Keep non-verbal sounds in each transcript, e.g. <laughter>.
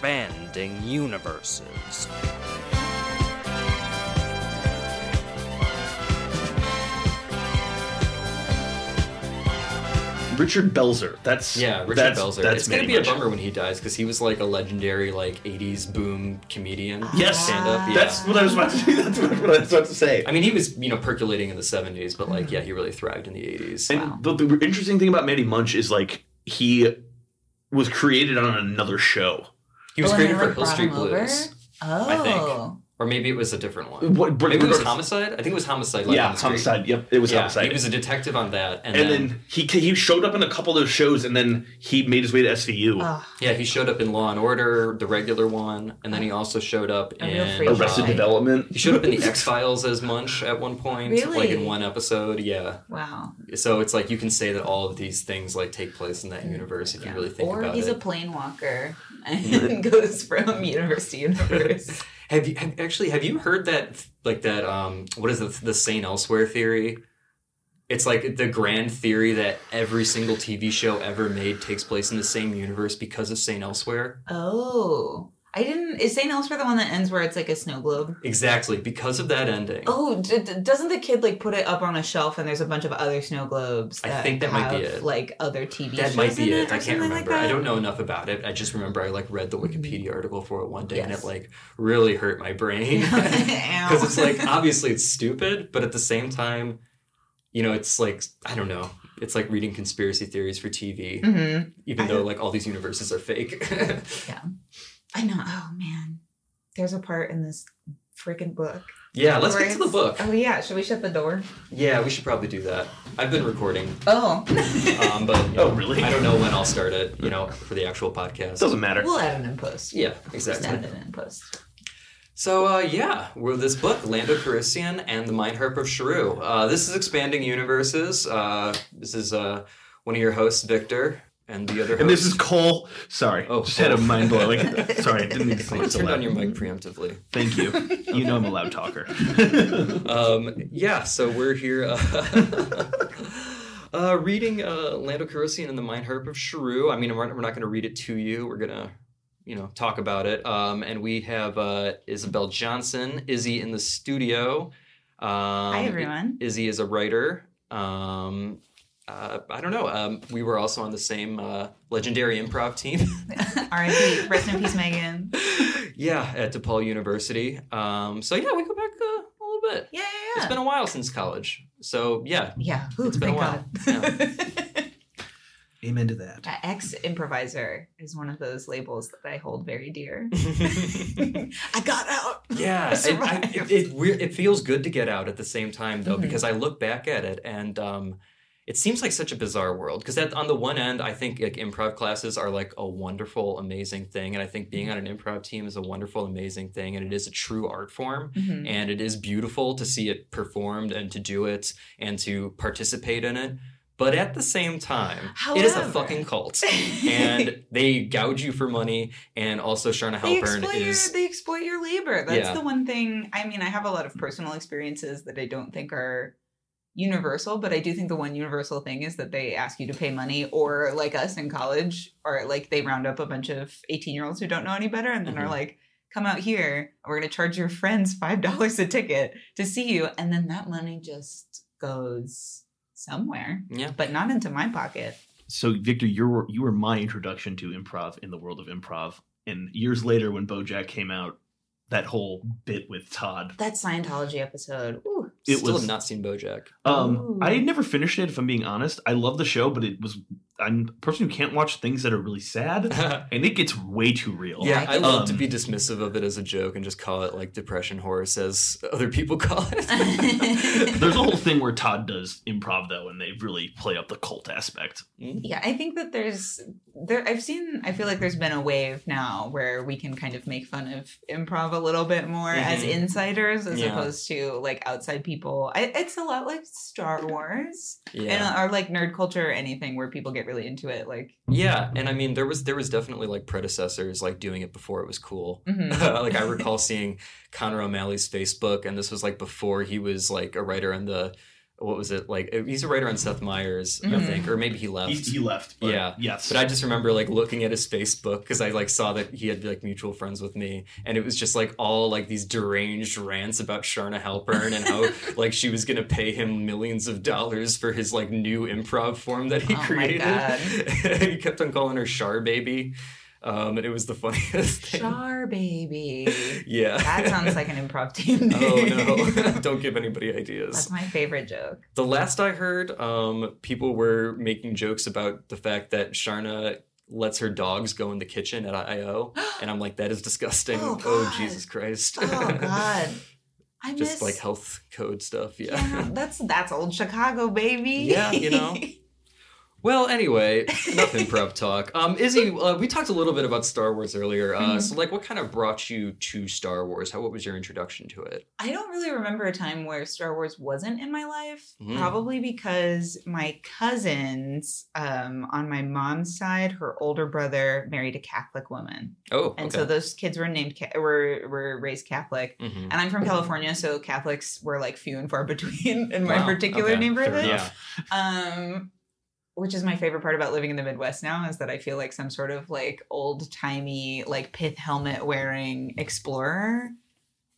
expanding universes. Richard Belzer. That's Yeah, Richard that's, Belzer. That's it's gonna Manny be a bummer when he dies because he was like a legendary like '80s boom comedian. Yes, stand up. Yeah. That's what I was about to do. <laughs> That's what I was about to say. I mean, he was you know percolating in the '70s, but like yeah, he really thrived in the '80s. And the, the interesting thing about Manny Munch is like he was created on another show. He was Oh, created for Hill Street Blues. over? Blues, Oh. or maybe it was a different one. What, Maybe it was Homicide. I think it was Homicide. Life yeah, on the homicide. Yep, it was Yeah, homicide. he was a detective on that, and, and then, then he he showed up in a couple of those shows, and then he made his way to SVU. Oh, ah. yeah, he showed up in Law and Order, the regular one, and then he also showed up in. Arrested Right. Development. He showed up in the X Files as Munch at one point, like in one episode. Yeah, wow. so it's like you can say that all of these things like take place in that universe if you really think or about it. Or he's a plane walker and <laughs> goes from universe to universe. <laughs> Have you have, actually have you heard that like that um what is it the Saint Elsewhere theory? It's like the grand theory that every single TV show ever made takes place in the same universe because of Saint Elsewhere. oh. I didn't. Is St. Elsewhere the one that ends where it's like a snow globe? Exactly because of that ending. Oh, d- d- doesn't the kid like put it up on a shelf and there's a bunch of other snow globes? I think that might be it. Like other TV that might be it. or I can't remember. Like I don't know enough about it. I just remember I like read the Wikipedia article for it one day and it like really hurt my brain <laughs> because it's like obviously it's stupid, but at the same time, you know, it's like I don't know. It's like reading conspiracy theories for TV, Mhm. even though like all these universes are fake. <laughs> I know. Oh man, there's a part in this freaking book. yeah, let's get to the book. Oh yeah, should we shut the door? Yeah, we should probably do that. I've been recording, Oh, um, but you <laughs> Oh, really? I don't know when I'll start it. You know, for the actual podcast. Doesn't matter. we'll add it in post. Yeah, Just exactly. add it in post. So uh, yeah, we're this book, Lando Calrissian and the Mind Harp of Sharu. Uh, this is expanding universes. Uh, this is uh, one of your hosts, Victor, and the other. And this is Cole. Sorry, Oh, just had a mind blowing. <laughs> Sorry, I didn't mean to say I it so turned on your mic preemptively. Thank you. <laughs> You know I'm a loud talker. <laughs> Um, yeah, so we're here uh, uh, reading uh, Lando Calrissian and the Mind Harp of Sharu. I mean, we're, we're not going to read it to you. We're going to, you know, talk about it. Um, and we have uh, Isabel Johnson, Izzy in the studio. Um, Hi everyone. Izzy is a writer. Um, uh, I don't know. Um, we were also on the same uh, legendary improv team. <laughs> R.I.P. Rest in peace, Megan. <laughs> yeah, at DePaul University. Um, so yeah, we go back uh, a little bit. Yeah, yeah, It's yeah. been a while since college. So yeah, yeah. Ooh, it's been a while. God. <laughs> Amen to that. Ex improviser is one of those labels that I hold very dear. I got out. yeah, I it, I, it, it, it feels good to get out at the same time though, Mhm. because I look back at it and um, it seems like such a bizarre world. Because on the one end, I think like improv classes are like a wonderful, amazing thing, and I think being on an improv team is a wonderful, amazing thing, and it is a true art form. Mhm. and it is beautiful to see it performed and to do it and to participate in it. But at the same time, it is a fucking cult, <laughs> and they gouge you for money. And also, Charna they Halpern exploit, is your, they exploit your labor. That's Yeah. the one thing. I mean, I have a lot of personal experiences that I don't think are universal, but I do think the one universal thing is that they ask you to pay money, or like us in college, or like they round up a bunch of 18 year olds who don't know any better and then are Mhm. like, come out here, we're going to charge your friends $5 a ticket to see you. And then that money just goes somewhere, yeah. but not into my pocket. So, Victor, you were you were my introduction to improv in the world of improv. And years later, when BoJack came out, that whole bit with Todd. That Scientology episode. Ooh. It Still was- have not seen BoJack. Um, Ooh. I had never finished it. If I'm being honest, I love the show, but it was I'm a person who can't watch things that are really sad, <laughs> and it gets way too real. Yeah, I love to Um, be dismissive of it as a joke and just call it like depression horse, as other people call it. <laughs> There's a whole thing where Todd does improv though, and they really play up the cult aspect. Yeah, I think that there's there I've seen I feel like there's been a wave now where we can kind of make fun of improv a little bit more as Mhm. insiders as Yeah. opposed to like outside people. I, it's a lot like Star Wars yeah. and or like nerd culture or anything where people get really into it like Yeah, and I mean there was there was definitely like predecessors like doing it before it was cool. mhm. <laughs> like I recall seeing Connor O'Malley's Facebook, and this was like before he was like a writer on the what was it like? He's a writer on Seth Meyers, I Mhm. think, or maybe he left. He, he left. But Yeah. Yes. But I just remember like looking at his Facebook because I like saw that he had like mutual friends with me, and it was just like all like these deranged rants about Charna Halpern and how <laughs> like she was gonna pay him millions of dollars for his like new improv form that he Oh my created. God. <laughs> he kept on calling her Char Baby, um, and it was the funniest <laughs> thing. Char baby. Yeah, That sounds like an improv <laughs> team oh no! <laughs> Don't give anybody ideas. That's my favorite joke. The last I heard, um, people were making jokes about the fact that Charna lets her dogs go in the kitchen at IO, <gasps> and I'm like, that is disgusting. Oh, Oh, Jesus Christ! Oh God. I Just miss like health code stuff. Yeah. Yeah, that's that's old Chicago, baby. Yeah, you know. Well, anyway, <laughs> enough improv talk. Um, Izzy, uh, we talked a little bit about Star Wars earlier. Uh, Mhm. So, like, what kind of brought you to Star Wars? How? What was your introduction to it? I don't really remember a time where Star Wars wasn't in my life. Mhm. Probably because my cousins, um, on my mom's side, her older brother married a Catholic woman, Oh, and okay. so those kids were named were were raised Catholic. Mhm. And I'm from California, so Catholics were like few and far <laughs> between in my Wow, particular okay, neighborhood. fair enough. Um, which is my favorite part about living in the Midwest now is that I feel like some sort of like old timey, like pith helmet wearing explorer,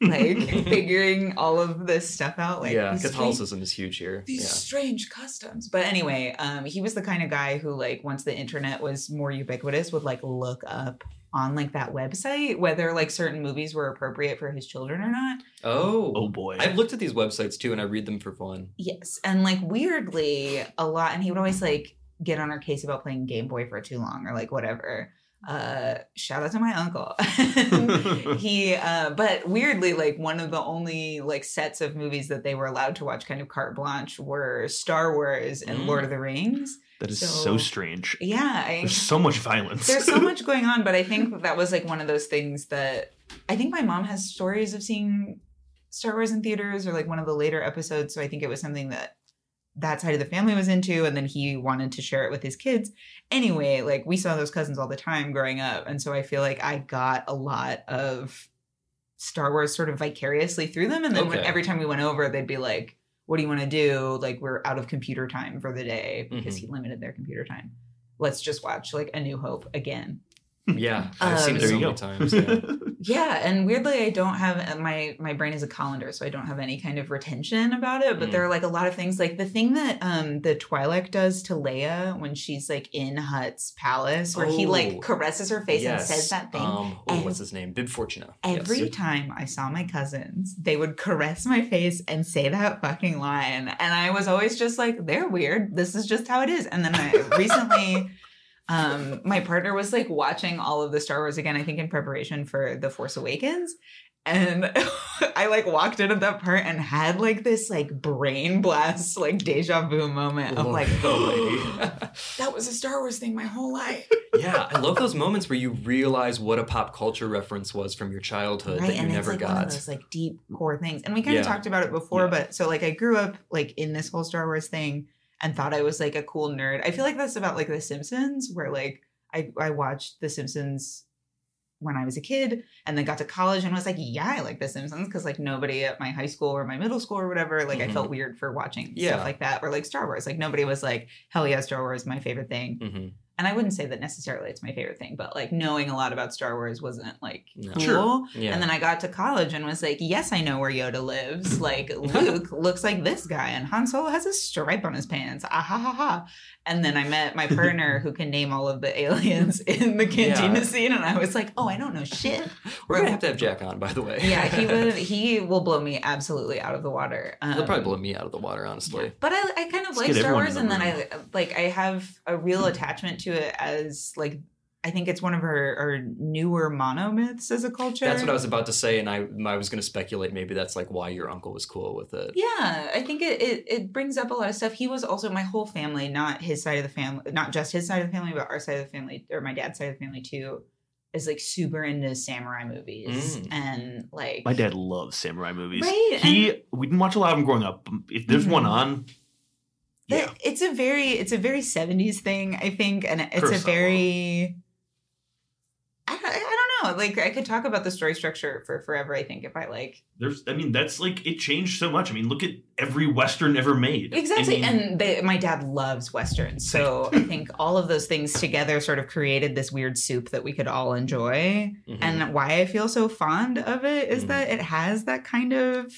<laughs> like <laughs> figuring all of this stuff out. Like yeah, these strange- Catholicism is huge here. these yeah. strange customs. But anyway, um, he was the kind of guy who, like, once the internet was more ubiquitous, would like look up on like that website whether like certain movies were appropriate for his children or not. Oh, oh boy. I've looked at these websites too, and I read them for fun. Yes, and like weirdly, a lot, and he would always like get on our case about playing Game Boy for too long or like whatever. Uh, shout out to my uncle. <laughs> <laughs> he, uh, but weirdly, like one of the only like sets of movies that they were allowed to watch, kind of carte blanche, were Star Wars and Mm. Lord of the Rings. that is so- so, strange. Yeah, I, There's so much violence. there's so much <laughs> going on, but I think that was like one of those things that I think my mom has stories of seeing Star Wars in theaters or like one of the later episodes. So I think it was something that that side of the family was into, and then he wanted to share it with his kids. Anyway, like we saw those cousins all the time growing up, and so I feel like I got a lot of Star Wars sort of vicariously through them. And then when, every time we went over, they'd be like, "What do you want to do? Like we're out of computer time for the day because Mm-hmm. he limited their computer time." Let's just watch like A New Hope again. Yeah, I've seen Um, it there so many times. Yeah. <laughs> Yeah, and weirdly, I don't have my my brain is a colander, so I don't have any kind of retention about it. But Mm. there are like a lot of things, like the thing that um the Twi'lek does to Leia when she's like in Hutt's palace, where he Oh. like caresses her face yes. and says that thing. Um, oh, And what's his name? Bib Fortuna. Every Yes. time I saw my cousins, they would caress my face and say that fucking line. And I was always just like, they're weird. This is just how it is. And then I <laughs> recently, um, my partner was like watching all of the Star Wars again, I think in preparation for The Force Awakens. And <laughs> I like walked in at that part and had like this like brain blast, like deja vu moment of like, oh, <gasps> that was a Star Wars thing my whole life. yeah, I love those moments where you realize what a pop culture reference was from your childhood that you and never like one of got. those like deep core things. And we kind of talked about it before, Yeah. but so like I grew up like in this whole Star Wars thing and thought I was like a cool nerd. I feel like that's about like The Simpsons, where like I I watched The Simpsons when I was a kid and then got to college and was like, yeah, I like The Simpsons because like nobody at my high school or my middle school or whatever, like Mhm. I felt weird for watching Yeah. stuff like that or like Star Wars. Like nobody was like, hell yeah, Star Wars, my favorite thing. hmm And I wouldn't say that necessarily it's my favorite thing, but like knowing a lot about Star Wars wasn't like No. cool. Sure. Yeah. And then I got to college and was like, yes, I know where Yoda lives. Like, <laughs> Luke looks like this guy, and Han Solo has a stripe on his pants. Ah ha ha ha. And then I met my <laughs> partner who can name all of the aliens <laughs> in the cantina Yeah. scene, and I was like, oh, I don't know shit. We're gonna have to have Jack on, by the way. Yeah, he <laughs> would. He will blow me absolutely out of the water. Um, He'll probably blow me out of the water, honestly. but I, I kind of Let's like Star Wars, and the then I like I have a real attachment to it as like I think it's one of our, our newer monomyths as a culture. That's what I was about to say, and I I was gonna speculate maybe that's like why your uncle was cool with it. Yeah, I think it, it it brings up a lot of stuff. He was also my whole family, not his side of the family, not just his side of the family, but our side of the family or my dad's side of the family too, is like super into samurai movies Mm. and like My dad loves samurai movies. Right, He we didn't watch a lot of them growing up. If there's one Mhm. on, It- yeah, it's a very it's a very 70s thing i think and it's a very I, I don't know. Like I could talk about the story structure for forever. I think if I like There's, I mean, that's like it changed so much. I mean, look at every western ever made. exactly, I mean, and they, my dad loves westerns, so <laughs> I think all of those things together sort of created this weird soup that we could all enjoy. Mhm. And why I feel so fond of it is Mhm. that it has that kind of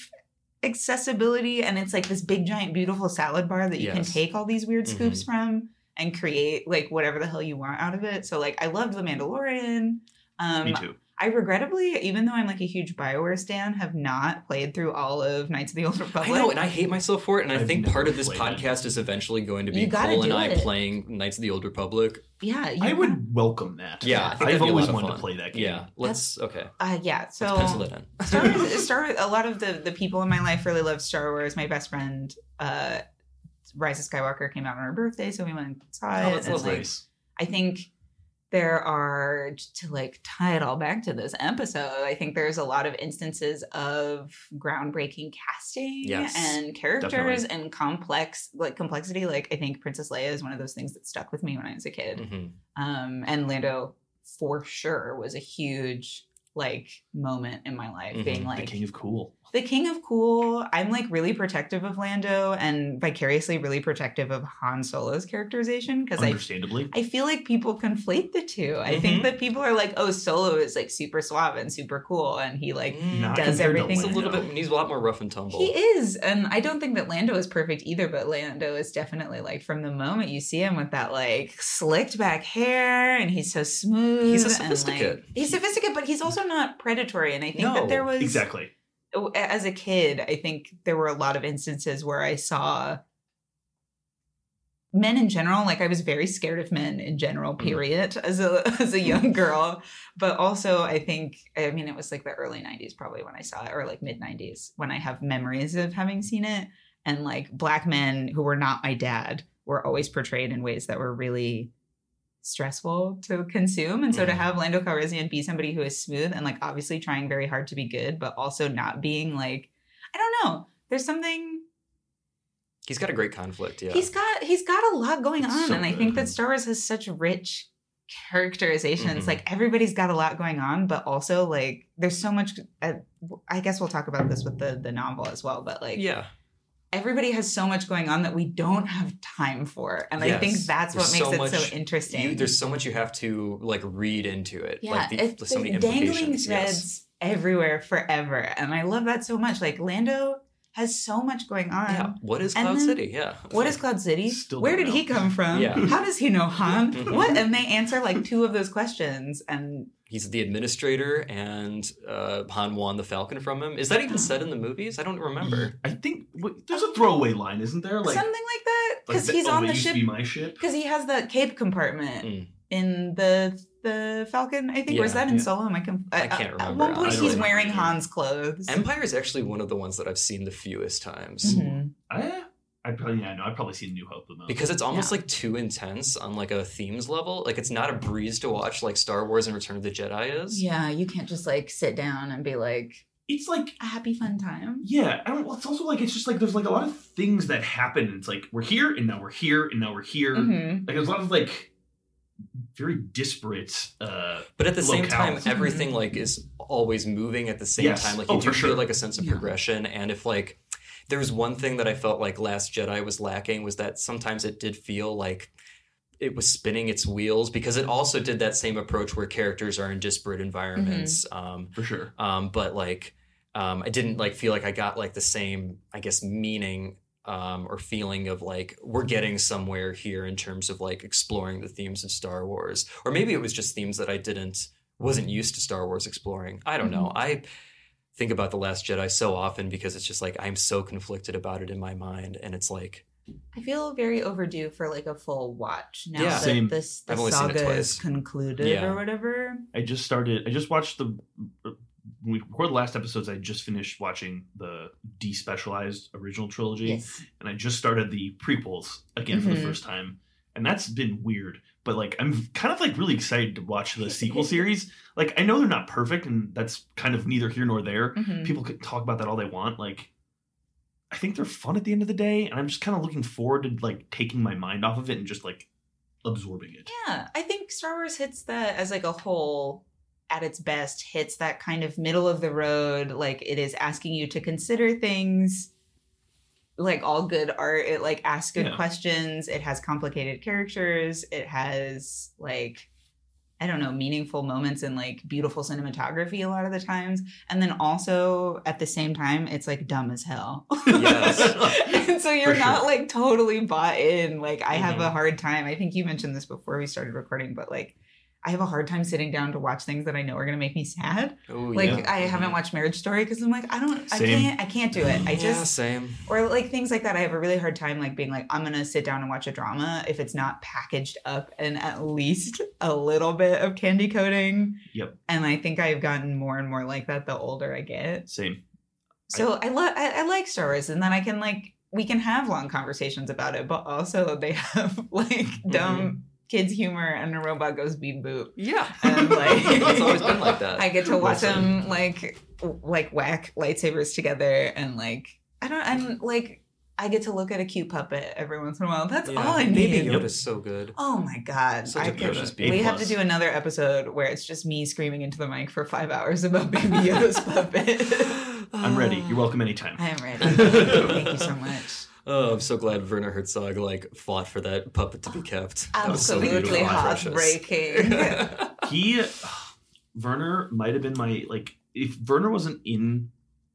accessibility, and it's like this big, giant, beautiful salad bar that you can take all these weird scoops Mhm. from and create like whatever the hell you want out of it. So like I loved The Mandalorian. Um, me too. I regrettably, even though I'm like a huge Bioware stan, have not played through all of Knights of the Old Republic. I know, and I hate myself for it. And I I've think part of this podcast is eventually going to be You gotta Cole and do I it. playing Knights of the Old Republic. yeah, I have- would welcome that. Yeah, I I've always wanted fun. to play that game. Yeah, let's okay. Uh, yeah, so let's pencil it in. Star Wars, <laughs> Star Wars, a lot of the the people in my life really love Star Wars. My best friend, uh, Rise of Skywalker came out on her birthday, so we went and saw it. Oh, that's and, lovely. like, I think there are to like tie it all back to this episode. I think there's a lot of instances of groundbreaking casting Yes, and characters definitely. and complex like complexity. Like I think Princess Leia is one of those things that stuck with me when I was a kid. Mhm. Um, and Lando for sure was a huge like moment in my life, Mhm. being The King of Cool. The king of cool. I'm like really protective of Lando and vicariously really protective of Han Solo's characterization because I Understandably. I feel like people conflate the two. I think Mhm. that people are like, oh, Solo is like super suave and super cool, and he like Not does everything- He's a little Lando. bit. He's a lot more rough and tumble. he is. And I don't think that Lando is perfect either, but Lando is definitely like from the moment you see him with that like slicked back hair and he's so smooth. He's a and, like- he's sophisticated, but he's also not predatory. And I think No, that there was Exactly. As a kid, I think there were a lot of instances where I saw men in general. Like I was very scared of men in general, Mm-hmm. period, <laughs> as a as a young girl. But also, I think I mean it was like the early '90s, probably when I saw it, or like mid '90s when I have memories of having seen it. And like black men who were not my dad were always portrayed in ways that were really stressful to consume. And so to Mhm. have Lando Calrissian be somebody who is smooth and like obviously trying very hard to be good, but also not being like, I don't know. There's something He's got a great conflict. Yeah. he's got he's got a lot going on. so and I think that Star Wars has such rich characterizations. Mhm. like everybody's got a lot going on, but also like there's so much uh, I guess we'll talk about this with the the novel as well, but like yeah. Everybody has so much going on that we don't have time for. And I think that's There's what makes so it much- so interesting. You, there's so much you have to like read into it. Yeah, like the, it's so many dangling threads Yes. everywhere forever, and I love that so much. Like Lando has so much going on. Yeah. What is Cloud then- City? Yeah. What is Cloud City? Still Where don't did he come from? Yeah. How does he know Han? <laughs> What? And they answer like two of those questions, and He's the administrator, and uh, Han won the Falcon from him. Is that even said in the movies? I don't remember. I think wait, there's a throwaway line, isn't there? Like, something like that. Because that- he's on the used ship. be my ship. Because he has the cape compartment Mm. In the the Falcon. I think. or is that in yeah. Solo? Am I, conf- I can't remember. At remember. one point, he's remember wearing either. Han's clothes. Empire is actually one of the ones that I've seen the fewest times. Mhm. I, I probably yeah, no, I've probably seen New Hope the most. Because it's almost Yeah. like too intense on like a themes level. Like it's not a breeze to watch like Star Wars and Return of the Jedi is. Yeah, you can't just like sit down and be like it's like a happy fun time. yeah, I don't. It's also like it's just like there's like a lot of things that happen. It's like we're here and now we're here and now we're here. Mhm. Like there's a lot of like very disparate. uh But at the same time, everything like is always moving at the same Yes. time. Like Oh, you do for feel like a sense of Yeah. progression. And if like there was one thing that I felt like Last Jedi was lacking was that sometimes it did feel like it was spinning its wheels because it also did that same approach where characters are in disparate environments. Um, For sure. um, but like um, I didn't like feel like I got like the same I guess meaning um, or feeling of like we're getting somewhere here in terms of like exploring the themes of Star Wars or maybe it was just themes that I didn't wasn't used to Star Wars exploring I don't know I think about the Last Jedi so often because it's just like I'm so conflicted about it in my mind and it's like I feel very overdue for like a full watch now Yeah. that Same. this the I've only seen it saga is concluded Yeah. or whatever. I just started. I just watched the. When we recorded the last episodes, I just finished watching the despecialized original trilogy, Yes. and I just started the prequels again for the Mhm. first time, and that's been weird. But like, I'm kind of like really excited to watch the sequel <laughs> series. Like, I know they're not perfect, and that's kind of neither here nor there. Mhm. People could talk about that all they want. Like, I think they're fun at the end of the day, and I'm just kind of looking forward to like taking my mind off of it and just like absorbing it. Yeah, I think Star Wars hits that as like a whole at its best hits that kind of middle of the road like it is asking you to consider things like all good art it like asks good Yeah. questions it has complicated characters it has like i don't know meaningful moments and like beautiful cinematography a lot of the times and then also at the same time it's like dumb as hell Yes. <laughs> and so you're For not sure. like totally bought in like i have a Mhm. hard time i think you mentioned this before we started recording but like i have a hard time sitting down to watch things that i know are going to make me sad Oh, like yeah. I haven't mm-hmm. watched Marriage Story because I'm like I don't I can't I can't do it. I just yeah, same. or like things like that. I have a really hard time like being like I'm gonna sit down and watch a drama if it's not packaged up in at least a little bit of candy coating. Yep. And I think I've gotten more and more like that the older I get. Same. So I love I, I like Star Wars, and then I can like we can have long conversations about it, but also they <laughs> have like mm-hmm. dumb kids humor and a robot goes beep boop. Yeah. And like <laughs> it's always been like that. I get to watch Listen. them like like whack lightsabers together and like I don't I'm mm-hmm. like I get to look at a cute puppet every once in a while. That's Yeah. all I need. Baby need. Yoda's so good. Oh my god! Such I a precious baby. we have to do another episode where it's just me screaming into the mic for five hours about Baby Yoda's <laughs> puppet. I'm ready. You're welcome anytime. I am ready. Thank you so much. Oh, I'm so glad Werner Herzog like fought for that puppet to be kept. That was so Absolutely beautiful and heartbreaking. <laughs> he <sighs> Werner might have been my like if Werner wasn't in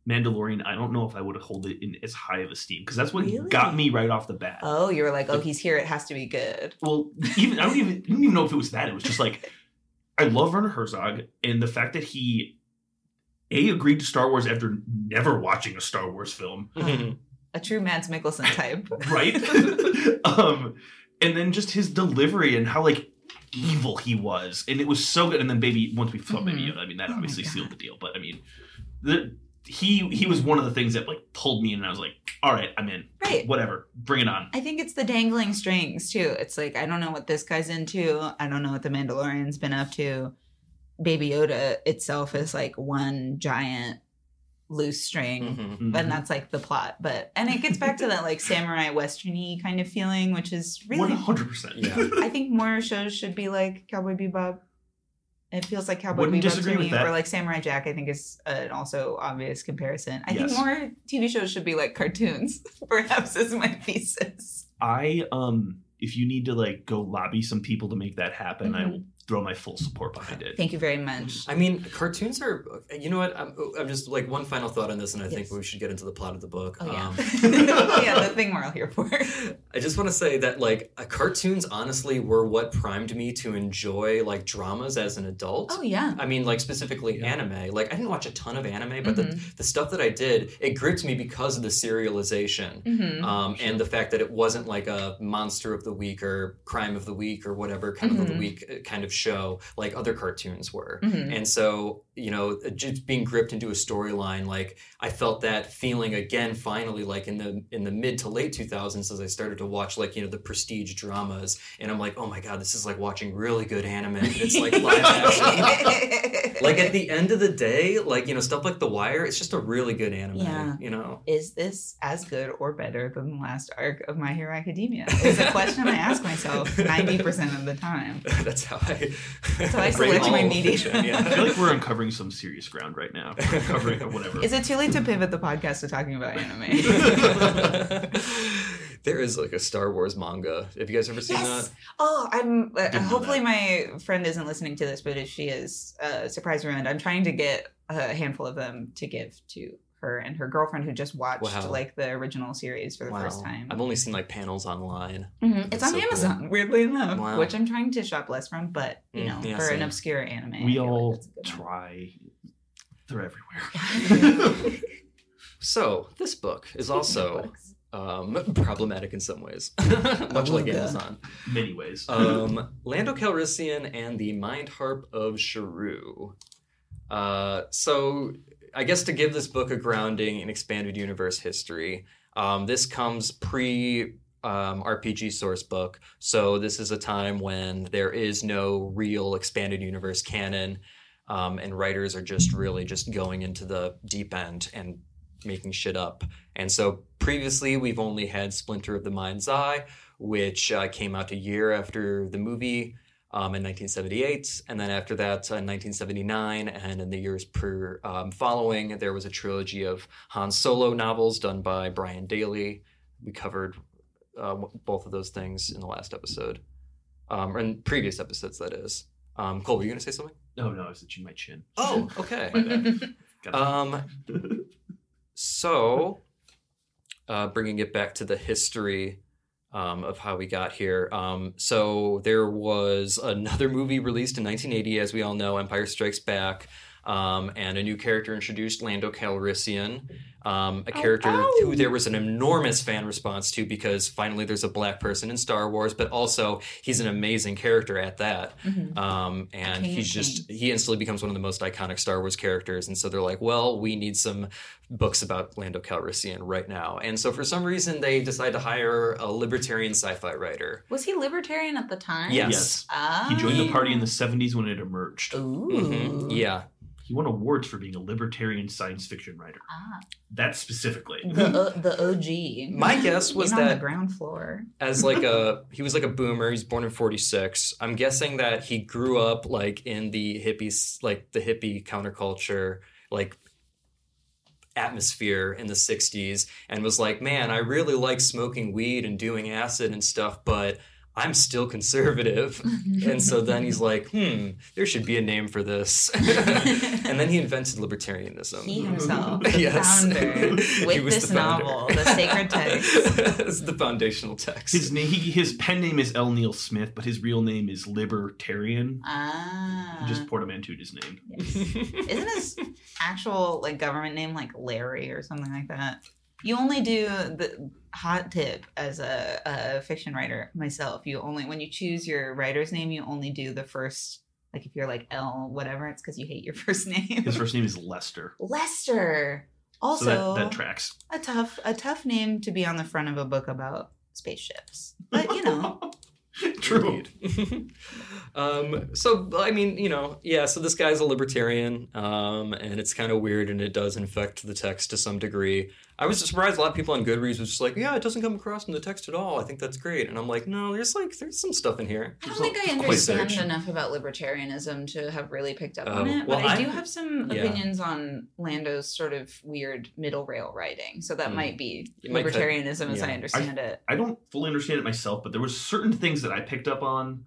Mandalorian, I don't know if I would have held it in as high of esteem because that's what Really? got me right off the bat. oh, you were like, oh, he's here. It has to be good. well, even I don't even didn't even know if it was that. It was just like I love Werner Herzog and the fact that he a agreed to Star Wars after never watching a Star Wars film, Mhm. A true Mads Mikkelsen type. <laughs> right? <laughs> um, and then just his delivery and how like evil he was, and it was so good. And then baby, once we saw Baby Mhm. Yoda, I mean that Oh obviously sealed the deal. But I mean, the he he was one of the things that like pulled me in, and I was like, all right, I'm in. Right. Whatever, bring it on. I think it's the dangling strings too. It's like I don't know what this guy's into. I don't know what the Mandalorian's been up to. Baby Yoda itself is like one giant loose string. Mhm. Mhm. And that's like the plot. But and it gets back to that like samurai westerny kind of feeling, which is really hundred percent. Yeah. I think more shows should be like Cowboy Bebop. It feels like Cowboy Wouldn't Bebop disagree to with me, that. or like Samurai Jack. I think is an also obvious comparison. I Yes. think more TV shows should be like cartoons. <laughs> Perhaps is my thesis. I um, if you need to like go lobby some people to make that happen, I Mhm. will throw my full support behind it. Thank you very much. I mean, cartoons are. You know what? I'm, I'm just like one final thought on this, and I think we should get into the plot of the book. Oh yeah, Um, <laughs> yeah, the <laughs> thing we're all here for. I just want to say that like uh, cartoons honestly were what primed me to enjoy like dramas as an adult. Oh yeah, I mean, like specifically Yeah. anime. Like I didn't watch a ton of anime, but the, Mhm. the stuff that I did, it gripped me because of the serialization. hmm Um, and the fact that it wasn't like a monster of the week or crime of the week or whatever kind of of the Mhm. week uh, kind of show like other cartoons were. hmm And so, you know, just being gripped into a storyline, like I felt that feeling again finally like in the in the mid to late 2000s as I started to watch like, you know, the prestige dramas and I'm like, "Oh my god, this is like watching really good anime." and It's like <laughs> live action. like at the end of the day, like, you know, stuff like The Wire, it's just a really good anime, Yeah. you know. is this as good or better than the last arc of My Hero Academia? Is a question I ask myself <laughs> ninety percent of the time. <laughs> That's how I That's how I rate select my all media. fiction, I feel like we're uncovering some serious ground right now. We're uncovering <laughs> whatever. Is it too late to pivot the podcast to talking about anime? <laughs> there is like a Star Wars manga. Have you guys ever seen Yes. that? Oh, I'm. Uh, hopefully, my friend isn't listening to this, but if she is, uh, surprise ruined. I'm trying to get a handful of them to give to her and her girlfriend who just watched Wow. like the original series for the Wow. first time. I've only seen like panels online. Mhm. It's on so cool. Amazon, weirdly enough, Wow. which I'm trying to shop less from. But you Mm, know, yeah, for an obscure anime, we feel like all that's a good one. try. They're everywhere. <laughs> <laughs> So this book is also um, problematic in some ways, <laughs> much like yeah. Amazon. Many ways. Um, Lando Calrissian and the Mind Harp of Sharu. Uh, so, I guess to give this book a grounding in expanded universe history, um, this comes pre um, RPG source book. So, this is a time when there is no real expanded universe canon, um, and writers are just really just going into the deep end and making shit up. And so, previously, we've only had Splinter of the Mind's Eye, which uh, came out a year after the movie. Um, in 1978, and then after that uh, in 1979, and in the years per um, following, there was a trilogy of Han Solo novels done by Brian Daley. We covered uh, both of those things in the last episode, um, or in previous episodes, that is. Um, Cole, were you going to say something? No, no, I was itching my chin. Oh, okay. <laughs> Um, so, uh, bringing it back to the history um, of how we got here. Um, so, there was another movie released in 1980, as we all know, Empire Strikes Back. Um, and a new character introduced, Lando Calrissian, um, a character ow. who there was an enormous fan response to because finally there's a black person in Star Wars, but also he's an amazing character at that. Mhm. Um, and King of he's just he instantly becomes one of the most iconic Star Wars characters. And so they're like, well, we need some books about Lando Calrissian right now. And so for some reason they decide to hire a libertarian sci-fi writer. Was he libertarian at the time? Yes. Yes. Ah. He joined the party in the 70s when it emerged. Ooh. Mhm. Yeah. He won awards for being a libertarian science fiction writer. Ah. That specifically. The uh, the OG. My guess was In on the that ground floor. as like a <laughs> he was like a boomer. He's born in '46. I'm guessing that he grew up like in the hippies, like the hippie counterculture, like atmosphere in the 60s and was like man i really like smoking weed and doing acid and stuff but i'm still conservative and so then he's like <laughs> hmm there should be a name for this <laughs> and then he invented libertarianism he himself, the Yes. founder, <laughs> He with was this the founder. novel, the sacred text. it's the foundational text His name, he, his pen name is L. Neil Smith, but his real name is Libertarian. Ah. Just portmanteaued his name. yes. Isn't his actual like government name like Larry or something like that? You only do the hot tip as a, a fiction writer myself. You only when you choose your writer's name, you only do the first like if you're like L whatever, it's because you hate your <laughs> first name. His first name is Lester. Lester. Also, so that, that tracks. a tough a tough name to be on the front of a book about spaceships. But you know, <laughs> True. <laughs> Um, so I mean, you know, yeah. So this guy's a libertarian, um, and it's kind of weird, and it does infect the text to some degree. I was surprised a lot of people on Goodreads was just like, "Yeah, it doesn't come across in the text at all." I think that's great, and I'm like, "No, there's like there's some stuff in here." I don't There's think a- I quite understand enough about libertarianism to have really picked up on it. well, but I do I'm- have some yeah. opinions on Lando's sort of weird middle rail writing. So that Hmm. might be It might cut- libertarianism as I yeah. understand it. I don't fully understand it myself, but there was certain things that I picked up on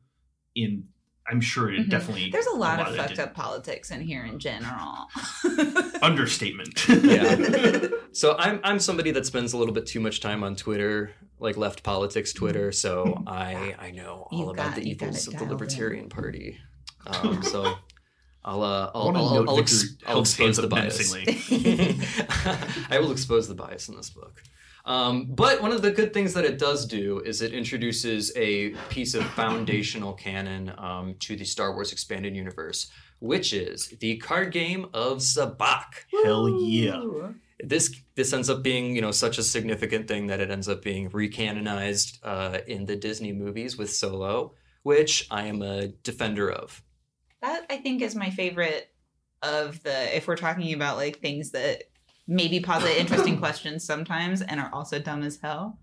in I'm sure it Mhm. definitely There's a lot of it fucked up politics in here in general. <laughs> understatement. <laughs> Yeah. <laughs> So I'm I'm somebody that spends a little bit too much time on Twitter, like left politics Twitter. So I I know all You've about got- the you've evils of the dialed in. Libertarian Party. Um, so I'll uh, I I'll I'll, I'll, ex- I'll held his hands expose the bias. I will expose the bias in this book. Um, but one of the good things that it does do is it introduces a piece of foundational canon um, to the Star Wars expanded universe, which is the card game of Sabacc. Hell yeah. This this ends up being you know such a significant thing that it ends up being recanonized uh, in the Disney movies with Solo, which I am a defender of. That I think is my favorite of the if we're talking about like things that maybe posit interesting <coughs> questions sometimes and are also dumb as hell.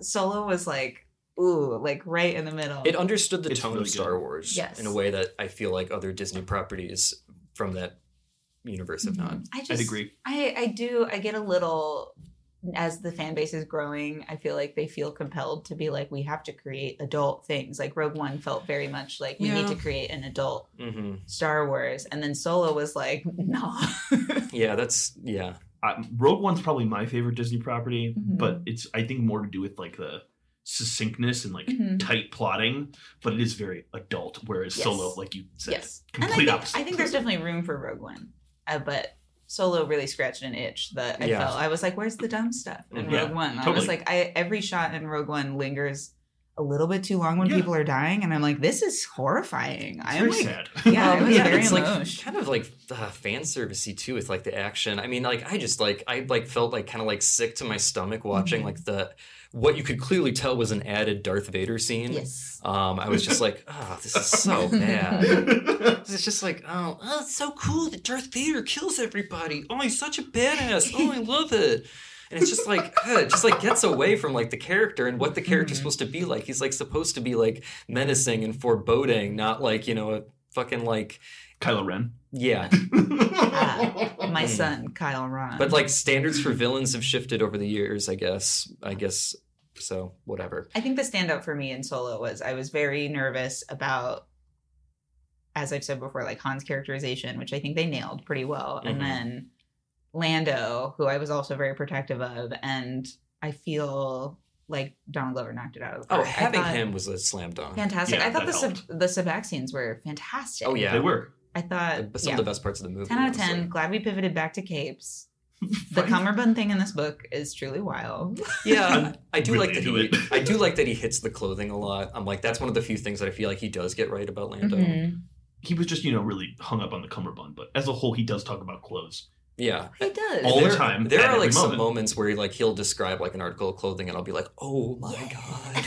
Solo was like, ooh, like right in the middle. It understood the It's tone really of Star good. Wars Yes. in a way that I feel like other Disney properties from that universe have not. Mhm. I just I'd agree. I I do I get a little as the fan base is growing, I feel like they feel compelled to be like we have to create adult things. Like Rogue One felt very much like we need to create an adult hmm Star Wars, and then Solo was like, <laughs> no. Yeah, that's yeah. Uh, Rogue One's probably my favorite Disney property, Mhm. but it's I think more to do with like the succinctness and like Mhm. tight plotting. But it is very adult, whereas Yes. Solo, like you said, yes, and I complete think, opposite. I think there's definitely room for Rogue One, uh, but Solo really scratched an itch that I Yeah. felt. I was like, where's the dumb stuff in. Yeah, Rogue One? I was like, I every shot in Rogue One lingers a little bit too long when Yeah. people are dying, and I'm like, this is horrifying. I'm very like, sad. <laughs> <laughs> yeah, it was very it's like emotional. kind of like uh, fan servicey too with like the action. I mean, like I just like I like felt like kind of like sick to my stomach watching Mhm. like the what you could clearly tell was an added Darth Vader scene. Yes. Um, I was just like, <laughs> oh, this is so bad. It's just like, oh, oh, it's so cool that Darth Vader kills everybody. Oh, he's such a badass. Oh, I love it. And it's just like <laughs> uh, it just like gets away from like the character and what the character's Mhm. supposed to be like. He's like supposed to be like menacing and foreboding, not like you know a fucking like Kylo Ren. yeah. <laughs> Ah, my Mm. son, Kyle Ron. But like standards for villains have shifted over the years. I guess. I guess so. Whatever. I think the standout for me in Solo was I was very nervous about, as I've said before, like Han's characterization, which I think they nailed pretty well, Mhm. and then Lando, who I was also very protective of, and I feel like Donald Glover knocked it out of the Oh, park. I having him was a slam dunk. fantastic. Yeah, I thought the that sub, the Sabacc scenes were fantastic. Oh, yeah. They were. I thought But some yeah. of the best parts of the movie. 10 out of 10. honestly. Glad we pivoted back to capes. <laughs> The Fine. cummerbund thing in this book is truly wild. Yeah, <laughs> I'm do really like that he. it. I do like that he hits the clothing a lot. I'm like, that's one of the few things that I feel like he does get right about Lando. Mhm. He was just, you know, really hung up on the cummerbund, but as a whole, he does talk about clothes. Yeah, He does. All the time, There are every like some moment. moments where like he'll describe like an article of clothing, and I'll be like, "Oh my <laughs>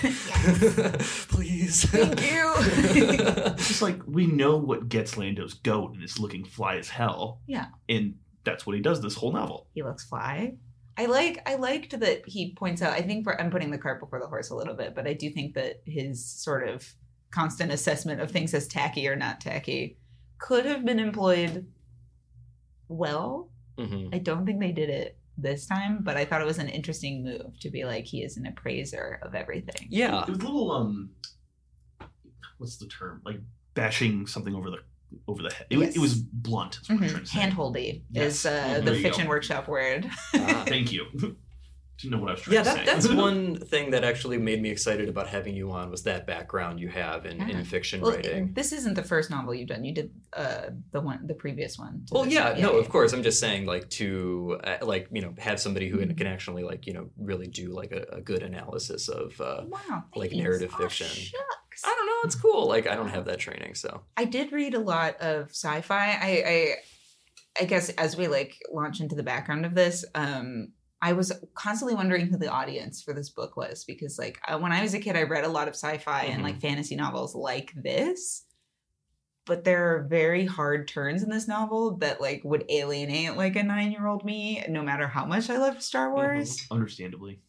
Yes. god, <laughs> please." Thank you. It's <laughs> just like we know what gets Lando's goat, and it's looking fly as hell. Yeah. And that's what he does this whole novel. he looks fly. I like I liked that he points out I think for, I'm putting the cart before the horse a little bit, but I do think that his sort of constant assessment of things as tacky or not tacky could have been employed well. Hmm I don't think they did it this time, but I thought it was an interesting move to be like he is an appraiser of everything. Yeah, It was a little um, what's the term? Like bashing something over the over the head. It, was Yes. it was blunt. Is what I'm trying to say. Handholdy Yes. is uh, the fiction go. workshop word. Ah. <laughs> Thank you. <laughs> Didn't know what I was trying yeah. to That, say. that's <laughs> one thing that actually made me excited about having you on was that background you have in, Yeah. in fiction Well, writing. this isn't the first novel you've done. You did uh, the one, the previous one. Well, this. yeah, no, of course. I'm just saying, like, to uh, like, you know, have somebody who Mhm. can actually, like, you know, really do like a, a good analysis of. Uh, Wow, like narrative Aw, fiction. shucks. I don't know. It's cool. Like, I don't have that training, so. I did read a lot of sci-fi. I, I, I guess as we like launch into the background of this, um, I was constantly wondering who the audience for this book was because, like, when I was a kid, I read a lot of sci-fi and Mhm. like fantasy novels like this. But there are very hard turns in this novel that like would alienate like a nine-year-old me, no matter how much I loved Star Wars. Understandably.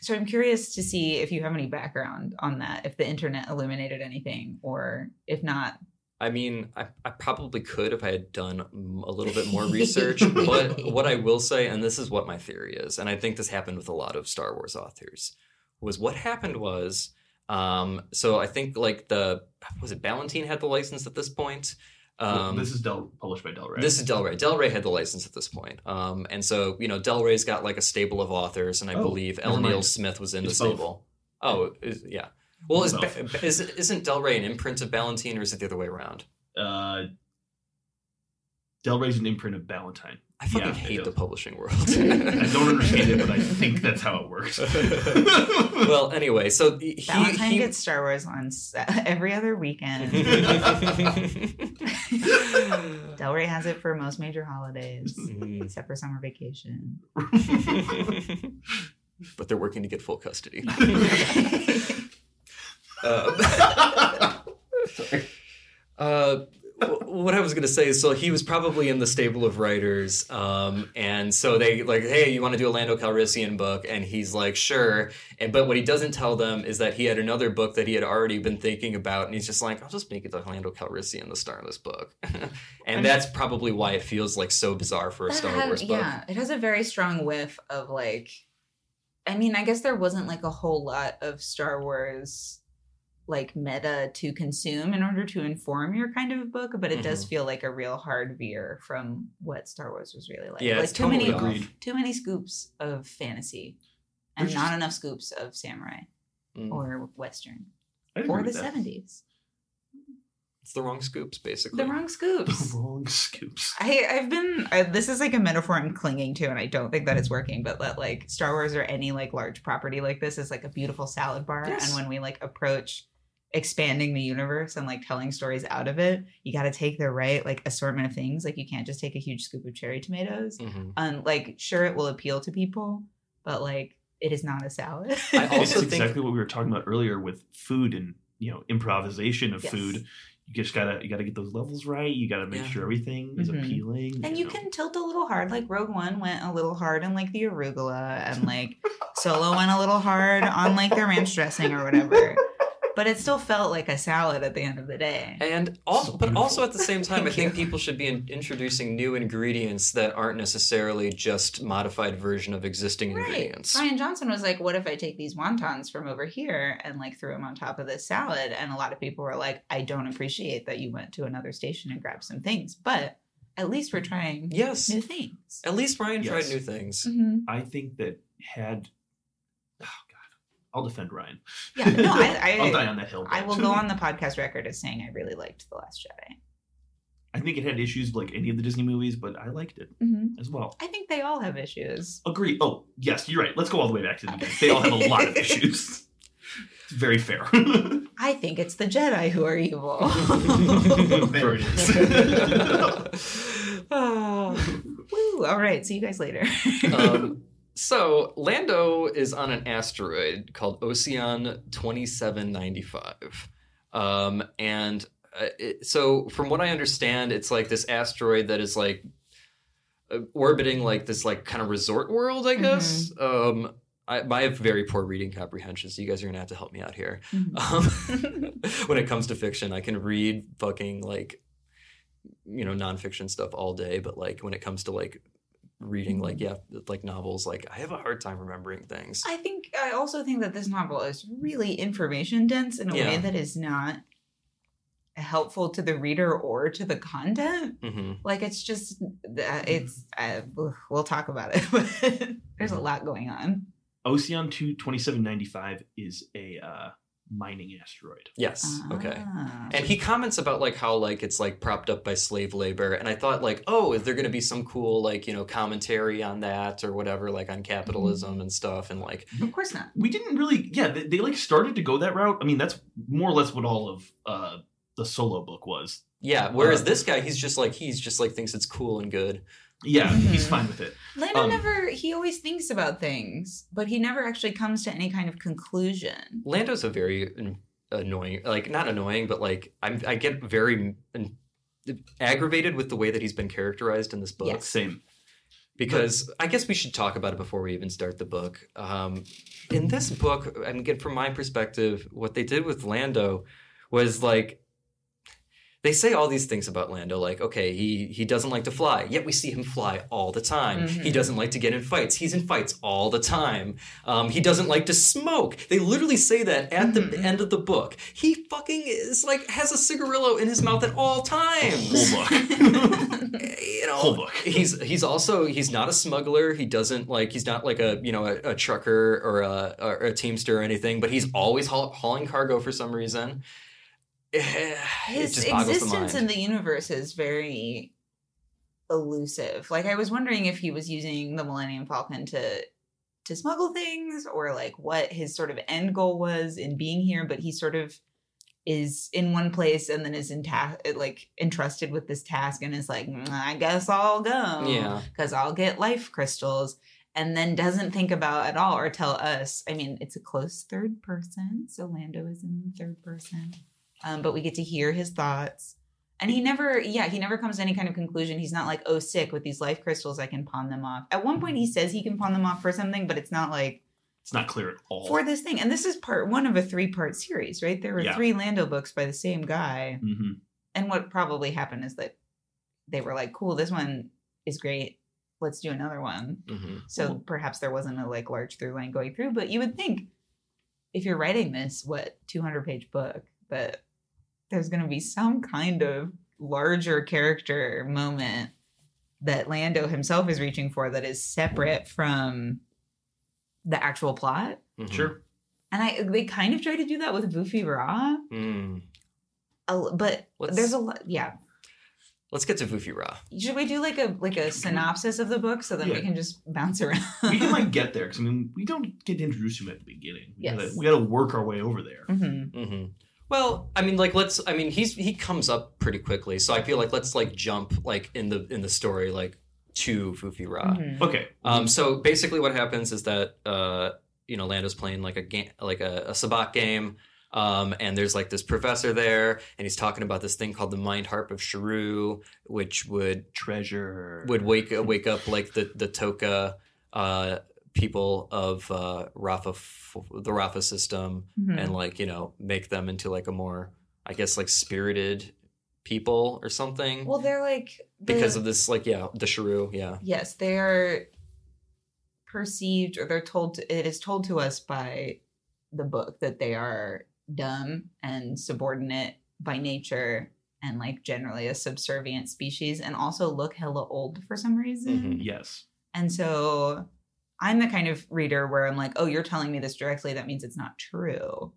So I'm curious to see if you have any background on that, if the internet illuminated anything, or if not, I mean, I, I probably could if I had done a little bit more <laughs> research. but what I will say, and this is what my theory is, and I think this happened with a lot of Star Wars authors, was what happened was, um, so I think like the was it Ballantine had the license at this point. Um, this is Del, published by Del Rey. This is Del Rey. Del Rey had the license at this point. Um, and so, you know, Del Rey's got like a stable of authors, and I Oh, believe never L. Neil. Smith was in the It's both. stable. Oh, is, yeah. Well, is, is, isn't Del Rey an imprint of Ballantine, or is it the other way around? uh, Del Rey's an imprint of Ballantine. I fucking Yeah, hate the publishing world. <laughs> I don't understand it, but I <laughs> think that's how it works. <laughs> well, anyway, so he, Valentine he gets Star Wars on every other weekend. Del Rey has it for most major holidays, Mm. except for summer vacation. but they're working to get full custody. Uh, <laughs> wh- what I was going to say is, so he was probably in the stable of writers, um, and so they like, hey, you want to do a Lando Calrissian book? And he's like, sure. And but what he doesn't tell them is that he had another book that he had already been thinking about, and he's just like, I'll just make it the Lando Calrissian, the Starless book, <laughs> and that's probably why it feels like so bizarre for a Star Wars book. Yeah, it has a very strong whiff of like. I mean, I guess there wasn't like a whole lot of Star Wars like meta to consume in order to inform your kind of book, but it does Mhm. feel like a real hard veer from what Star Wars was really like. Yeah, like too many Agreed. too many scoops of fantasy and There's not just- enough scoops of samurai Mm. or western or the that. 70s. It's the wrong scoops, basically. The wrong scoops. <laughs> The Wrong scoops. I, I've been. I, this is like a metaphor I'm clinging to, and I don't think that it's working. But that like Star Wars or any like large property like this is like a beautiful salad bar, Yes. and when we like approach expanding the universe and like telling stories out of it, you got to take the right like assortment of things. Like you can't just take a huge scoop of cherry tomatoes. Mhm. And like, sure, it will appeal to people, but like, it is not a salad. I <laughs> also it's think- exactly what we were talking about earlier with food and you know improvisation of Yes. food. you just gotta you gotta get those levels right. You gotta make Yeah. sure everything is Mhm. appealing. And you know. can tilt a little hard, like Rogue One went a little hard on like the arugula, and like <laughs> Solo went a little hard on like the ranch dressing or whatever. <laughs> But it still felt like a salad at the end of the day. And also, So but also at the same <laughs> time, I think you. people should be in, introducing new ingredients that aren't necessarily just modified version of existing Right. ingredients. Rian Johnson was like, "What if I take these wontons from over here and like threw them on top of this salad?" And a lot of people were like, "I don't appreciate that you went to another station and grabbed some things, but at least we're trying Yes, new things." at least Rian Yes. tried new things. Mhm. I think that had god, I'll defend Rian. Yeah, no, I, <laughs> will die on that hill. I will <laughs> go on the podcast record as saying I really liked the Last Jedi. I think it had issues like any of the Disney movies, but I liked it Mm-hmm. as well. I think they all have issues. Agree. Oh, yes, you're right. Let's go all the way back to the beginning. They all have a <laughs> lot of issues. It's very fair. I think it's the Jedi who are evil. there it is. Ah. Woo! All right, see you guys later. um, so Lando is on an asteroid called Oseon 2795. Um, and uh, it, so from what I understand, it's like this asteroid that is like uh, orbiting like this like kind of resort world, I guess. Um, I, I have very poor reading comprehension, so you guys are gonna have to help me out here. Um, <laughs> when it comes to fiction, I can read fucking like, you know, nonfiction stuff all day, but like when it comes to like reading like yeah, like novels, like I have a hard time remembering things. I think I also think that this novel is really information dense in a way that is not helpful to the reader or to the content. hmm Like it's just uh, it's uh, we'll talk about it, <laughs> but there's a lot going on. Oseon 2 2795 is a uh, mining asteroid. Yes. Okay. Ah. And he comments about like how like it's like propped up by slave labor, and I thought like, oh, is there going to be some cool like you know commentary on that or whatever, like on capitalism and stuff, and like Of course not. We didn't really, yeah, they, they like started to go that route. I mean, that's more or less what all of uh, the solo book was. yeah. Whereas Uh, this guy, he's just like he's just like thinks it's cool and good. Yeah, he's Mhm. fine with it. Lando Um, never he always thinks about things, but he never actually comes to any kind of conclusion. Lando's a very annoying, like not annoying, but like I'm, I get very an- aggravated with the way that he's been characterized in this book. Yes. Same. because I guess we should talk about it before we even start the book. Um, in this book, I mean, from my perspective, what they did with Lando was like they say all these things about Lando, like okay, he he doesn't like to fly, yet we see him fly all the time. Mhm. He doesn't like to get in fights, he's in fights all the time. Um, he doesn't like to smoke. They literally say that at the Mhm. end of the book. He fucking is like has a cigarillo in his mouth at all times. Whole book. <laughs> you know, Whole book. he's he's also he's not a smuggler. He doesn't like he's not like a you know a, a trucker or a, or a teamster or anything. But he's always haul, hauling cargo for some reason. <sighs> His the existence mind. in the universe is very elusive. Like I was wondering if he was using the Millennium Falcon to to smuggle things or like what his sort of end goal was in being here, but he sort of is in one place and then is in ta- like entrusted with this task and is like, "Mm, I guess I'll go. yeah, because I'll get life crystals, and then doesn't think about at all or tell us. I mean, it's a close third person, so Lando is in the third person, um, but we get to hear his thoughts. And he never, yeah, he never comes to any kind of conclusion. He's not like, oh, sick with these life crystals, I can pawn them off. At one point, he says he can pawn them off for something, but it's not like It's not clear at all. for this thing. And this is part one of a three part series, right? There were Yeah. three Lando books by the same guy. hmm And what probably happened is that they were like, cool, this one is great. Let's do another one. hmm So Cool. perhaps there wasn't a like large through line going through, but you would think if you're writing this, what, 200 page book, that there's going to be some kind of larger character moment that Lando himself is reaching for that is separate from the actual plot. Mm-hmm. Sure. And I they kind of try to do that with Vuffi Raa, Mm. a- but Let's- there's a lot. Yeah, Let's get to Vuffi Raa. should we do like a like a synopsis of the book so then we can just bounce around? we can like get there because I mean we don't get to introduce him at the beginning. We Yes. gotta, we gotta work our way over there. Mhm. hmm Well, I mean, like let's. I mean, he's he comes up pretty quickly, so I feel like let's like jump like in the in the story like to Vuffi Raa. Mhm. Okay. Um, so basically, what happens is that uh, you know Lando's playing like a game, like a, a sabacc game. Um, and there's like this professor there, and he's talking about this thing called the Mind Harp of Sharu, which would Treasure would wake wake up like the the Toka uh, people of uh, Rafa, the Rafa system, Mhm. and like you know make them into like a more, I guess like spirited people or something well, they're like the- because of this like yeah the Sharu yeah yes, they are perceived or they're told. To, it is told to us by the book that they are dumb and subordinate by nature and like generally a subservient species and also look hella old for some reason. Mhm. yes And so I'm the kind of reader where I'm like, oh, you're telling me this directly. That means it's not true.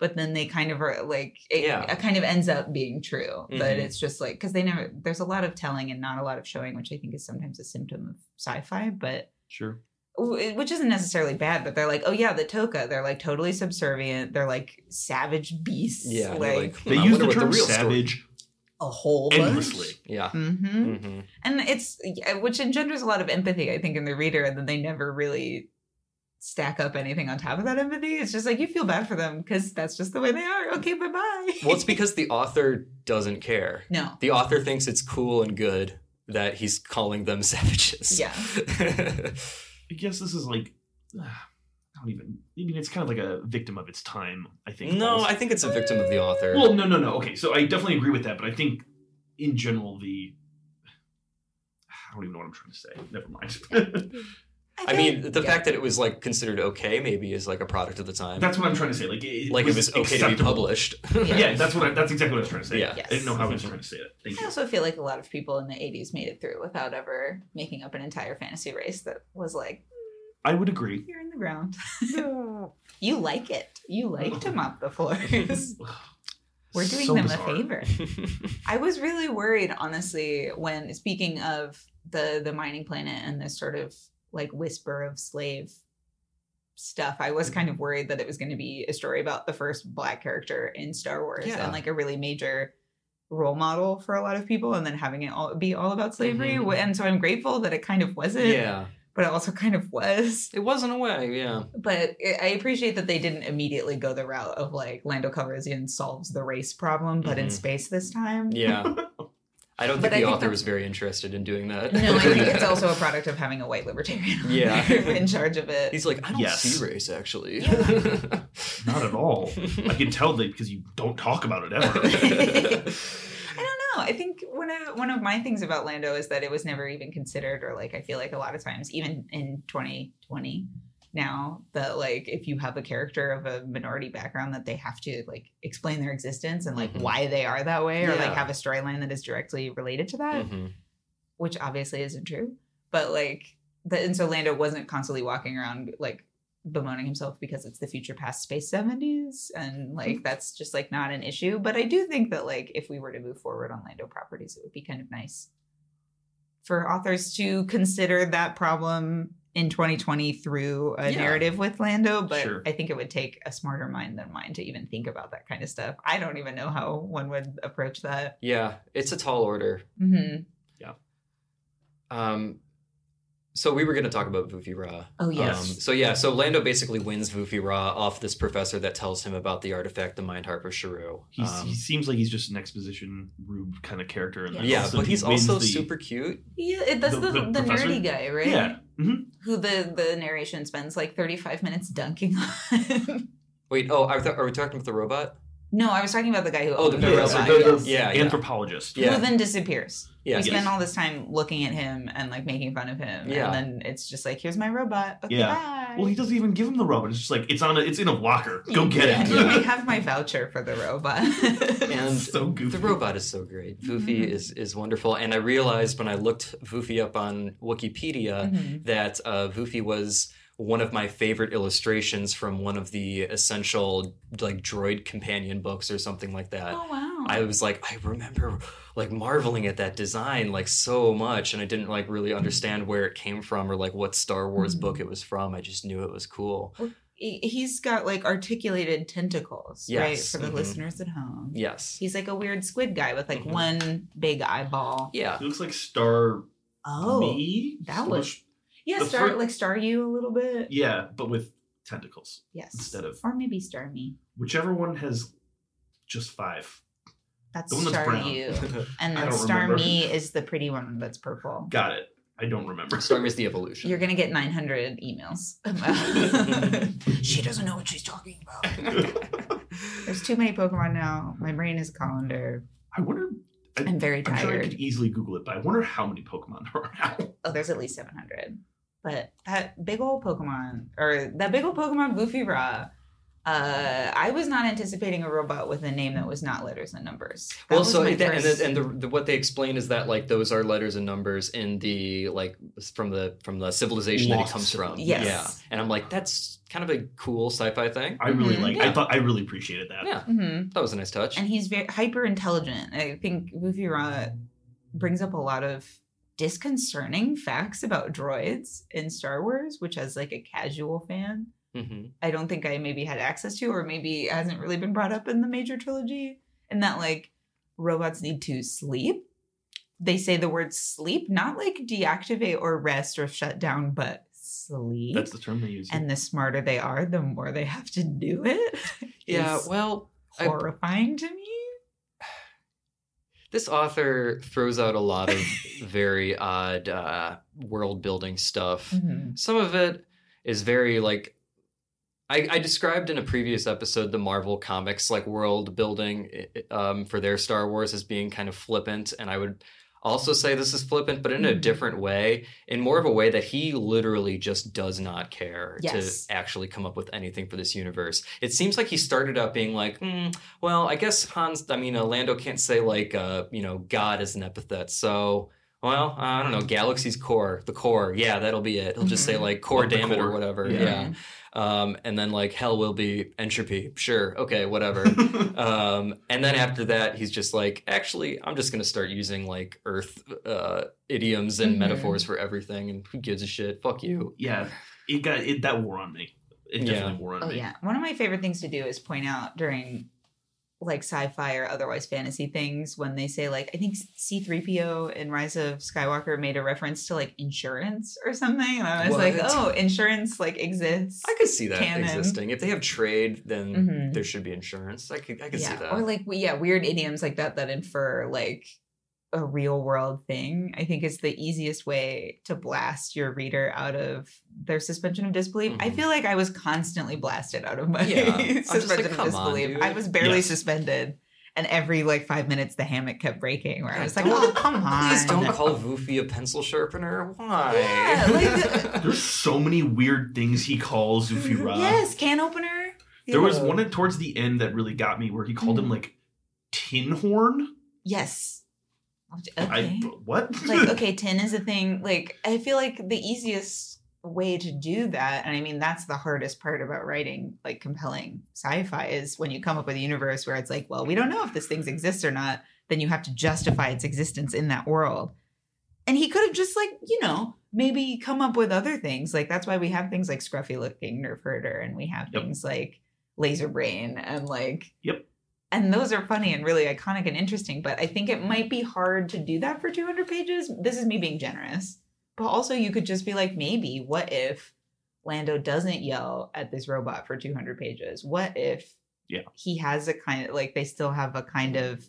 But then they kind of are like, it, Yeah. it kind of ends up being true. But Mhm. it's just like, because they never, there's a lot of telling and not a lot of showing, which I think is sometimes a symptom of sci fi, but sure which isn't necessarily bad. But they're like, oh, yeah, the Toka, they're like totally subservient. They're like savage beasts. yeah like, they're like, they "Hmm, use the wonder what term real story-" savage a whole bunch. endlessly. Yeah. Hmm hmm and it's which engenders a lot of empathy i think in the reader and then they never really stack up anything on top of that empathy. It's just like you feel bad for them because that's just the way they are. Okay bye-bye. Well it's because the author doesn't care. No. The author thinks it's cool and good that he's calling them <laughs> savages. Yeah. <laughs> I guess this is like I don't even I mean it's kind of like a victim of its time I think no also. I think it's a victim of the author Well, no, no, no. Okay, so I definitely agree with that, but I think in general the <sighs> I don't even know what I'm trying to say. Never mind. I <laughs> mean, the Yeah. fact that it was like considered okay maybe is like a product of the time. that's what I'm trying to say. Like, it, like it was okay to be acceptable. published. <laughs> Yeah. Yeah, that's what I, that's exactly what I was trying to say. Yeah. I didn't know how I was trying to say it. Thank I you. also feel like a lot of people in the 80s made it through without ever making up an entire fantasy race that was like, I would agree. you're in the ground. <laughs> you like it. You like to mop the floors. We're doing So them bizarre. a favor. <laughs> I was really worried, honestly, when speaking of the the mining planet and this sort of like whisper of slave stuff. I was kind of worried that it was going to be a story about the first black character in Star Wars Yeah. and like a really major role model for a lot of people, and then having it all be all about slavery. Mhm. And so I'm grateful that it kind of wasn't. yeah, But it also kind of was. it wasn't a way. Yeah, But I I appreciate that they didn't immediately go the route of like Lando Calrissian solves the race problem, but in Mhm. space this time. yeah. <laughs> I don't think I the think author that- was very interested in doing that. No, I think it's <laughs> also a product of having a white libertarian <laughs> Yeah. in charge of it. He's like, I don't Yes. see race actually. Not at all. I can tell that because you don't talk about it ever. I don't know. I think one of one of my things about Lando is that it was never even considered, or like I feel like a lot of times, even in 2020 now, that like if you have a character of a minority background, that they have to like explain their existence and like Mhm. why they are that way, or like have a storyline that is directly related to that. Mhm. which obviously isn't true. But like, the, and so Lando wasn't constantly walking around like bemoaning himself because it's the future past space 70s and like that's just like not an issue but i do think that like if we were to move forward on lando properties it would be kind of nice for authors to consider that problem in 2020 through a Yeah. narrative with lando but Sure. i think it would take a smarter mind than mine to even think about that kind of stuff i don't even know how one would approach that Yeah, it's a tall order. hmm Yeah. Um, so we were going to talk about Vuffi Raa. oh yes Um, so yeah, so Lando basically wins Vuffi Raa off this professor that tells him about the artifact, the Mind Harp of Sharu. Um, he seems like he's just an exposition rube kind of character. And then yeah, but he's wins also the- super cute. Yeah, that's The- the, the the, nerdy guy, right? Yeah. hmm Who the the narration spends like thirty five minutes dunking on. Wait, oh, are, th- are we talking about the robot? No, I was talking about the guy who Oh, the owned Yeah, robot, the, the. Yeah, yeah. anthropologist. Yeah. Who then disappears. Yeah, we yes. spend all this time looking at him and like making fun of him, Yeah. and then it's just like, "Here's my robot." Okay, Yeah. bye. Well, he doesn't even give him the robot. It's just like it's on. A, it's in a locker. Go get Yeah, it. you may <laughs> have my voucher for the robot. And <laughs> so goofy. The robot is so great. Vuffi Mhm. is is wonderful, and I realized when I looked Vuffi up on Wikipedia Mhm. that uh, Vuffi was one of my favorite illustrations from one of the essential like droid companion books or something like that. Oh wow! I was like, I remember like marveling at that design like so much, and I didn't like really understand where it came from or like what Star Wars book it was from. I just knew it was cool. He- He's got like articulated tentacles, right? For the mhm. listeners at home. Yes. He's like a weird squid guy with like Mhm. one big eyeball. Yeah. He looks like Star Oh, Me. that was- yeah, the star fir- like star you a little bit. Yeah, but with tentacles Yes. instead of Or maybe star me. whichever one has just five. That's The one that's Star brown. You. <laughs> And I then don't Star remember. Me is the pretty one that's purple. Got it. I don't remember. Storm is the evolution. You're gonna get 900 emails. <laughs> she doesn't know what she's talking about. <laughs> There's too many Pokemon now. My brain is a colander. I wonder. I, I'm very tired. I'm sure I could easily Google it, but I wonder how many Pokemon there are now. Oh, there's at least 700. But that big old Pokemon, or that big old Pokemon Goofy-Ra, uh, I was not anticipating a robot with a name that was not letters and numbers. That well, so my and, the, and, the, and the, the, what they explain is that like those are letters and numbers in the like from the from the civilization that Lost it comes from. Yes. Yeah, and I'm like, that's kind of a cool sci-fi thing. I really Mhm. like. Yeah. I thought I really appreciated that. Yeah, Mhm. that was a nice touch. and he's very hyper intelligent. I think Goofy Ra brings up a lot of disconcerting facts about droids in Star Wars, which as like a casual fan, hmm I don't think I maybe had access to, or maybe hasn't really been brought up in the major trilogy. And that like robots need to sleep. They say the word sleep, not like deactivate or rest or shut down, but sleep. That's the term they use. and the smarter they are, the more they have to do it. <laughs> Yeah, well, I- horrifying to me. This author throws out a lot of <laughs> very odd uh, world building stuff. Mhm. Some of it is very like I, I described in a previous episode the Marvel comics like world building um, for their Star Wars as being kind of flippant, and I would also say this is flippant, but in a Mhm. different way, in more of a way that he literally just does not care Yes. to actually come up with anything for this universe. It seems like he started out being like, "Hmm, well, I guess Hans, I mean, uh, Lando can't say like, uh, you know, God as an epithet, so. Well, I don't know. Galaxy's core, the core. Yeah, that'll be it. He'll just say Mhm. like core, Love the damn it, or whatever. Yeah. yeah. Um, and then like hell will be entropy. Sure. Okay. Whatever. <laughs> um, and then after that, he's just like, actually, I'm just gonna start using like Earth uh, idioms and Mhm. metaphors for everything, and who gives a shit? Fuck you. yeah, it got it that wore on me. It Yeah. definitely wore on Oh me. yeah, one of my favorite things to do is point out during like sci-fi or otherwise fantasy things when they say like I think C3PO in Rise of Skywalker made a reference to like insurance or something and I was like, "Oh, insurance like exists." I could see that Canon. existing. If they have trade, then Mhm. there should be insurance. I could. I could yeah, see that. or like we- yeah, weird idioms like that that infer like a real world thing. I think is the easiest way to blast your reader out of their suspension of disbelief. I Mhm. feel like I was constantly blasted out of my Yeah. <laughs> I'm like, suspension of "Come on, disbelief. I was barely Yes. suspended. And every like five minutes, the hammock kept breaking. Where I was like, don't- "Oh, come on!" <laughs> Please don't call Vuffi a pencil sharpener. Why? Yeah, like <laughs> There's so many weird things he calls Vuffi Raa. Yes, can opener. There was one towards the end that really got me where he called him Mhm. like tin horn. Yes. Okay. I what? like <laughs> okay tin is a thing like i feel like the easiest way to do that and i mean that's the hardest part about writing like compelling sci-fi is when you come up with a universe where it's like well we don't know if this thing exists or not then you have to justify its existence in that world and he could have just like you know maybe come up with other things like that's why we have things like scruffy looking nerf herder and we have Yep. things like laser brain and like Yep. And those are funny and really iconic and interesting but i think it might be hard to do that for 200 pages this is me being generous but also you could just be like maybe what if lando doesn't yell at this robot for 200 pages what if Yeah. he has a kind of like they still have a kind of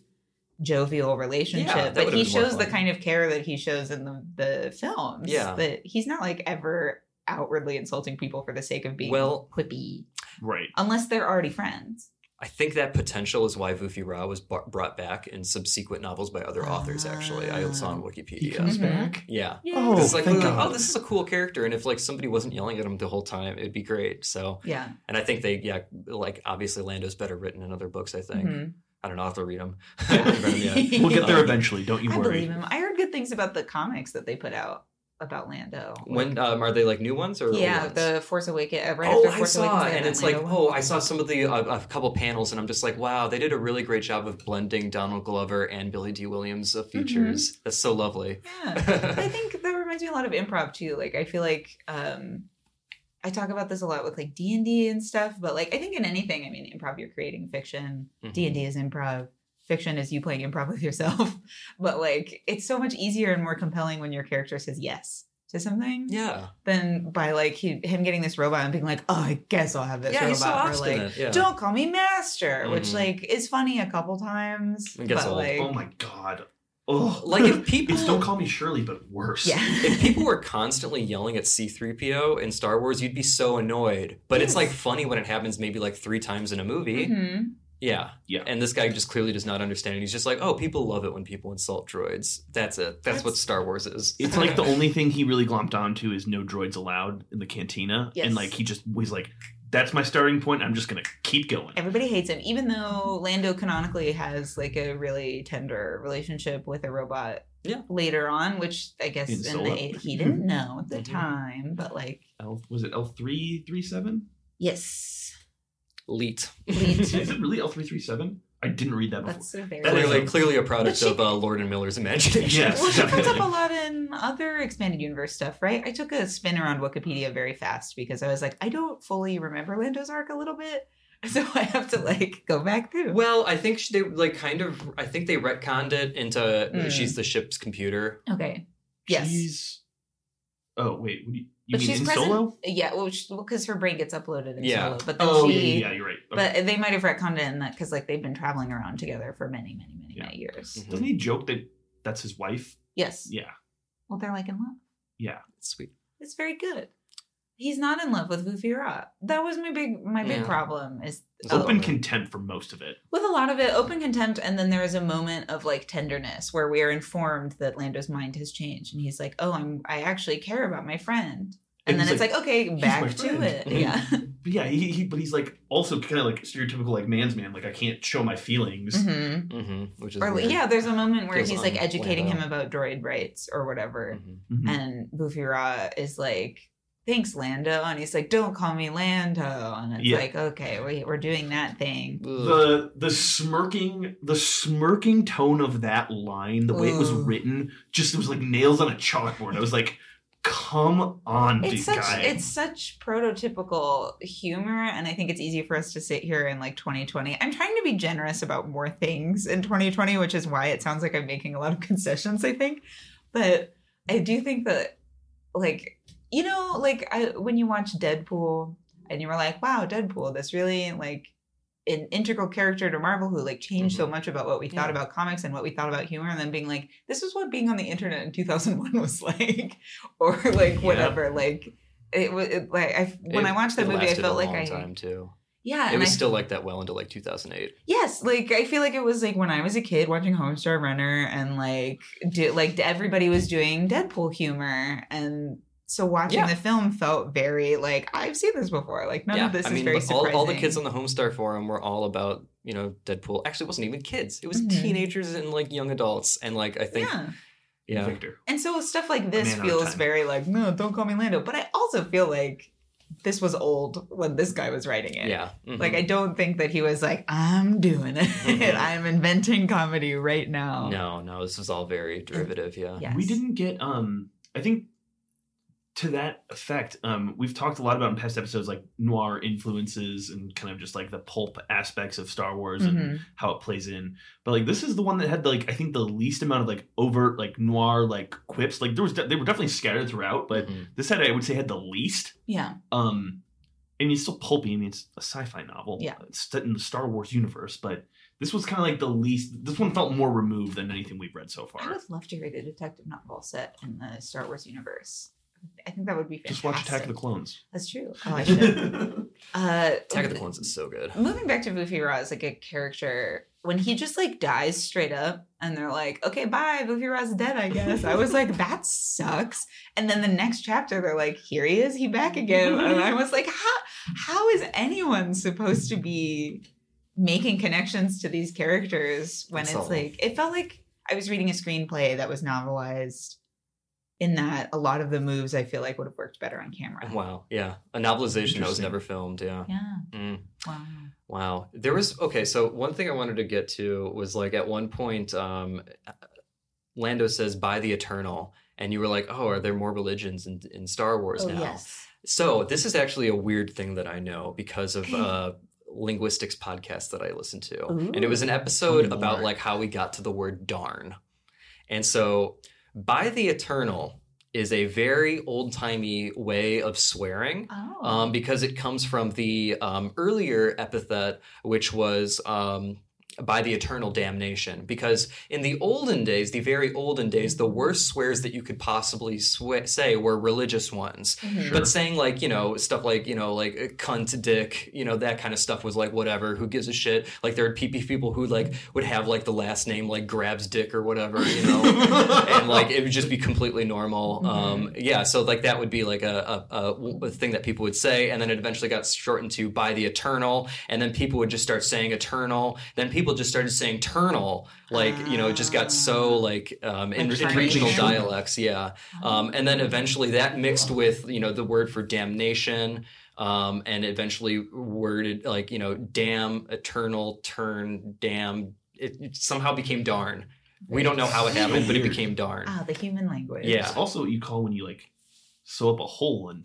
jovial relationship that but he shows the kind of care that he shows in the, the films Yeah. that he's not like ever outwardly insulting people for the sake of being Well- quippy right. unless they're already friends I think that potential is why Vuffi Raa was bu- brought back in subsequent novels by other authors. Actually, I saw on Wikipedia. He Wikipedia. comes Mhm. back. Yeah. Oh, it's like, thank oh, God. this is a cool character, and if like somebody wasn't yelling at him the whole time, it'd be great. So, yeah and I think they, yeah, like obviously Lando's better written in other books. I think Mhm. I don't know. I'll have to read them. I haven't read 'em <laughs> <laughs> yet. <laughs> We'll get there Um, eventually. Don't you I worry. believe him. I heard good things about the comics that they put out about Lando. When um, are they like new ones or yeah, ones? the Force Awakens. Uh, right oh, after I Force saw, Awakens, and it's like, Lando oh, one. I saw some of the uh, a couple panels, and I'm just like, wow, they did a really great job of blending Donald Glover and Billy Dee Williams uh, features. That's so lovely. Yeah, I think that reminds me a lot of improv too. Like I feel like um, I talk about this a lot with like D and D and stuff, but like I think in anything, I mean, improv, you're creating fiction. D and D is improv. Fiction is you playing improv with yourself. <laughs> but like, it's so much easier and more compelling when your character says yes to something Yeah. than by like he, him getting this robot and being like, oh, I guess I'll have this Yeah, robot. he's so or like, yeah. don't call me master, which Mhm. like is funny a couple times. It gets but old. like, oh my god. Oh, Like if <laughs> people it's don't call me Shirley, but worse. yeah. if people were constantly yelling at C3PO in Star Wars, you'd be so annoyed. But it's like funny when it happens maybe like three times in a movie. Mhm. Yeah. Yeah. And this guy just clearly does not understand. it. He's just like, oh, people love it when people insult droids. That's it. That's, what Star Wars is. It's like <laughs> the only thing he really glomped onto is no droids allowed in the cantina. Yes. And like he just he's like, that's my starting point. I'm just gonna keep going. Everybody hates him, even though Lando canonically has like a really tender relationship with a robot. Yeah. Later on, which I guess In in Solo. the, he didn't <laughs> know at the time, but like L was it L three three seven? yes, Leet. Leet. Is it really L three three seven? I didn't read that before. that's a very That is Clearly, a- clearly a product she- of uh, Lord and Miller's imagination. Yes. Well, she comes up a lot in other expanded universe stuff, right? I took a spin around Wikipedia very fast because I was like, I don't fully remember Lando's arc a little bit, <laughs> so I have to like go back through. Well, I think they like kind of. I think they retconned it into Mm. she's the ship's computer. okay, yes, She's Oh wait, what do you, you but mean she's in present. solo? Yeah, well, because her brain gets uploaded in Yeah. solo, but then Oh she. yeah, yeah, yeah, you're right. Okay. But they might have retconned it in that because like they've been traveling around together for many, many, many, Yeah. many years. Mhm. Doesn't he joke that that's his wife? Yes. Yeah. Well, they're like in love. Yeah. Sweet. It's very good. He's not in love with Vufi Ra. That was my big my big Yeah. problem is It's Oh. Open contempt for most of it. with a lot of it open contempt and then there is a moment of like tenderness where we are informed that Lando's mind has changed and he's like, "Oh, I'm I actually care about my friend." And, And then it's like, "Okay, back to it." Mhm. Yeah. <laughs> But yeah, he, he but he's like also kind of like stereotypical like man's man. Like I can't show my feelings. Mhm. Mm-hmm. Which is Or weird. yeah, there's a moment where Feels he's like un- educating him about droid rights or whatever. Mhm. Mhm. and Buffy Ra is like, "Thanks, Lando," and he's like, "Don't call me Lando," and it's Yeah. like, "Okay, we, we're doing that thing." Ugh. The the smirking the smirking tone of that line, the way it was written, just it was like nails on a chalkboard. I was like, come on, dude, It's such guy. it's such prototypical humor, and I think it's easy for us to sit here in like 2020. I'm trying to be generous about more things in 2020, which is why it sounds like I'm making a lot of <laughs> concessions. I think, but I do think that like you know like I, when you watch Deadpool and you were like, wow, Deadpool, this really like an integral character to Marvel who like changed so mm-hmm. much about what we thought Yeah. about comics and what we thought about humor, and then being like, this is what being on the internet in 2001 <laughs> was like, <laughs> or like Yeah. whatever. Like it was like I when It- I watched that movie, I felt a like long I time too. yeah, It was I still like that well into like 2008. Yes, like I feel like it was like when I was a kid watching Homestar Runner and like do, like everybody was doing Deadpool humor and so watching Yeah. the film felt very like I've seen this before. Like none yeah, of this I is mean, very all, surprising. all the kids on the Homestar forum were all about you know Deadpool. Actually, it wasn't even kids; it was Mhm. teenagers and like young adults. And like I think, yeah. yeah, Victor. And so stuff like this man out of feels very like no, don't call me Lando. But I also feel like this was old when this guy was writing it. yeah, mhm. Like I don't think that he was like I'm doing it. Mhm. <laughs> I'm inventing comedy right now. no, no, this was all very derivative. Yeah, Yes. We didn't get um I think to that effect, um, we've talked a lot about in past episodes like noir influences and kind of just like the pulp aspects of Star Wars and Mhm. how it plays in. But like this is the one that had like I think the least amount of like overt like noir like quips. Like there was de- they were definitely scattered throughout, but Mhm. this had I would say had the least. Yeah. Um, I mean it's still pulpy. I mean it's a sci-fi novel. Yeah. it's set in the Star Wars universe, but this was kind of like the least. This one felt more removed than anything we've read so far. I far. would love to read a detective novel set in the Star Wars universe. I think that would be fantastic. Just watch Attack of the Clones. That's true. Oh, I <laughs> should. uh, Attack of the Clones is so good. Moving back to Buffy Ra as like a character, when he just like dies straight up, and they're like, "Okay, bye, Buffy Ra's dead." I guess I was like, "That sucks." And then the next chapter, they're like, "Here he is, he back again," and I was like, "How? How is anyone supposed to be making connections to these characters when That's it's all. like it felt like I was reading a screenplay that was novelized." In that, a lot of the moves I feel like would have worked better on camera. Wow, yeah, a novelization that was never filmed. Yeah. Yeah. Mm. Wow. Wow. There was okay, so one thing I wanted to get to was like at one point um Lando says by the eternal and you were like, "Oh, are there more religions in, in Star Wars Oh now?" yes. So, this is actually a weird thing that I know because of Okay. <laughs> uh linguistics podcast that I listened to. And it was an episode about like how we got to the word darn. And so by the eternal is a very old timey way of swearing. Oh. Um, because it comes from the um, earlier epithet, which was um, by the eternal damnation. Because in the olden days, the very olden days, the worst swears that you could possibly swe- say were religious ones. Mhm. But saying like you know stuff like you know like uh, cunt, dick, you know that kind of stuff was like whatever. Who gives a shit? Like there would be people who like would have like the last name like grabs dick or whatever, you know, <laughs> and like it would just be completely normal. Um, yeah, so like that would be like a, a, a, a thing that people would say, and then it eventually got shortened to by the eternal, and then people would just start saying eternal. Then people just started saying ternal, like you know, it just got so like um, in, Like in trying regional dialects, yeah. Um, and then eventually that mixed with you know the word for damnation, um, and eventually worded like you know damn, eternal, turn, damn. It, it somehow became darn. We don't know how it happened, but it became darn. Ah, the human language. Yeah. It's also what you call when you like sew up a hole in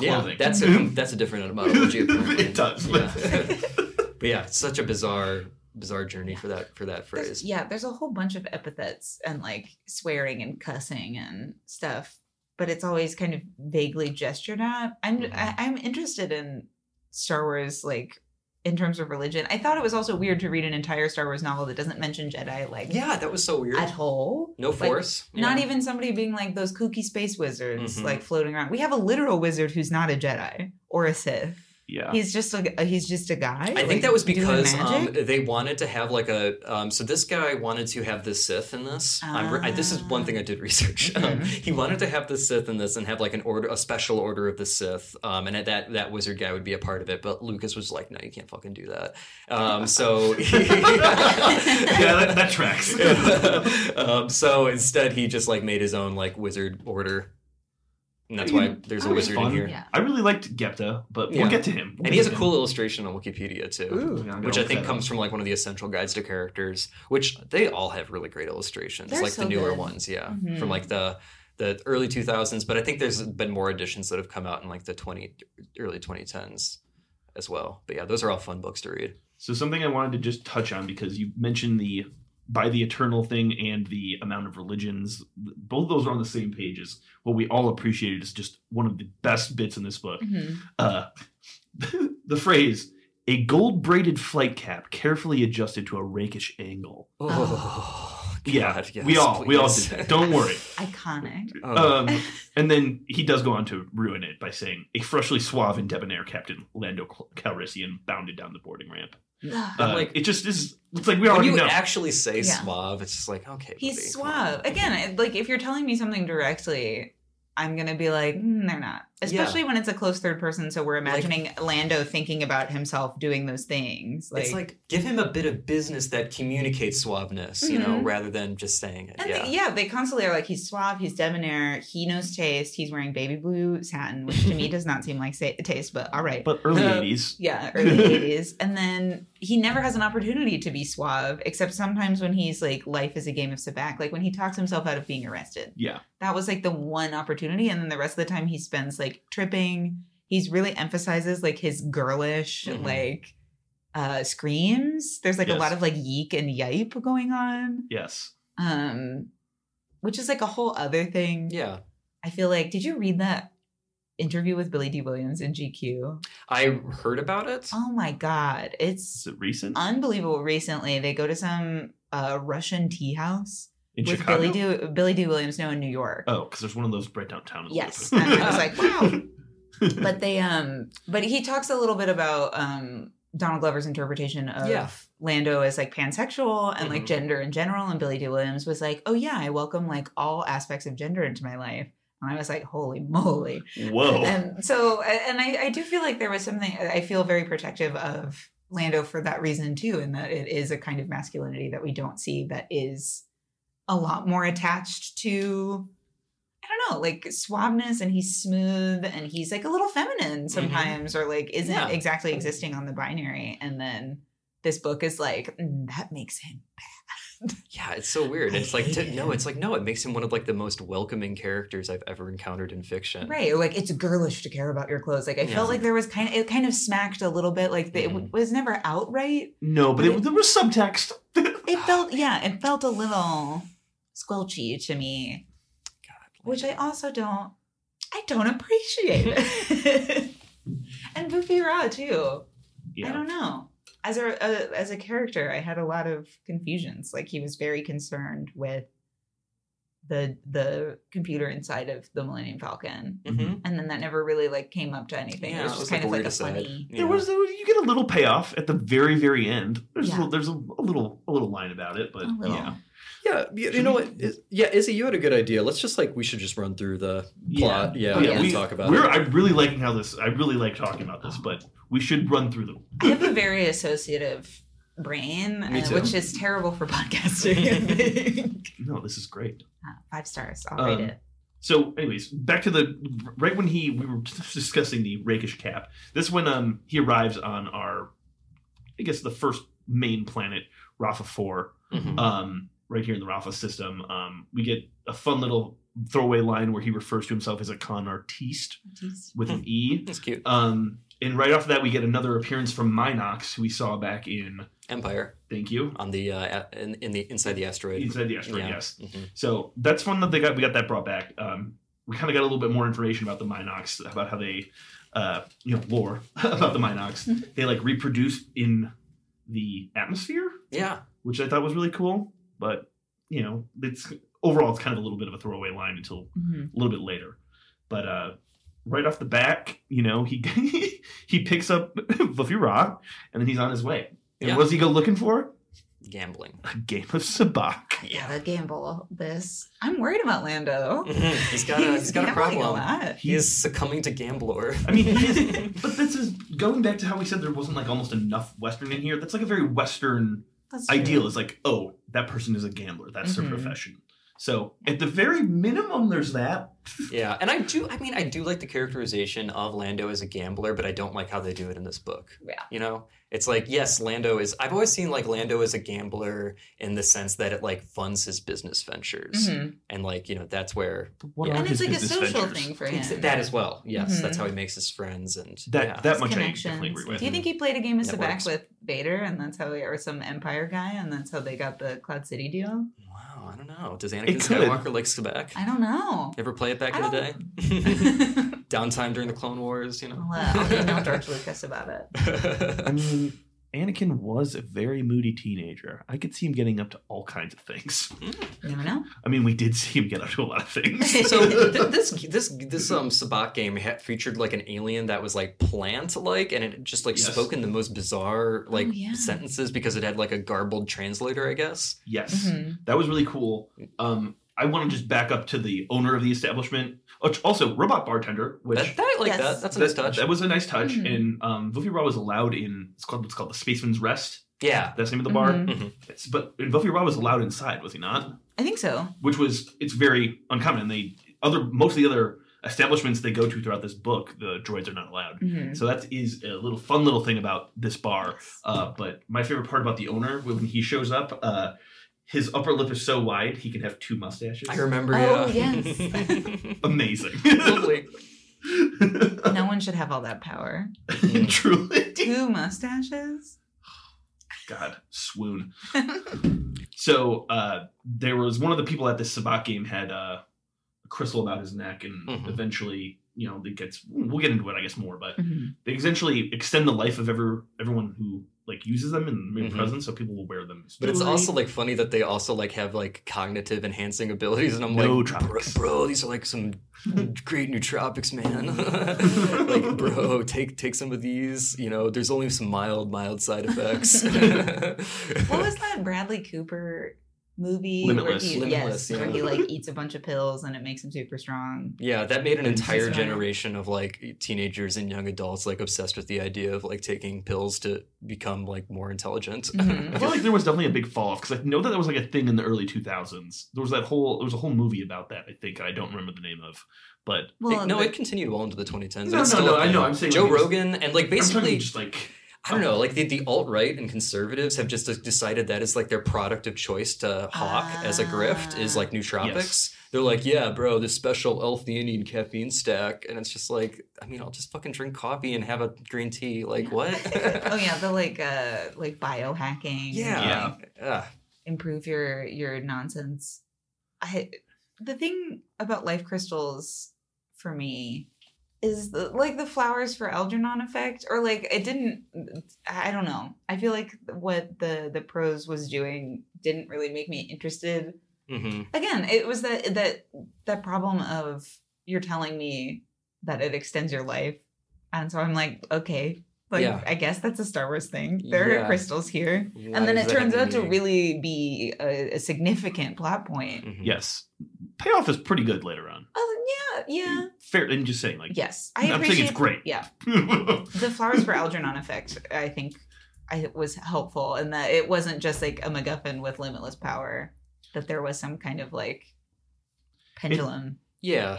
Yeah, clothing. that's a that's a different <laughs> etymology. apparently. it does. Yeah. But <laughs> But yeah, it's such a bizarre bizarre journey for that for that There's- phrase. yeah, there's a whole bunch of epithets and like swearing and cussing and stuff, but it's always kind of vaguely gestured at. I'm Mhm. I, I'm interested in Star Wars like in terms of religion. I thought it was also weird to read an entire Star Wars novel that doesn't mention Jedi like Yeah, that was so weird. at all. No Like, force. Not even somebody being like those kooky space wizards Mhm. like floating around. We have a literal wizard who's not a Jedi or a Sith. Yeah. He's just a he's just a guy. I like, think that was because um, they wanted to have like a. Um, so this guy wanted to have the Sith in this. I'm re- I, this is one thing I did research. Um, Mhm. he wanted to have the Sith in this and have like an order, a special order of the Sith, um, and that that wizard guy would be a part of it. But Lucas was like, "No, you can't fucking do that." Um, so <laughs> yeah, that, that tracks. <laughs> um, so instead, he just like made his own like wizard order, and that's why there's a That was wizard in here. Yeah. I really liked Gepta, but we'll get to him. And he has a cool illustration on Wikipedia too. Ooh. Yeah, which I think comes up. from like one of the essential guides to characters, which they all have really great illustrations, They're like so the newer good. ones, yeah, Mhm. from like the the early 2000s. But I think there's been more editions that have come out in like the 20 early 2010s as well. But yeah, those are all fun books to read. So something I wanted to just touch on because you mentioned the by the eternal thing and the amount of religions. Both of those are on the same pages. What we all appreciated is just one of the best bits in this book. Mhm. Uh, <laughs> the phrase "a gold braided flight cap carefully adjusted to a rakish angle." Oh, yeah, God, yes, we all we all did that. Don't worry. iconic. Oh. Um, and then he does go on to ruin it by saying, "A freshly suave and debonair Captain Lando Calrissian bounded down the boarding ramp." Ugh. Uh, like- it just is. It's like we when already you know. actually say Yeah. suave, it's just like okay, He's buddy, suave. Again, it- like if you're telling me something directly, I'm gonna be like, mm, they're not. Especially when it's a close third person, so we're imagining Lando thinking about himself doing those things. Like, it's like give him a bit of business that communicates suaveness, you know, Mhm. rather than just saying it. and yeah. they, yeah, they constantly are like, he's suave, he's debonair, he knows taste, he's wearing baby blue satin, which to me <laughs> does not seem like sa- taste, but all right. but early Uh, '80s. Yeah, early <laughs> 80s. And then he never has an opportunity to be suave, except sometimes when he's like, life is a game of sabacc, like when he talks himself out of being arrested. Yeah, That was like the one opportunity. And then the rest of the time he spends like tripping. He's really emphasizes like his girlish, Mhm. like, uh screams. There's like a lot of like yeek and yipe going on. yes. Um, which is like a whole other thing. yeah. I feel like, did you read that interview with Billy Dee Williams in GQ? I heard about it. Oh my God. It's it recent unbelievable recently they go to some uh russian tea house in with Chicago? billy dee billy dee williams no in new york Oh, because there's one of those right downtown. yes and i was like wow <laughs> but they um but he talks a little bit about um donald glover's interpretation of Yeah. lando as like pansexual and like Mhm. gender in general and billy dee williams was like oh yeah i welcome like all aspects of gender into my life and i was like holy moly Whoa. and so and I, I do feel like there was something i feel very protective of lando for that reason too in that it is a kind of masculinity that we don't see that is a lot more attached to i don't know like suaveness and he's smooth and he's like a little feminine sometimes or like isn't Yeah. exactly existing on the binary and then this book is like "Mm, that makes him bad. <laughs> Yeah, it's so weird. I It's like to, no, it's like no, it makes him one of like the most welcoming characters I've ever encountered in fiction. Right, like it's girlish to care about your clothes. Like I Yeah. felt like there was kind of it kind of smacked a little bit. Like it Mhm. was never outright, no, but but it, it- there was subtext. it felt yeah it felt a little squelchy to me which I also don't. I don't appreciate it. <laughs> and Buffy Ra too. I don't know. As a, a as a character, I had a lot of confusions. Like he was very concerned with the the computer inside of the Millennium Falcon, Mhm. and then that never really like came up to anything. Yeah, it was it just was kind like of a like a aside. funny. Yeah. There was, there was you get a little payoff at the very very end. There's Yeah. a, there's a, a little a little line about it, but A yeah. Yeah, you, you know we- what? Is, yeah, Izzy, you had a good idea. Let's just like we should just run through the plot. Yeah, Oh, and yeah. we, talk about we're, it. I'm really liking how this. I really like talking about this, but we should run through them. I have a very associative brain, Me uh, which is terrible for podcasting. <laughs> No, this is great. Uh, five stars. I'll Um, rate it. So, anyways, back to the right when he we were <laughs> discussing the rakish cap. This when um he arrives on our, I guess the first main planet, Rafa Four. Mhm. Um, right here in the Rafa system, um, we get a fun little throwaway line where he refers to himself as a con artiste with an E. <laughs> It's cute. Um, and right off of that, we get another appearance from mynocks, who we saw back in. Empire Thank you. on the uh, in, in the inside the asteroid. Inside the asteroid, Yeah. yes. Mhm. So that's fun that they got we got that brought back. Um, we kind of got a little bit more information about the mynocks, about how they, uh, you know, lore <laughs> about the mynocks. they like reproduce in the atmosphere, Yeah. which I thought was really cool. But you know, it's overall it's kind of a little bit of a throwaway line until Mhm. a little bit later. But uh, right off the back, you know, he <laughs> he picks up <laughs> Buffy Ra, and then he's on his way. And Yeah. what does he go looking for? Gambling. A game of sabacc. Gotta gamble this. I'm worried about Lando. Mhm. He's got a he's got a problem. lot. He is succumbing to Gamblor. I mean, he is, <laughs> but this is going back to how we said there wasn't like almost enough Western in here. That's like a very Western That's ideal. Is like, oh, that person is a gambler. That's Mhm. their profession. So at the very minimum, there's that. Yeah, and I do. I mean, I do like the characterization of Lando as a gambler, but I don't like how they do it in this book. Yeah. You know, it's like yes, Lando is. I've always seen like Lando as a gambler in the sense that it like funds his business ventures, Mhm. and like you know that's where What Yeah. And it's like a social ventures? thing for him. that as well. Yes, Mhm. that's how he makes his friends, and That yeah. that His much I definitely agree with. Do you think he played a game of Networks. Sabacc with Vader, and that's how, he, or some Empire guy, and that's how they got the Cloud City deal? Wow, I don't know. Does It Anakin could. Skywalker like Quebec? I don't know. Ever play it back I in the day? <laughs> <laughs> Downtime during the Clone Wars, you know. uh, I'll email George Lucas about it. I mean, Anakin was a very moody teenager. I could see him getting up to all kinds of things. You never know. I mean, we did see him get up to a lot of things. <laughs> so th- this this this um Sabacc game had featured like an alien that was like plant like, and it just like Yes. spoke in the most bizarre like Oh, yeah. sentences because it had like a garbled translator, I guess. yes. Mhm. That was really cool. Um, I want to just back up to the owner of the establishment. Which also, robot bartender, which That, that I like Yes. that. That's a nice that, touch. that was a nice touch. Mhm. And um, Buffy Raw was allowed in. It's called what's called the Spaceman's Rest. yeah. That's the name of the bar. Mhm. It's, but and Buffy Raw was allowed inside, was he not? I think so. Which was it's very uncommon. And they other most of the other establishments they go to throughout this book, the droids are not allowed. Mhm. So that is a little fun little thing about this bar. Uh, but my favorite part about the owner when he shows up, uh, his upper lip is so wide he can have two mustaches. I remember. Oh, yeah. yes. <laughs> Amazing. Totally. no one should have all that power. <laughs> Truly. Two mustaches. God, swoon. <laughs> so uh, there was one of the people at this Sabacc game had uh, a crystal about his neck, and Mhm. eventually, you know, it gets. We'll get into it, I guess, more, but Mhm. they essentially extend the life of every everyone who like uses them in their Mhm. present, so people will wear them. But it's also like funny that they also like have like cognitive enhancing abilities, and I'm No like, bro, tropics. bro, these are like some <laughs> great nootropics, man. <laughs> like, bro, take take some of these. You know, there's only some mild, mild side effects. <laughs> What was that Bradley Cooper movie? Limitless. Where he, Limitless, yes, where he like eats a bunch of pills and it makes him super strong. Yeah, that made an entire generation of like teenagers and young adults like obsessed with the idea of like taking pills to become like more intelligent. Mhm. <laughs> I feel like there was definitely a big fall off because I know that that was like a thing in the early 2000s. There was that whole there was a whole movie about that. I think I don't remember the name of, but Well, no, the- it continued well into the 2010s. No, It's no, no, a I thing. know, I'm saying, Joe like, Rogan and like I'm basically talking just like I don't know, like the, the alt right and conservatives have just decided that is like their product of choice to hawk as a grift is like nootropics. Yes. They're like, yeah, bro, this special L-theanine caffeine stack, and it's just like, I mean, I'll just fucking drink coffee and have a green tea. Like what? <laughs> oh yeah, the <laughs> like uh like biohacking. yeah, Yeah. Ugh. Improve your your nonsense. I the thing about life crystals for me is the, like the flowers for Algernon effect, or like it didn't. I don't know. I feel like what the the prose was doing didn't really make me interested. hmm Again, it was that that that problem of you're telling me that it extends your life, and so I'm like, okay, like Yeah. I guess that's a Star Wars thing. There Yeah. are crystals here, Why and then does it turns have out to really be a, a significant plot point. Mhm. Yes, payoff is pretty good later on. Oh yeah, yeah. Fair, and just saying, like, Yes, I I'm saying appreciate. it's great. Yeah, <laughs> the flowers for Algernon effect. I think I was helpful in that it wasn't just like a MacGuffin with limitless power. That there was some kind of like pendulum. Yeah.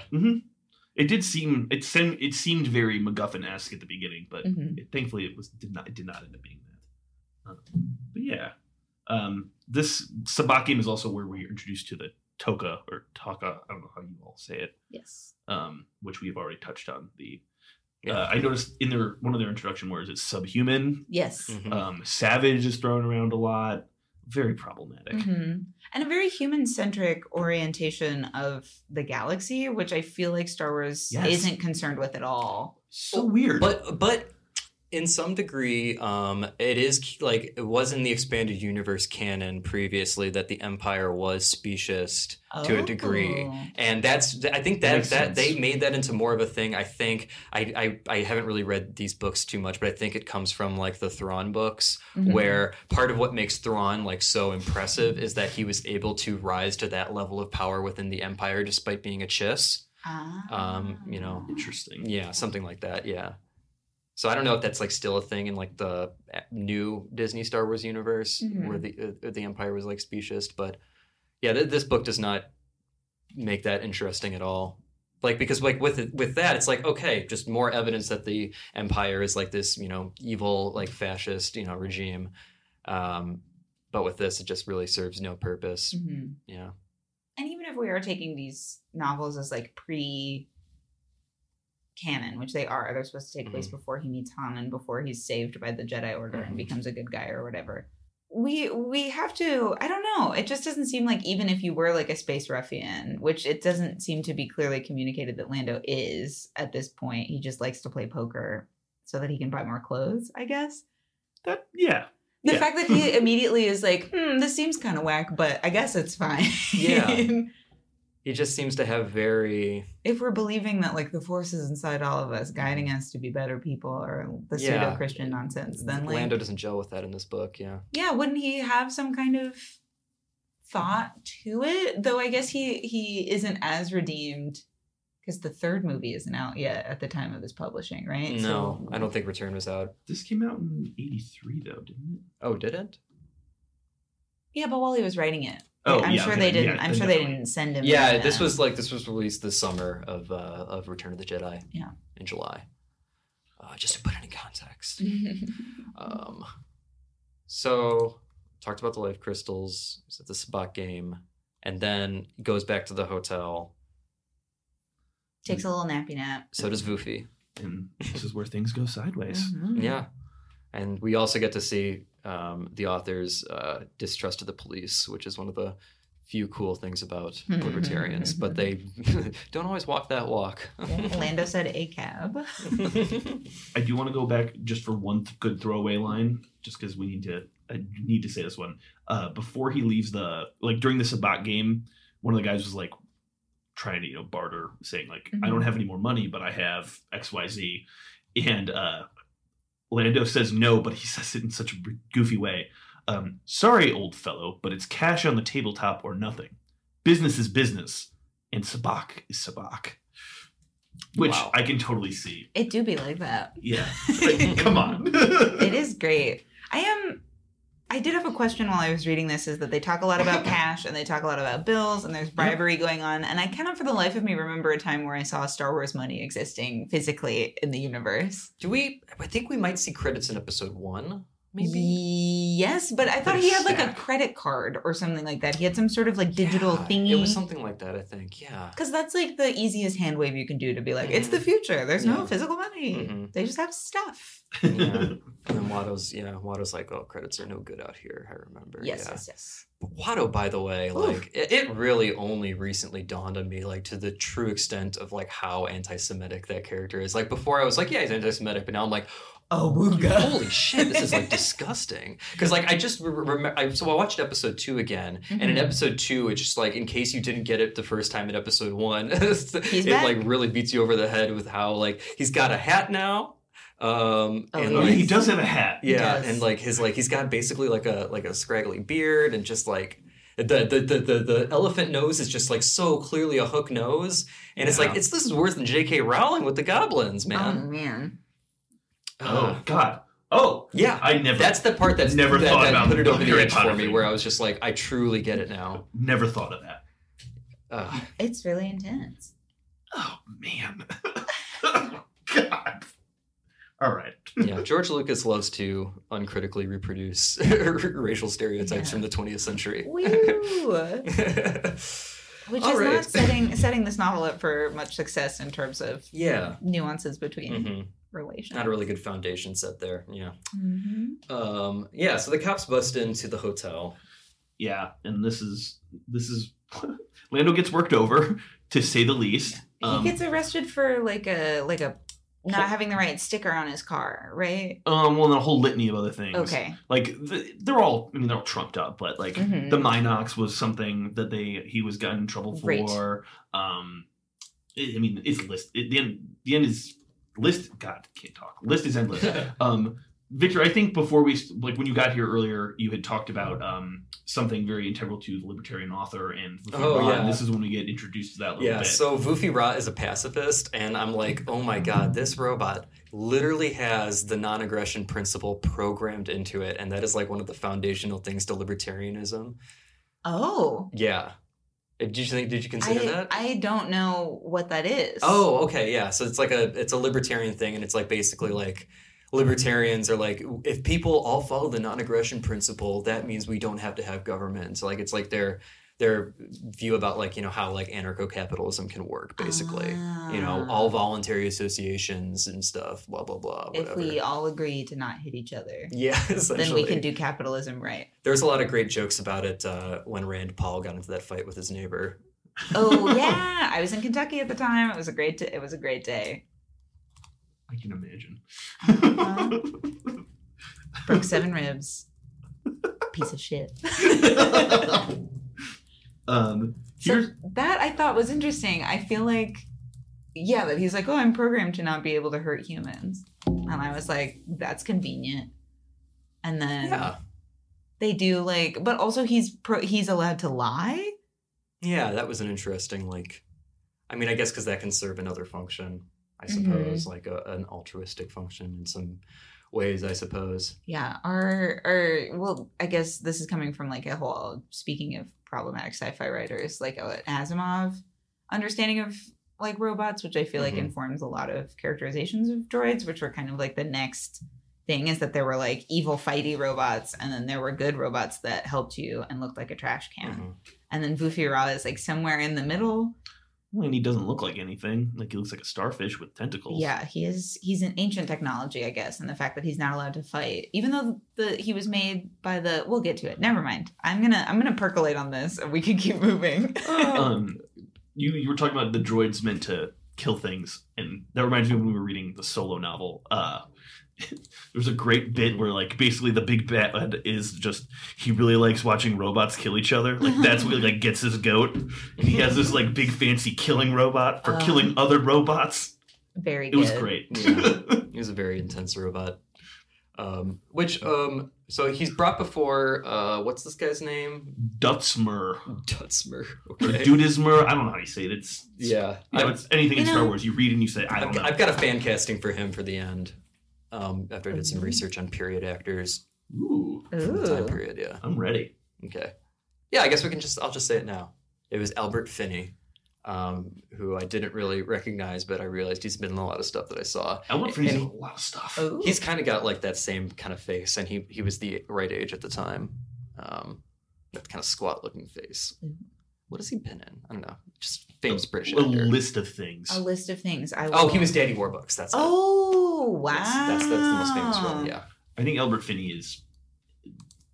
it did seem it seemed it seemed very MacGuffin esque at the beginning, but Mhm. it, thankfully it was did not it did not end up being that. Um, but yeah, um, this Sabacc game is also where we are introduced to the Toka or Taka. I don't know how you all say it. Yes. Um, which we've already touched on. The Yeah. uh, I noticed in their one of their introduction words it's subhuman. Yes. Mhm. Um, savage is thrown around a lot. Very problematic. hmm And a very human centric orientation of the galaxy, which I feel like Star Wars Yes. isn't concerned with at all. So weird. But but in some degree, um, it is like it was in the expanded universe canon previously that the Empire was specious to a degree. Oh. And that's I think That that makes that sense. they made that into more of a thing. I think I, I I haven't really read these books too much, but I think it comes from like the Thrawn books, Mhm. where part of what makes Thrawn like so impressive is that he was able to rise to that level of power within the Empire despite being a chiss. Ah. Um, you know, Interesting. yeah, something like that. Yeah. So I don't know if that's like still a thing in like the uh, new Disney Star Wars universe Mhm. where the uh, the Empire was like specious, but yeah, th- this book does not make that interesting at all. Like because like with it, with that, it's like okay, just more evidence that the Empire is like this you know evil like fascist you know regime. Um, but with this, it just really serves no purpose. Mhm. Yeah. And even if we are taking these novels as like pre canon, which they are, they're supposed to take place before he meets Han and before he's saved by the Jedi Order and Mhm. becomes a good guy or whatever. We we have to I don't know. It just doesn't seem like even if you were like a space ruffian, which it doesn't seem to be clearly communicated that Lando is at this point. He just likes to play poker so that he can buy more clothes, I guess. That yeah. The Yeah. fact that he <laughs> immediately is like, hmm, this seems kind of whack, but I guess it's fine. Yeah. <laughs> He just seems to have very if we're believing that like the forces inside all of us, guiding mm-hmm. us to be better people, or the Yeah. pseudo Christian nonsense, then like, Lando doesn't gel with that in this book. Yeah. yeah, wouldn't he have some kind of thought to it? Though I guess he he isn't as redeemed because the third movie isn't out yet at the time of this publishing, right? No, So- I don't think Return was out. This came out in '83 though, didn't it? Oh, did it? Yeah, but while he was writing it, Oh, I'm yeah, sure okay, they didn't. yeah, I'm then sure they didn't send him. Yeah, in, this uh, was like this was released this summer of uh, of Return of the Jedi. Yeah. in July. Uh, just to put it in context. <laughs> Um, so talked about the life crystals. He's at the Sabacc game, and then goes back to the hotel. takes a little nappy nap. So does Vuffi. And this is where things go sideways. Mhm. Yeah, and we also get to see um, the author's uh, distrust of the police, which is one of the few cool things about libertarians. but they <laughs> don't always walk that walk. Lando said a cab. <laughs> I do want to go back just for one th- good throwaway line, just because we need to. I need to say this one. Uh, before he leaves the like during the Sabacc game, one of the guys was like trying to you know barter, saying like I don't Mhm. have any more money, but I have X Y Z, and uh, Lando says no, but he <laughs> says it in such a goofy way. Um, Sorry, old fellow, but it's cash on the tabletop or nothing. Business is business, and Sabacc is Sabacc. Which Wow. I can totally see. It do be like that. Yeah. <laughs> Like, come on. it is great. I am. I did have a question while I was reading this. Is that they talk a lot about <laughs> cash and they talk a lot about bills and there's bribery going on. And I cannot, for the life of me, remember a time where I saw Star Wars money existing physically in the universe. Do we? I think we might see credits in episode one. Maybe. Yes, but I thought he had like a credit card or something like that. He had some sort of like digital Yeah, thingy. It was something like that, I think. Yeah. Because that's like the easiest hand wave you can do to be like, it's Mhm. the future. There's Yeah. no physical money. Mhm. They just have stuff. <laughs> Yeah. <laughs> And then Watto's, yeah, Watto's like, oh, credits are no good out here. I remember. Yes, yeah. yes, yes. But Watto, by the way, like it, it really only recently dawned on me, like to the true extent of like how anti-Semitic that character is. Like before, I was like, yeah, he's anti-Semitic, but now I'm like, Oh, wooga. holy shit, this is like <laughs> disgusting. Because like I just remember, I, so I watched episode two again, and in Mhm. episode two, it's just like in case you didn't get it the first time in episode one, <laughs> it back. like really beats you over the head with how like he's got a hat now. Um, Oh, and like, he does have a hat. Yeah, and like his like he's got basically like a like a scraggly beard and just like the the the the, the elephant nose is just like so clearly a hook nose, and it's like it's this is worse than J.K. Rowling with the goblins, man. Oh, man. Man. Oh God. Oh, yeah, I never. that's the part that's Never that, thought that about put it the over the Harry edge Potter for me, thing. where I was just like, I truly get it now. never thought of that. Ugh. It's really intense. Oh man. oh, <laughs> God. All right. yeah, George Lucas loves to uncritically reproduce <laughs> racial stereotypes Yeah. from the 20th century. Woo! <laughs> Which All is right. not setting setting this novel up for much success in terms of yeah, nuances between hmm relations. not a really good foundation set there. Yeah. Mhm. Um, yeah, so the cops bust into the hotel. Yeah, and this is this is <laughs> Lando gets worked over to say the least. Um, he gets arrested for like a like a not having the right sticker on his car, right? um, well, and a whole litany of other things. Okay. like th- they're all. I mean, they're all trumped up, but like Mhm. the mynocks was something that they he was gotten in trouble Right. for. Um, I I mean, it's list. It, the end. The end is list. God, can't talk. List is endless. <laughs> um, Victor, I think before we like when you got here earlier, you had talked about um something very integral to the libertarian author and Luffy Oh, Rod, yeah. and this is when we get introduced to that a little Yeah, bit. so Vuffi Raa is a pacifist, and I'm like, oh my god, this robot literally has the non aggression principle programmed into it, and that is like one of the foundational things to libertarianism. Oh. Yeah. Did you think? Did you consider I, that? I don't know what that is. Oh, okay, yeah. So it's like a it's a libertarian thing, and it's like basically like libertarians are like if people all follow the non-aggression principle, that means we don't have to have government. So like it's like their their view about like you know how like anarcho-capitalism can work, basically. You know, Ah. all voluntary associations and stuff. Blah blah blah. If we all agree to not hit each other, yeah, <laughs> then we can do capitalism right. There's a lot of great jokes about it uh, when Rand Paul got into that fight with his neighbor. Oh <laughs> yeah, I was in Kentucky at the time. It was a great. It was a great day. I can imagine. Uh-huh. <laughs> Broke seven ribs. Piece of shit. Um, So that I thought was interesting. I feel like, yeah, that he's like, oh, I'm programmed to not be able to hurt humans, and I was like, that's convenient. And then Yeah, they do like, but also he's pro- he's allowed to lie. yeah, that was an interesting like. I mean, I guess because that can serve another function. I Mhm. suppose, like a, an altruistic function in some ways. I suppose. Yeah, or or well, I guess this is coming from like a whole speaking of problematic sci-fi writers, like uh, Asimov understanding of like robots, which I feel like Mhm. informs a lot of characterizations of droids, which were kind of like the next thing is that there were like evil fighty robots, and then there were good robots that helped you and looked like a trash can, Mhm. and then Vuffi Raa is like somewhere in the middle. Well, and he doesn't look like anything. Like he looks like a starfish with tentacles. Yeah, he is. He's an ancient technology, I guess, and the fact that he's not allowed to fight, even though the he was made by the. We'll get to it. Never mind. I'm gonna I'm gonna percolate on this, and we can keep moving. <laughs> Um, you you were talking about the droids meant to kill things, and that reminds me of when we were reading the solo novel. Uh, <laughs> there's a great bit where like basically the big bad is just he really likes watching robots kill each other. Like that's what like gets his goat. And he has this like big fancy killing robot for Uh. killing other robots. Very It good. was great. Yeah. <laughs> He was a very intense robot. Um, which um, so he's brought before uh, what's this guy's name? Duttes Mer. Dutsmer. Or Okay. Dudismer. I don't know how you say it. It's Yeah. you know, it's anything in You Star Wars. You read and you say, I don't I've, know. I've got a fan casting for him for the end. Um, after I did some research on period actors Ooh, from the time Ooh. period. Yeah. I'm ready. Okay. Yeah, I guess we can just. I'll just say it now. It was Albert Finney. um, who I didn't really recognize, but I realized he's been in a lot of stuff that I saw. Albert Finney's in a lot of stuff. Ooh. He's kind of got like that same kind of face, and he he was the right age at the time. Um, that kind of squat looking face. Mhm. What has he been in? I don't know. Just famous British a actor. list of things. a list of things. I Oh, he was Daddy Warbucks. That's it. Oh wow, Yes, that's that's the most famous one. Yeah. I think Albert Finney is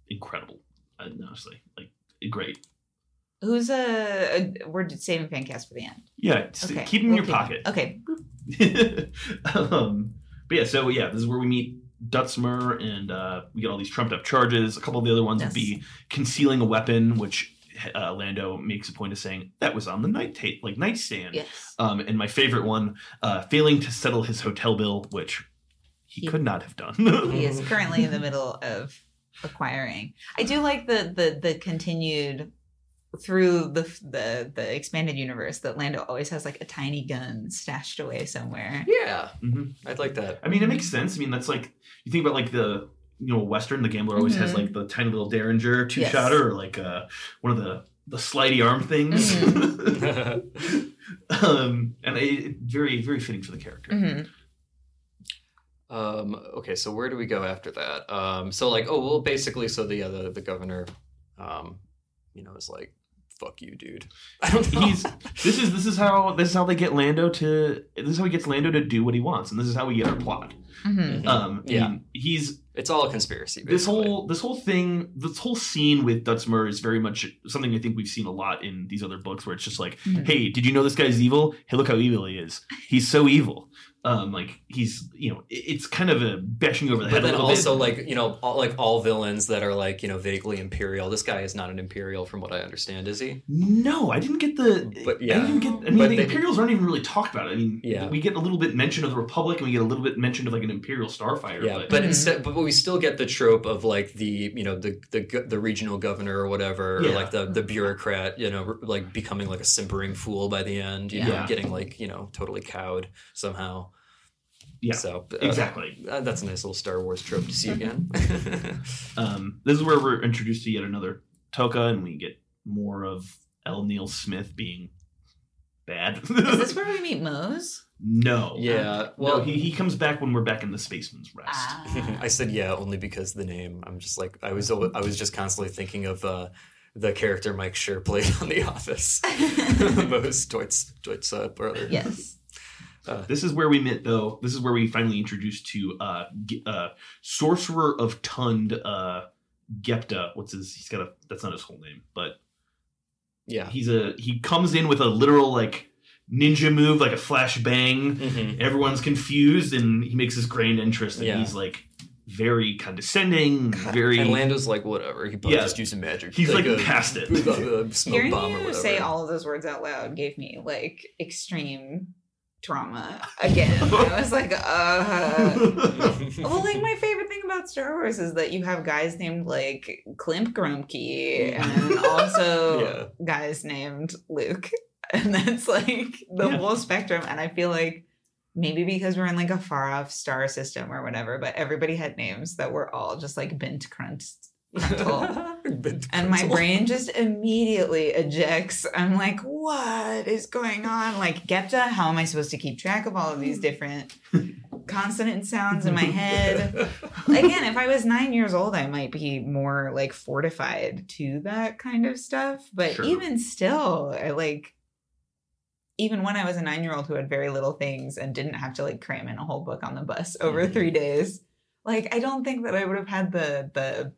incredible. Honestly, like great. Who's a, a we're saving fancast for the end. Yeah, Okay, keep him in we'll your pocket. Okay, <laughs> um, but yeah, so yeah, this is where we meet Duttes Mer, and uh, we get all these trumped up charges. A couple of the other ones Yes. would be concealing a weapon, which uh, Lando makes a point of saying that was on the night tape, like nightstand. yes. Um, and my favorite one, uh, failing to settle his hotel bill, which he He- could not have done. he is <laughs> currently in the middle of acquiring. I do like the the the continued through the the the expanded universe that Lando always has like a tiny gun stashed away somewhere. Yeah, Mhm. I'd like that. I mean, it makes sense. I mean, that's like you think about like the you know Western. The gambler always has Mhm. like the tiny little Derringer two Yes. shotter or like uh, one of the the slidey arm things. Mm-hmm. <laughs> um, and it, it- very very fitting for the character. Mhm. Um, okay, so where do we go after that? Um, so like, oh well, basically, so the uh, the, the governor, um, you know, is like, "Fuck you, dude." I don't know. He's this is this is how this is how they get Lando to this is how he gets Lando to do what he wants, and this is how we get our plot. Mhm. Um, I Yeah. mean, he's it's all a conspiracy. this whole this whole thing this whole scene with Duttes Mer is very much something I think we've seen a lot in these other books where it's just like, Mhm. hey, did you know this guy's evil? Hey, look how evil he is. He's so evil. Um, like he's you know it's kind of a bashing over the head. But head. then a little also bit. like you know all, like all villains that are like you know vaguely imperial. This guy is not an imperial from what I understand, is he? no, I didn't get the. But I yeah. didn't get. I mean, But the they- Imperials aren't even really talked about. I mean, Yeah. we get a little bit mention of the Republic, and we get a little bit mention of like an Imperial starfighter. Yeah, but, but Mhm. instead, but we still get the trope of like the you know the the the regional governor or whatever, or like the the bureaucrat, you know, like becoming like a simpering fool by the end, you know, Yeah. getting like you know totally cowed somehow. Yeah, so uh, exactly. uh, that's a nice little Star Wars trope to see again. <laughs> Um, this is where we're introduced to yet another Toka, and we get more of L. Neil Smith being bad. Is this <laughs> where we meet Mose? no. yeah, Well, well, he, he comes back when we're back in the Spaceman's Rest. Ah. <laughs> I said yeah only because the name. I'm just like I was I was just constantly thinking of uh, the character Mike Schur played on The Office, Mose Deutsch Deutsch uh, brother. yes. This is where we met, though. This is where we finally introduced to uh, uh, Sorcerer of Tund, uh, Gepta. What's his? He's got a. That's not his whole name, but yeah. he's a. He comes in with a literal like ninja move, like a flash bang. Mhm. Everyone's confused, and he makes his grand entrance, and Yeah. he's like very condescending, very. And Lando's like, whatever. He probably Yeah. just used some magic. He's like a, past it. <laughs> a smoke Hearing bomb or you whatever. say all of those words out loud gave me like extreme trauma again. I was like, uh. Well, like my favorite thing about Star Wars is that you have guys named like Klimp Grumke and also <laughs> Yeah. guys named Luke. <laughs> And that's like the Yeah. whole spectrum. And I feel like maybe because we're in like a far off star system or whatever, but everybody had names that were all just like bent crunt <laughs> cruntle. And my brain just immediately ejects. I'm like, what is going on? Like, Gepta, how am I supposed to keep track of all of these different <laughs> consonant sounds in my <laughs> head? Again, if I was nine years old, I might be more like fortified to that kind of stuff. But Sure. even still, I like, even when I was a nine year old who had very little things and didn't have to like cram in a whole book on the bus over Mhm. three days, like, I don't think that I would have had the, the,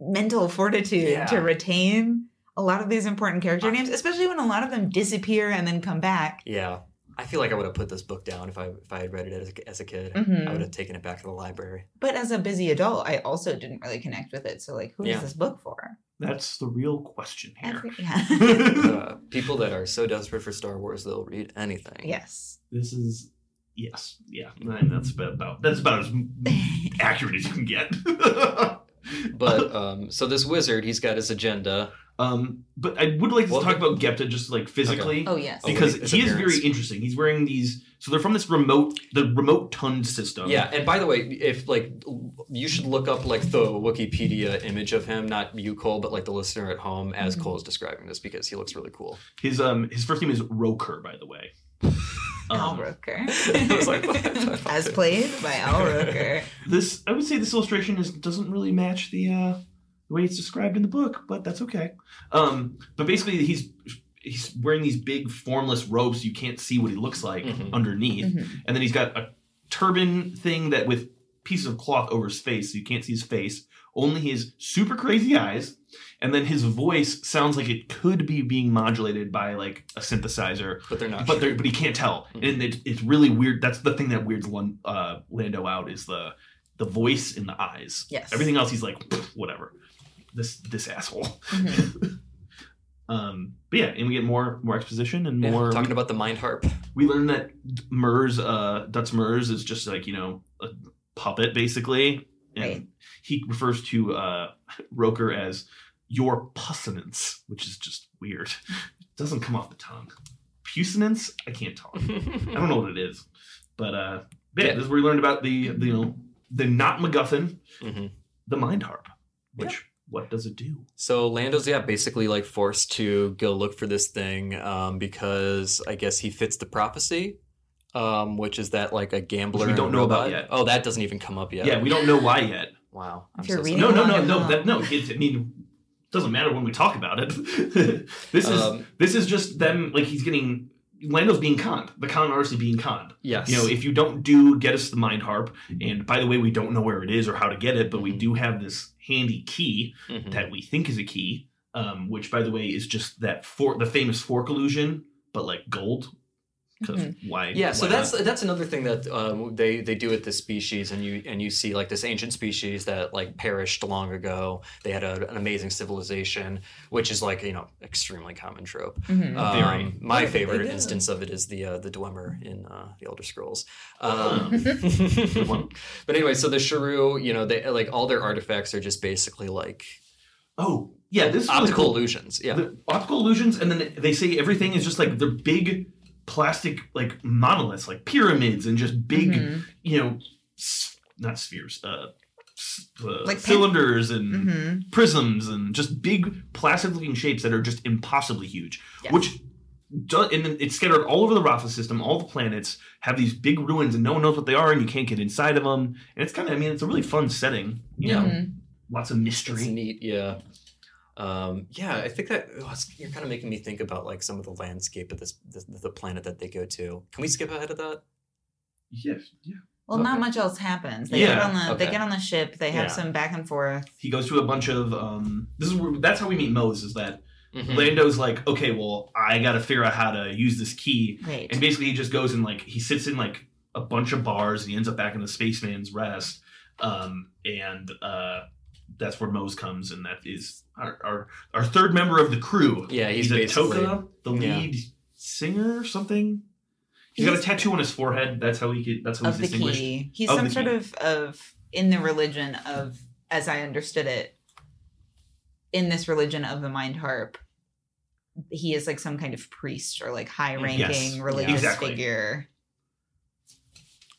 mental fortitude Yeah. to retain a lot of these important character names, especially when a lot of them disappear and then come back. yeah. I feel like I would have put this book down if I if I had read it as a, as a kid. Mhm. I would have taken it back to the library. But as a busy adult, I also didn't really connect with it. So, like, who Yeah. is this book for? That's the real question here. Every- <laughs> yeah. Uh, people that are so desperate for Star Wars, they'll read anything. yes. this is yes, yeah, and that's about that's about as accurate as you can get. <laughs> But <laughs> um, so this wizard, he's got his agenda. Um, but I would like to Well, talk about Gepta just like physically. Oh yes. Oh, Because his he is appearance. very interesting. He's wearing these, so they're from this remote, the remote Tund system. Yeah, and by the way, if like you should look up like the Wikipedia image of him, not you, Cole, but like the listener at home, as Mhm. Cole is describing this because he looks really cool. His um his first name is Rokur, by the way. Al Um, Roker. <laughs> I was like, what? <laughs> As played by Al Roker. this I would say this illustration is doesn't really match the uh the way it's described in the book, but that's okay. Um, but basically he's he's wearing these big formless robes, you can't see what he looks like Mhm. underneath, Mhm. and then he's got a turban thing that with pieces of cloth over his face, so you can't see his face. Only his super crazy eyes, and then his voice sounds like it could be being modulated by like a synthesizer, But they're not. but sure. they're, but he can't tell, Mhm. and it, it's really weird. That's the thing that weirds Lon- uh, Lando out is the the voice in the eyes. Yes. Everything else, he's like whatever. This this asshole. Mhm. <laughs> Um, but yeah, and we get more more exposition and Yeah, more. talking about the mind harp. we learn that Mers, uh, Dutz Mers, is just like you know a puppet basically, and Right. he refers to uh, Rokur as your pusinance, which is just weird. It doesn't come off the tongue. Pusinance, I can't talk. I don't know what it is, but uh, yeah, Yeah. this is where we learned about the, the you know the not MacGuffin, Mhm. the mind harp. Which what does it do? So Lando's yeah basically like forced to go look for this thing um, because I guess he fits the prophecy, um, which is that like a gambler. we don't and know about yet. Oh, that doesn't even come up yet. Yeah, we don't know why yet. Wow. I'm If you're so reading No, no, no, no, that, no. It, I mean, doesn't matter when we talk about it. <laughs> this is Um, this is just them. Like he's getting Lando's being conned. The con artist is being conned. yes. You know, if you don't do get us the mind harp, and by the way, we don't know where it is or how to get it, but we Mhm. do have this handy key Mhm. that we think is a key. Um, which, by the way, is just that for the famous fork illusion, but like gold. Because why? Yeah, so why that's not? that's another thing that um, they they do with this species, and you and you see like this ancient species that like perished long ago. They had a, an amazing civilization, which is like you know extremely common trope. Mhm. Um, Very. my What did they favorite do? instance of it is the uh, the Dwemer in uh, the Elder Scrolls. <laughs> Um, one. <laughs> but anyway, so the Sharu, you know, they like all their artifacts are just basically like Oh, yeah. This is really optical cool. illusions. Yeah, the optical illusions, and then they say everything is just like they're big plastic like monoliths, like pyramids, and just big, Mhm. you know, s- not spheres, uh, s- uh, Like pen- cylinders and Mhm. prisms, and just big plastic-looking shapes that are just impossibly huge. Yes. Which, do, and then it's scattered all over the Rafa system. All the planets have these big ruins, and no one knows what they are, and you can't get inside of them. And it's kind of, I mean, it's a really fun setting. You know, Mhm. lots of it's mystery. neat. Yeah. Um, yeah, I think that oh, you're kind of making me think about like some of the landscape of this the, the planet that they go to. Can we skip ahead of that? Yes, yeah. Well, not much else happens. They Yeah, get on the they get on the ship. They have Yeah. some back and forth. he goes to a bunch of um this is where that's how we meet Mose is that Mhm. Lando's like okay well I got to figure out how to use this key Right. and basically he just goes and like he sits in like a bunch of bars and he ends up back in the spaceman's rest um and uh that's where Mose comes and that is our our, our third member of the crew Yeah, he's, he's, a basically Toka the yeah. lead singer or something he's got a tattoo on his forehead that's how he could that's how he's distinguished key. He's Of some sort of of in the religion of, as I understood it, in this religion of the mind harp. He is like some kind of priest or like high ranking Yes, religious exactly. figure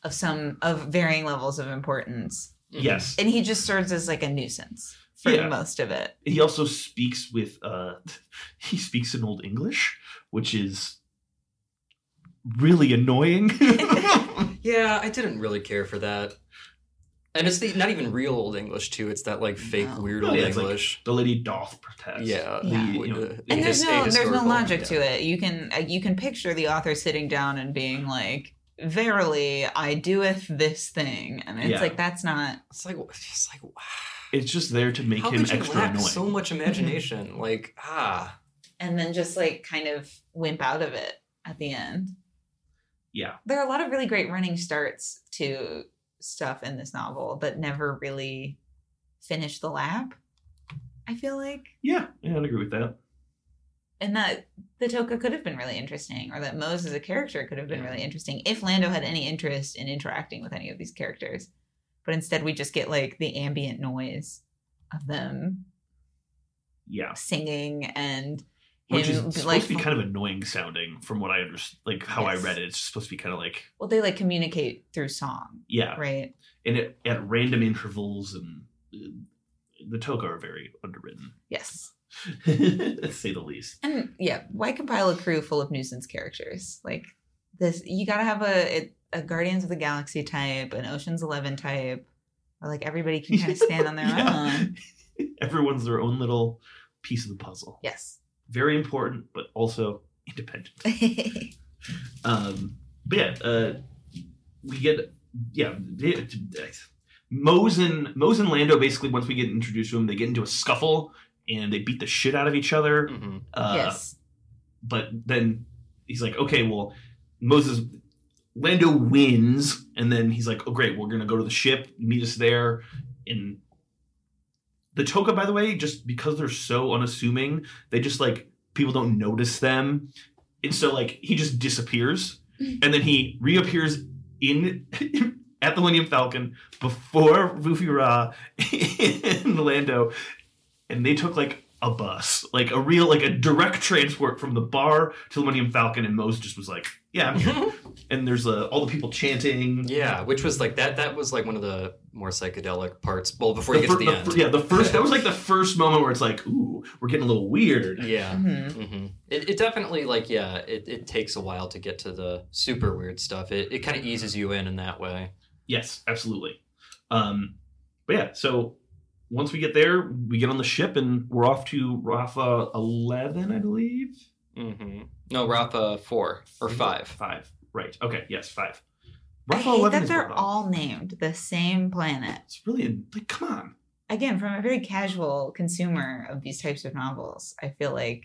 of some of varying levels of importance. Mhm. yes And he just serves as like a nuisance for Yeah. most of it. he also speaks with uh <laughs> he speaks in old english which is really annoying <laughs> <laughs> Yeah, I didn't really care for that. And it's the, not even real old English too. It's that like fake No. weird old yeah, it's like- English. the lady doth protest yeah, Yeah. the- You know, and there's his- no there's no logic yeah. to it you can uh, you can picture the author sitting down and being like verily i doeth this thing. And it's Yeah. like that's not It's like it's like it's just there to make how him could you extra lack annoying. so much imagination? like ah, and then just like kind of wimp out of it at the end. Yeah. There are a lot of really great running starts to stuff in this novel that never really finish the lap i feel like. Yeah yeah i'd agree with that and that the Toka could have been really interesting, or that Mose as a character could have been really interesting if Lando had any interest in interacting with any of these characters. But instead, we just get like the ambient noise of them Yeah. singing and Which is supposed like to be kind of annoying sounding from what I understand, like how I read it. It's supposed to be kind of like, well they like communicate through song yeah. right And it, at random intervals, and uh, the Toka are very underwritten, yes <laughs> say the least. and yeah why compile a crew full of nuisance characters like this you gotta have a a guardians of the galaxy type an oceans 11 type where like everybody can kind of stand on their <laughs> Yeah. own <laughs> Everyone's their own little piece of the puzzle. yes Very important, but also independent. Um, but yeah, uh, we get yeah. Mose and Mose and Lando basically once we get introduced to them, they get into a scuffle and they beat the shit out of each other. Mhm. Uh, yes But then he's like, okay, well, Moses Lando wins, and then he's like, oh great, we're gonna go to the ship, meet us there, and the Toka, by the way, just because they're so unassuming, they just like people don't notice them, and so like he just disappears, <laughs> and then he reappears in <laughs> at the Millennium Falcon before Vuffi Raa <laughs> and Lando, and they took like a bus, like a real like a direct transport from the bar to the Millennium Falcon, and Mose just was like, yeah, I'm here. <laughs> and there's uh, all the people chanting. yeah, which was like that. That was like one of the more psychedelic parts. Well, before you The get to the, the end. fir- yeah, the first that was like the <laughs> first moment where it's like, ooh, we're getting a little weird. Yeah. Mhm. hmm It, it definitely like yeah, it, it takes a while to get to the super weird stuff. It, it kind of eases you in in that way. Yes, absolutely. Um, but yeah, so once we get there, we get on the ship and we're off to Rafa eleven, I believe. hmm No, Rafa four or five. Five. Right. Okay. Yes, five. I Rafa hate eleven that is they're well all named the same planet. It's really like, come on. Again, from a very casual consumer of these types of novels, I feel like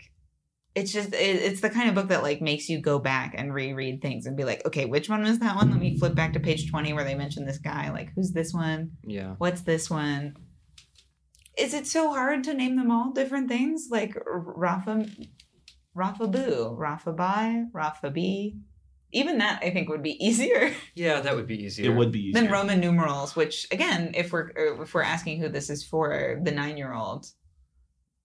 it's just it, it's the kind of book that like makes you go back and reread things and be like, okay, which one was that one? Let me flip back to page twenty where they mentioned this guy. Like, who's this one? Yeah. What's this one? Is it so hard to name them all different things like R- Rafa, Rafa Boo, Rafa Bai, Rafa B? Even that I think would be <laughs> easier. Yeah, that would be easier. It would be easier. than Roman numerals, which again, if we're if we're asking who this is for, the nine year old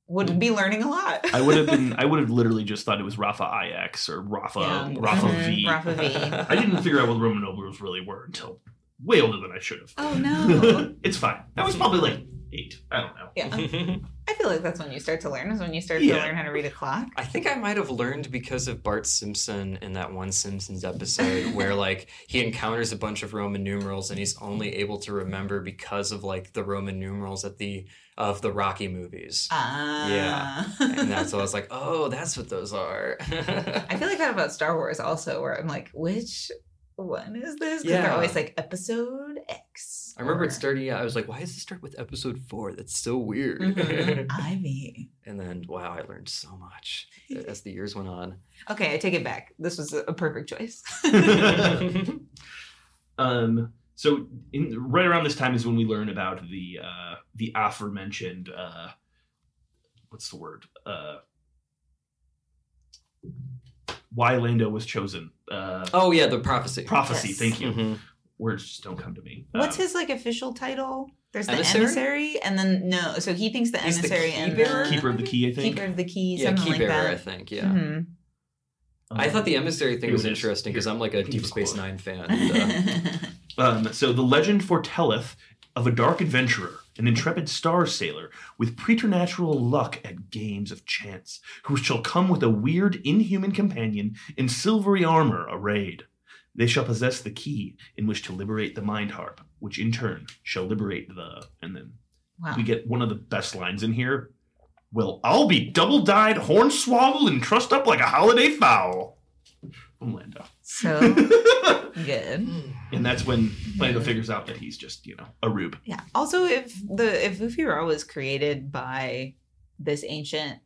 would be learning a lot. I would have been. <laughs> I would have literally just thought it was Rafa IX or Rafa Yeah. Rafa Mhm, V. Rafa V. I didn't figure out what Roman numerals really were until way older than I should have. oh no! <laughs> it's fine. That was probably like eight. I don't know. Yeah, <laughs> I feel like that's when you start to learn. Is when you start Yeah. to learn how to read a clock. I think I might have learned because of Bart Simpson in that one Simpsons episode <laughs> where like he encounters a bunch of Roman numerals and he's only able to remember because of like the Roman numerals at the of the Rocky movies. Ah, Yeah. and that's <laughs> why I was like, oh, that's what those are. I feel like that about Star Wars also, where I'm like, which one is this? Because they're always like Episode X. I remember or it started. Yeah, I was like, why does it start with episode four? That's so weird. Mhm, <laughs> Ivy. and then, wow, I learned so much <laughs> as the years went on. Okay, I take it back. This was a a perfect choice. <laughs> Um, so in, right around this time is when we learn about the uh, the aforementioned uh, what's the word uh, why Lando was chosen. Uh, oh yeah, the prophecy. prophecy. Yes. Thank you. Mhm. Words just don't come to me. What's Um, his like official title? There's the Emissary? emissary, and then no. So he thinks the He's emissary key and the keeper of the key? I think. keeper of the key, Yeah, something key like bearer, I think. Yeah. Mhm. I thought the emissary thing Here was interesting because I'm like a Deep Space quote. Nine fan. <laughs> And, uh, Um, so the legend foretelleth of a dark adventurer, an intrepid star sailor with preternatural luck at games of chance, who shall come with a weird inhuman companion in silvery armor arrayed. They shall possess the key in which to liberate the mind harp, which in turn shall liberate the. And then wow. we get one of the best lines in here. Well, I'll be double dyed, horn swallowed, and trussed up like a holiday fowl. From Lando. So <laughs> good. And that's when Lando figures out that he's just, you know, a rube. Yeah. Also, if the if Ufira was created by this ancient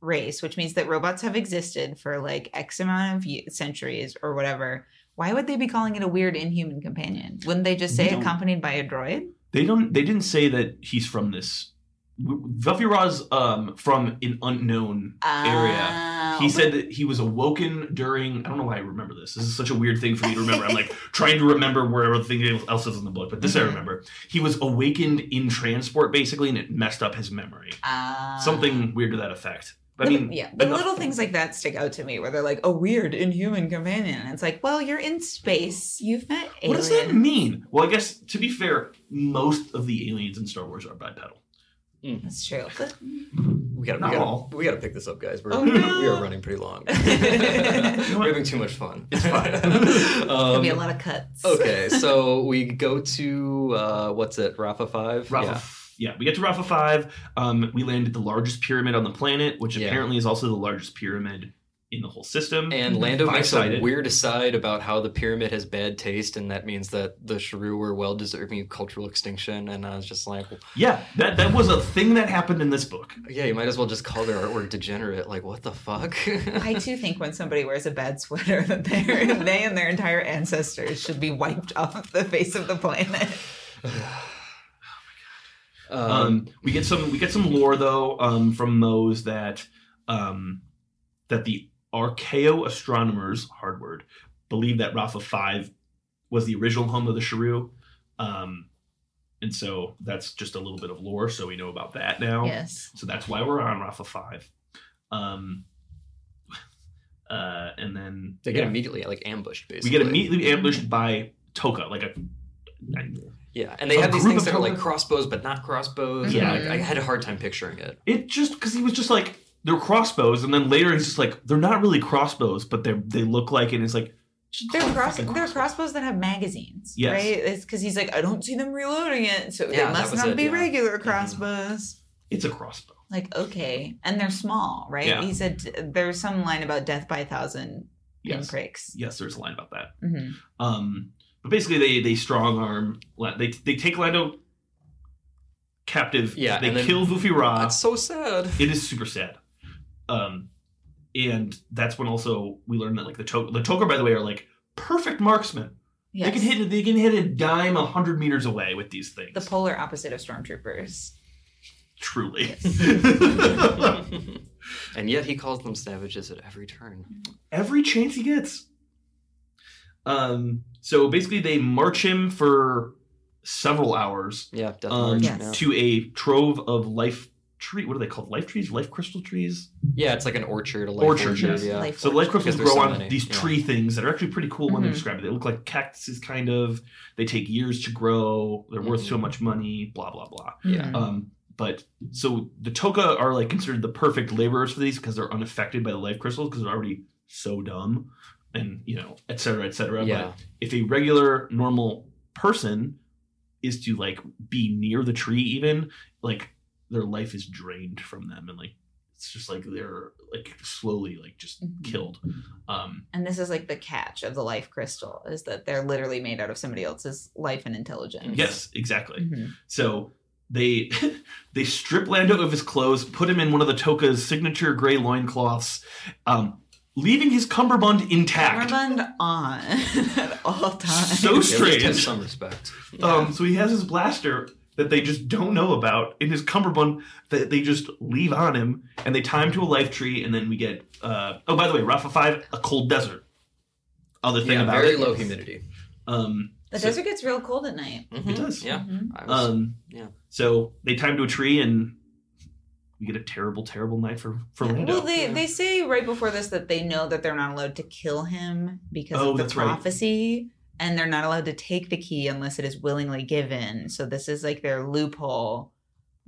race, which means that robots have existed for like X amount of centuries or whatever, why would they be calling it a weird inhuman companion? Wouldn't they just say don't- accompanied by a droid? They don't. They didn't say that he's from this Vuffi Raa's um, from an unknown area. He said that he was awoken during. I don't know why I remember this. This is such a weird thing for me to remember. I'm like <laughs> trying to remember where everything else is in the book, but this I Mhm. remember. He was awakened in transport, basically, and it messed up his memory. Ah. Something weird to that effect. I But, mean, yeah, but enough- little things like that stick out to me, where they're like a weird inhuman companion. And it's like, well, you're in space. You've met aliens. What does that mean? Well, I guess to be fair, most of the aliens in Star Wars are bipedal. That's true. But We gotta, Not we, all. gotta, we gotta pick this up, guys. We're, Oh, no. we are running pretty long. <laughs> We're having too much fun. It's fine. <laughs> there'll be a um, lot of cuts. okay, so we go to uh, what's it, Rafa Five? Rafa, Yeah. Yeah. we get to Rafa Five. Um, we land at the largest pyramid on the planet, which Yeah. apparently is also the largest pyramid in the whole system. And Lando makes a Five-sided. weird aside about how the pyramid has bad taste, and that means that the Sharu were well deserving of cultural extinction. And I was just like, well, yeah, that that was a thing that happened in this book. yeah, you might as well just call their artwork degenerate. Like, what the fuck? I too <laughs> think when somebody wears a bad sweater that they and their entire ancestors should be wiped off the face of the planet. <sighs> <sighs> <sighs> um, Um, we get some we get some lore though um, from those that um, that the Archaeo astronomers, hard word, believe that Rafa Five was the original home of the Sharu. Um, and so that's just a little bit of lore, so we know about that now. Yes. So that's why we're on Rafa Five. Um, <laughs> uh, and then they get yeah, immediately like ambushed. Basically, we get immediately ambushed by Toka, like a Yeah, and they A have these things that are like crossbows, but not crossbows. Yeah. Yeah, like, I had a hard time picturing it. It just because he was just like they're crossbows, and then later he's just like they're not really crossbows, but they they look like it. And it's like just They're, call them cross, fucking they're crossbows that have magazines, Yes. right? It's because he's like, I don't see them reloading it, so Yeah, they that must was not it, be yeah. regular Mhm. crossbows. It's a crossbow. Like, okay, and they're small, right? Yeah. He said there's some line about death by a thousand Yes, pinpricks. yes. There's a line about that. hmm Um, but basically they they strong arm. La- They they take Lando captive. Yeah, they kill Vuffi Raa. That's so sad. It is super sad. Um, and that's when also we learn that like the to- the Toker, by the way, are like perfect marksmen. Yes. They can hit they can hit a dime a hundred meters away with these things. the polar opposite of stormtroopers. Truly. <laughs> and yet he calls them savages at every turn. Every chance he gets. Um. So basically, they march him for several hours Yeah, Death um, March. Yes. To a trove of life tree. What are they called? Life trees? Life crystal trees? yeah, it's like an orchard, a life Orchard, orchard. yes. yeah. Life So life crystals grow so on many, these yeah. tree things that are actually pretty cool when they Mhm. describe it. They look like cactuses, kind of. They take years to grow. They're worth Mhm. so much money. Blah blah blah. Yeah. Mhm. Um, but so the Toka are like considered the perfect laborers for these because they're unaffected by the life crystals because they're already so dumb, and you know, et cetera, et cetera. Yeah. But if a regular normal person is to like be near the tree, even like their life is drained from them, and like it's just like they're like slowly like just Mhm. killed. Um, And this is like the catch of the life crystal is that they're literally made out of somebody else's life and intelligence. yes, exactly. Mhm. So they <laughs> they strip Lando of his clothes, put him in one of the Toka's signature gray loincloths, um, leaving his cummerbund intact. Cummerbund on <laughs> at all times. So strange. have some respect. Um, so he has his blaster that they just don't know about in his cummerbund that they just leave on him, and they tie him to a life tree, and then we get. Uh, oh, by the way, Rafa Five, a cold desert. Other thing Yeah, about very it. low humidity. Um, The so- desert gets real cold at night. Mhm. does. Yeah. Mhm. Was, Um, yeah. So they tie him to a tree, and we get a terrible, terrible night for for Lando. Well, they, Yeah. they say right before this that they know that they're not allowed to kill him because Oh, of the that's right. prophecy, and they're not allowed to take the key unless it is willingly given. So this is like their loophole,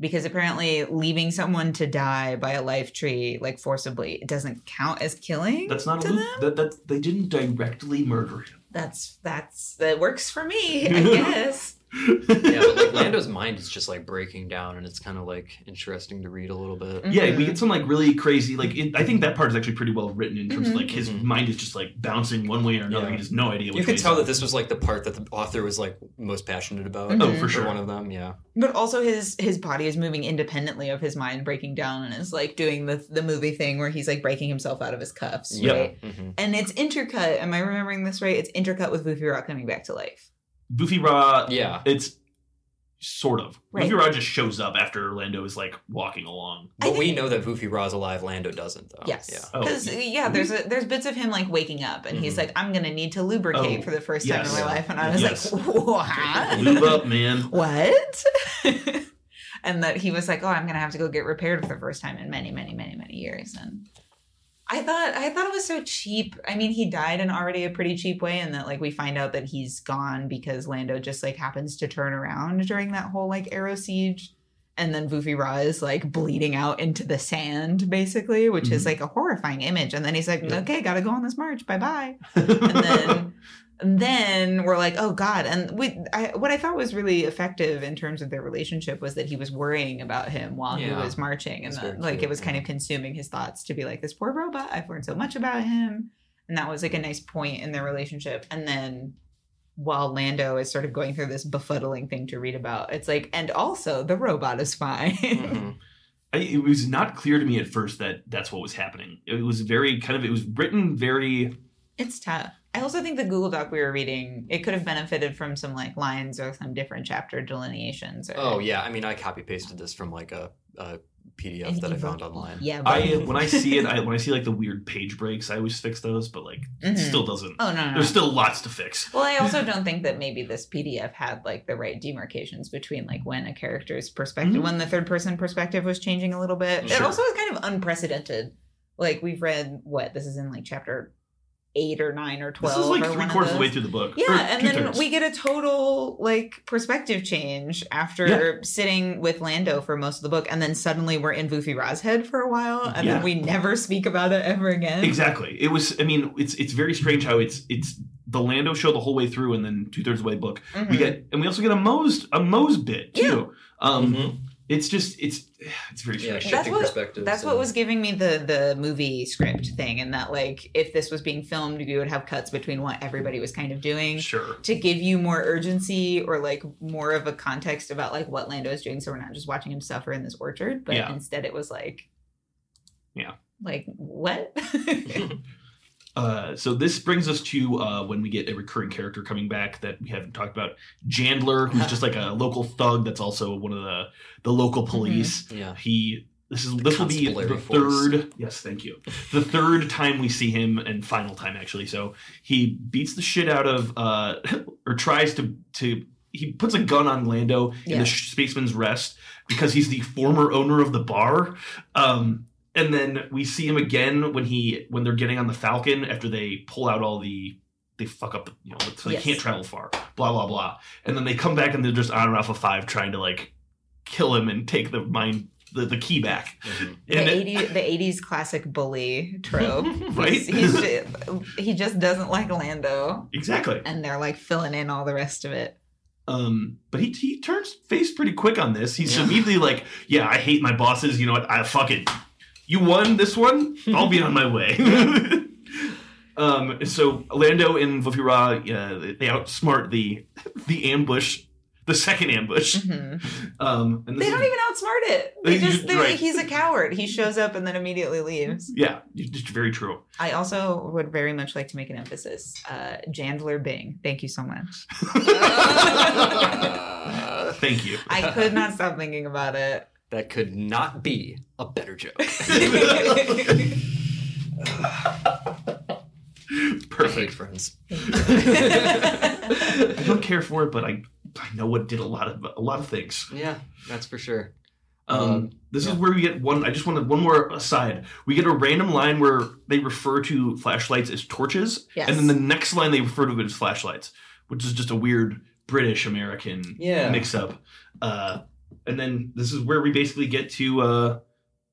because apparently leaving someone to die by a life tree like forcibly it doesn't count as killing. That's not a to loop. them? That, that they didn't directly murder him. That's that's that works for me, I <laughs> guess. Yeah, but like <laughs> Lando's mind is just like breaking down, and it's kind of like interesting to read a little bit. Yeah, we Mhm. get some like really crazy like it, I think that part is actually pretty well written in terms of Mhm. like his Mhm. mind is just like bouncing one way or another. Yeah. He has no idea. Which You could way tell that this was like the part that the author was like most passionate about. Mhm. Oh, for sure. one of them, yeah. But also his his body is moving independently of his mind breaking down and is like doing the the movie thing where he's like breaking himself out of his cuffs, Yep. right? Mhm. And it's intercut. Am I remembering this right? It's intercut with Luffy Rock coming back to life. Goofy Raw. Yeah. It's sort of. Right. Luffy Rod just shows up after Lando is like walking along. I But we know that Vuffi Raa's alive. Lando doesn't, though. Yes. Yeah. Oh, Because yeah, there's a, there's bits of him like waking up, and he's Mhm. like, "I'm gonna need to lubricate Oh, for the first time yes. in my life," and I was Yes. like, "What? <laughs> Lube up, man. what?" <laughs> and that he was like, "Oh, I'm gonna have to go get repaired for the first time in many, many, many, many years." And I thought I thought it was so cheap. I mean, he died in already a pretty cheap way, and that like we find out that he's gone because Lando just like happens to turn around during that whole like arrow siege. And then Vuffi Raa is like bleeding out into the sand, basically, which is Mhm. like a horrifying image. And then he's like, Yeah. "Okay, gotta go on this march. Bye bye." <laughs> and then and then we're like oh god and we I, what i thought was really effective in terms of their relationship was that he was worrying about him while Yeah. he was marching and like it was kind of consuming his thoughts to be like this poor robot i've learned so much about him and that was like a nice point in their relationship and then while lando is sort of going through this befuddling thing to read about it's like and also the robot is fine Mhm. <laughs> I, it was not clear to me at first that that's what was happening. It was very kind of it was written very It's tough. I also think the Google Doc we were reading, it could have benefited from some like lines or some different chapter delineations. Or, Oh yeah, I mean, I copy pasted this from like a, a PDF an that I ebook. found online. Yeah. But, I when I <laughs> see it I when I see like the weird page breaks I always fix those but like it Mhm. still doesn't. oh no, no. There's still lots to fix. well, I also <laughs> don't think that maybe this PDF had like the right demarcations between like when a character's perspective, Mhm. when the third person perspective was changing a little bit. It also is kind of unprecedented. Like we've read what this is in like chapter eight or nine or twelve. This is like or three quarters of the way through the book. Yeah, and then two-thirds. we get a total like perspective change after sitting with Lando for most of the book, and then suddenly we're in Vuffi Raa's head for a while, and Yeah. then we never speak about it ever again. Exactly. It was. I mean, it's it's very strange how it's it's the Lando show the whole way through, and then two thirds of the way book Mhm. we get, and we also get a Mose a Mose bit too. Um, Mhm. It's just it's it's very Yeah, strange. shifting what- perspectives. That's what was giving me the the movie script thing, and that like if this was being filmed, you would have cuts between what everybody was kind of doing. Sure. To give you more urgency or like more of a context about like what Lando is doing, so we're not just watching him suffer in this orchard, but Yeah. instead it was like, Yeah. like what? <laughs> <laughs> Uh, so this brings us to uh, when we get a recurring character coming back that we haven't talked about, Jandler, who's <laughs> just like a local thug that's also one of the the local police. Yeah. He this is this will be the force. third. Yes, thank you. The third time we see him, and final time actually. So he beats the shit out of, uh, <laughs> or tries to to. He puts a gun on Lando in Yeah. the spaceman's rest because he's the former owner of the bar. Um, and then we see him again when he when they're getting on the Falcon after they pull out all the they fuck up the you know so they Yes. can't travel far. Blah blah blah. And then they come back and they're just on and off of five trying to like kill him and take the mind the, the key back. Mhm. the And it- 80, the 80s classic bully trope. <laughs> Right? He's, he's ju- he just doesn't like Lando, exactly. and they're like filling in all the rest of it. Um, but he he turns face pretty quick on this. He's Yeah. immediately like, "Yeah, I hate my bosses. You know what? I fuck it. You won this one. I'll be on my <laughs> way." <laughs> um, so Lando and Vuffi Raa, uh, they outsmart the the ambush, the second ambush. Mhm. <laughs> Um, and They is- don't even outsmart it. They They just they're- right. he's a coward. He shows up and then immediately leaves. yeah, it's very true. I also would very much like to make an emphasis. Uh, Jandler Bing, thank you so much. Thank you. I could not stop thinking about it. That could not be a better joke. <laughs> Perfect Perfect. friends. <laughs> I don't care for it, but I I know it did a lot of a lot of things. Yeah, that's for sure. Um, Um, this is where we get one. I just wanted one more aside. We get a random line where they refer to flashlights as torches, Yes. and then the next line they refer to it as flashlights, which is just a weird British American Yeah. mix up. Uh, and then this is where we basically get to uh,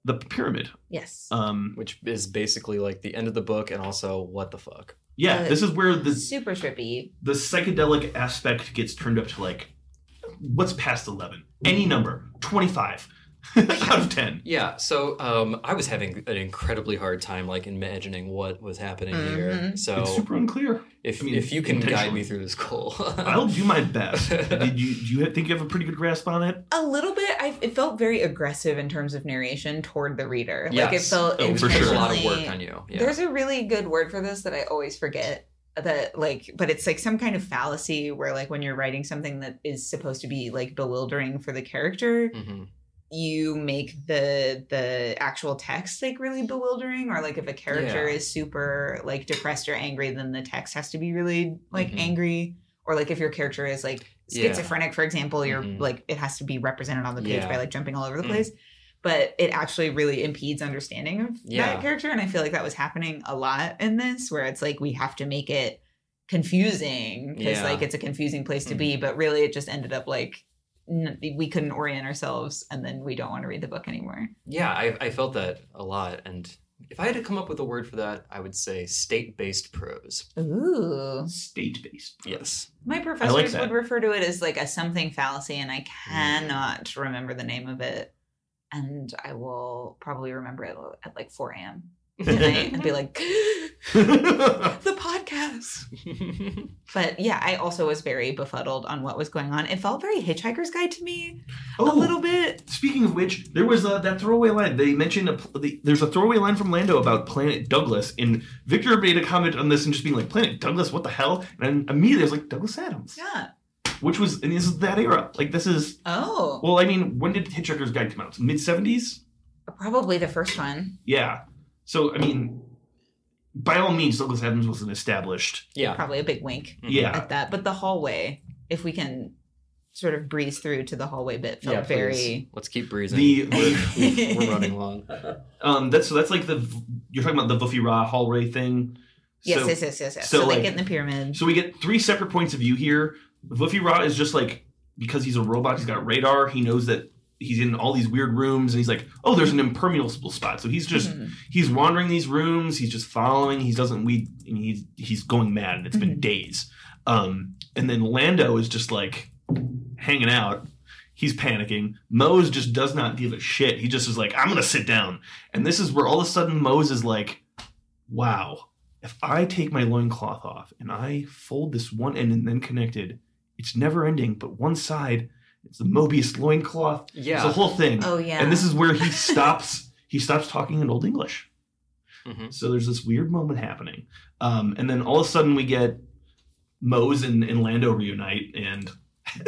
the pyramid. yes. Um, Which is basically like the end of the book and also what the fuck. yeah, Uh, this is where the Super trippy. the psychedelic aspect gets turned up to like what's past eleven? Any number, twenty five <laughs> out of ten. Yeah, so um, I was having an incredibly hard time like imagining what was happening here. Mhm. So It's super unclear. if I mean, if you can guide me through this goal, <laughs> I'll do my best. <laughs> Did you do you think you have a pretty good grasp on it? A little bit. I, it felt very aggressive in terms of narration toward the reader. Like it felt Oh, for sure. a lot of work on you. Yeah. There's a really good word for this that I always forget. that like but it's like some kind of fallacy where like when you're writing something that is supposed to be like bewildering for the character hmm you make the the actual text like really bewildering or like if a character Yeah. is super like depressed or angry then the text has to be really like Mhm. angry or like if your character is like Yeah. schizophrenic for example you're Mhm. like it has to be represented on the page Yeah. by like jumping all over the Mm. place but it actually really impedes understanding of Yeah. that character and i feel like that was happening a lot in this where it's like we have to make it confusing because Yeah. Mm-hmm. like it's a confusing place to be but really it just ended up like we couldn't orient ourselves and then we don't want to read the book anymore Yeah, I, I felt that a lot. And if I had to come up with a word for that, I would say state based prose. ooh State based. Yes. my professors that. would refer to it as like a something fallacy and i mm. cannot remember the name of it and i will probably remember it at like 4 a.m tonight and be <laughs> like the <laughs> podcast But yeah, I also was very befuddled on what was going on. It felt very Hitchhiker's Guide to me Oh, a little bit. Speaking of which, there was uh, that throwaway line. They mentioned a, the, there's a throwaway line from Lando about Planet Douglas, and Victor made a comment on this and just being like, "Planet Douglas, what the hell?" And immediately I was like, "Douglas Adams," Yeah. which was and this is that era. Like this is Oh, well, I mean, when did Hitchhiker's Guide come out? Mid '70s. probably the first one. Yeah. So I mean, by all means, Douglas Adams was an established. Yeah. Probably a big wink. Yeah. at that. But the hallway, if we can sort of breeze through to the hallway bit, felt Yeah, very. Let's keep breezing. The, <laughs> We've- we're running long. <laughs> um that's so that's like the you're talking about the Vuffi Raa hallway thing. Yes, So- yes, yes, yes, yes. so, So, like- they get in the pyramid. So we get three separate points of view here. Vuffi Raa is just like because he's a robot, he's got radar. He knows that he's in all these weird rooms, and he's like, "Oh, there's an impermeable spot." So he's just Mhm. he's wandering these rooms. He's just following. He doesn't. We I mean, he's he's going mad, and it's been Mhm. days. Um, and then Lando is just like hanging out. He's panicking. Mose just does not give a shit. He just is like, I'm gonna sit down. And this is where all of a sudden Mose is like, Wow, if I take my loincloth off and I fold this one end and then connect it, it's never ending, but one side, it's the Mobius loincloth. Yeah. It's Yeah. the whole thing. Oh yeah. And this is where he <laughs> stops he stops talking in old English. Mhm. So there's this weird moment happening. Um, and then all of a sudden we get Mose and, and Lando reunite, and <laughs>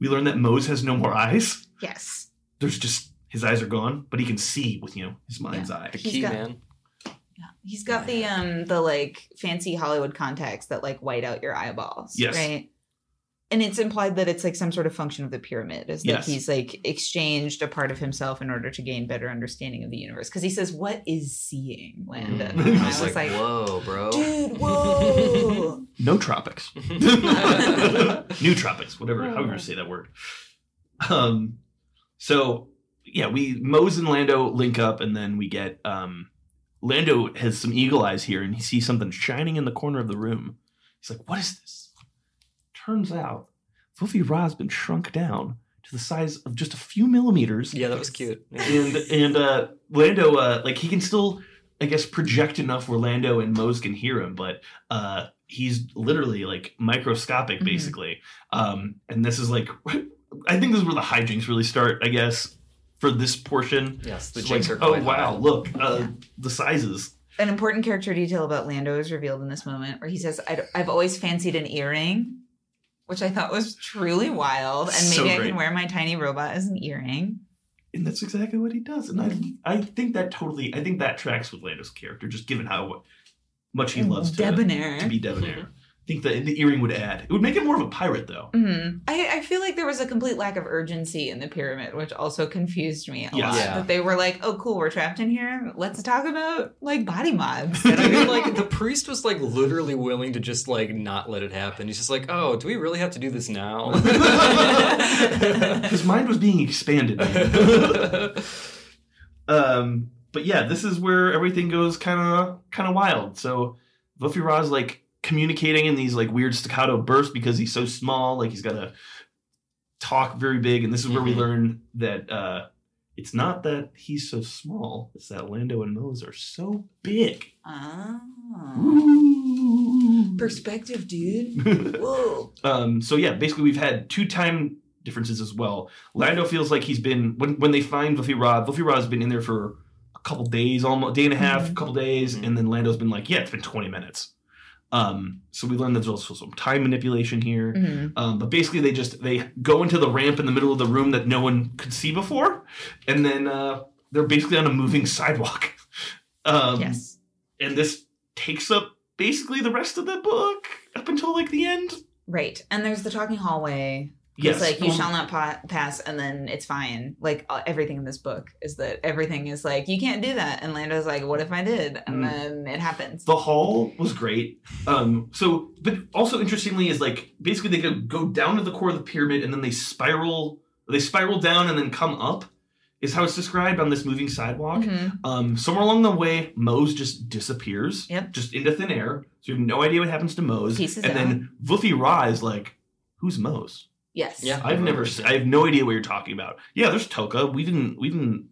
we learn that Mose has no more eyes. yes. There's just his eyes are gone, but he can see with you know his mind's eye. The He's key got- man. Yeah. He's got the um the like fancy Hollywood contacts that like white out your eyeballs. Yes. Right. And it's implied that it's like some sort of function of the pyramid, is that Yes. he's like exchanged a part of himself in order to gain better understanding of the universe. Because he says, "What is seeing, Lando?" Mm. And I <laughs> I was was like, whoa, bro. "Dude, <laughs> whoa!" No tropics. <laughs> New tropics, whatever, however you say that word. Um, so yeah, we Mose and Lando link up, and then we get um, Lando has some eagle eyes here, and he sees something shining in the corner of the room. He's like, "What is this?" Turns out, Vuffi Raa's been shrunk down to the size of just a few millimeters, yeah, that was cute. Yeah. <laughs> and and uh, Lando, uh, like he can still, I guess, project enough where Lando and Mose can hear him, but uh, he's literally like microscopic, Mhm. basically. Um, and this is like, <laughs> I think this is where the hijinks really start. I guess for this portion. Yes, the It's jinx like, are oh wow, high. look, uh, Yeah. the sizes. An important character detail about Lando is revealed in this moment, where he says, I, "I've always fancied an earring." Which I thought was truly wild, and So maybe I can wear my tiny robot as an earring. And that's exactly what he does. And I, I think that totally, I think that tracks with Lando's character, just given how much he loves to, debonair. to be debonair. <laughs> I think the the earring would add. It would make it more of a pirate, though. Mhm. I, I feel like there was a complete lack of urgency in the pyramid, which also confused me a Yes. lot. Yeah. That they were like, "Oh, cool, we're trapped in here. Let's talk about like body mods." And I mean, like the priest was like literally willing to just like not let it happen. He's just like, "Oh, do we really have to do this now?" <laughs> His mind was being expanded. <laughs> um, but yeah, this is where everything goes kind of kind of wild. So Vuffi Raa's like communicating in these like weird staccato bursts because he's so small. Like he's got to talk very big, and this is where we Mhm. learn that uh, it's not that he's so small; it's that Lando and Mose are so big. Ooh. Perspective, dude. <laughs> Whoa. Um, so yeah, basically we've had two time differences as well. Lando feels like he's been when when they find Vuffi Raa, Vuffi Raa has been in there for a couple days, almost day and a half, Mhm. couple days, Mhm. and then Lando's been like, yeah, it's been twenty minutes. Um, so we learn that there's also some time manipulation here. Mhm. Um, but basically, they just they go into the ramp in the middle of the room that no one could see before, and then uh, they're basically on a moving sidewalk. <laughs> Um, yes. and this takes up basically the rest of the book up until like the end. Right. And there's the talking hallway. Yes, It's like you um, shall not pa- pass, and then it's fine. Like uh, everything in this book is that everything is like you can't do that, and Lando's like, "What if I did?" And Mm. then it happens. The hall was great. Um, so, but also interestingly is like basically they go, go down to the core of the pyramid and then they spiral. They spiral down and then come up. Is how it's described on this moving sidewalk. Mhm. Um, somewhere along the way, Mose just disappears, Yep. just into thin air. So you have no idea what happens to Mose. Pieces and then Vuffi Raa is like, "Who's Mose? Yes. Yeah. I've never, I have no idea what you're talking about." Yeah, there's Toka. We didn't, we didn't.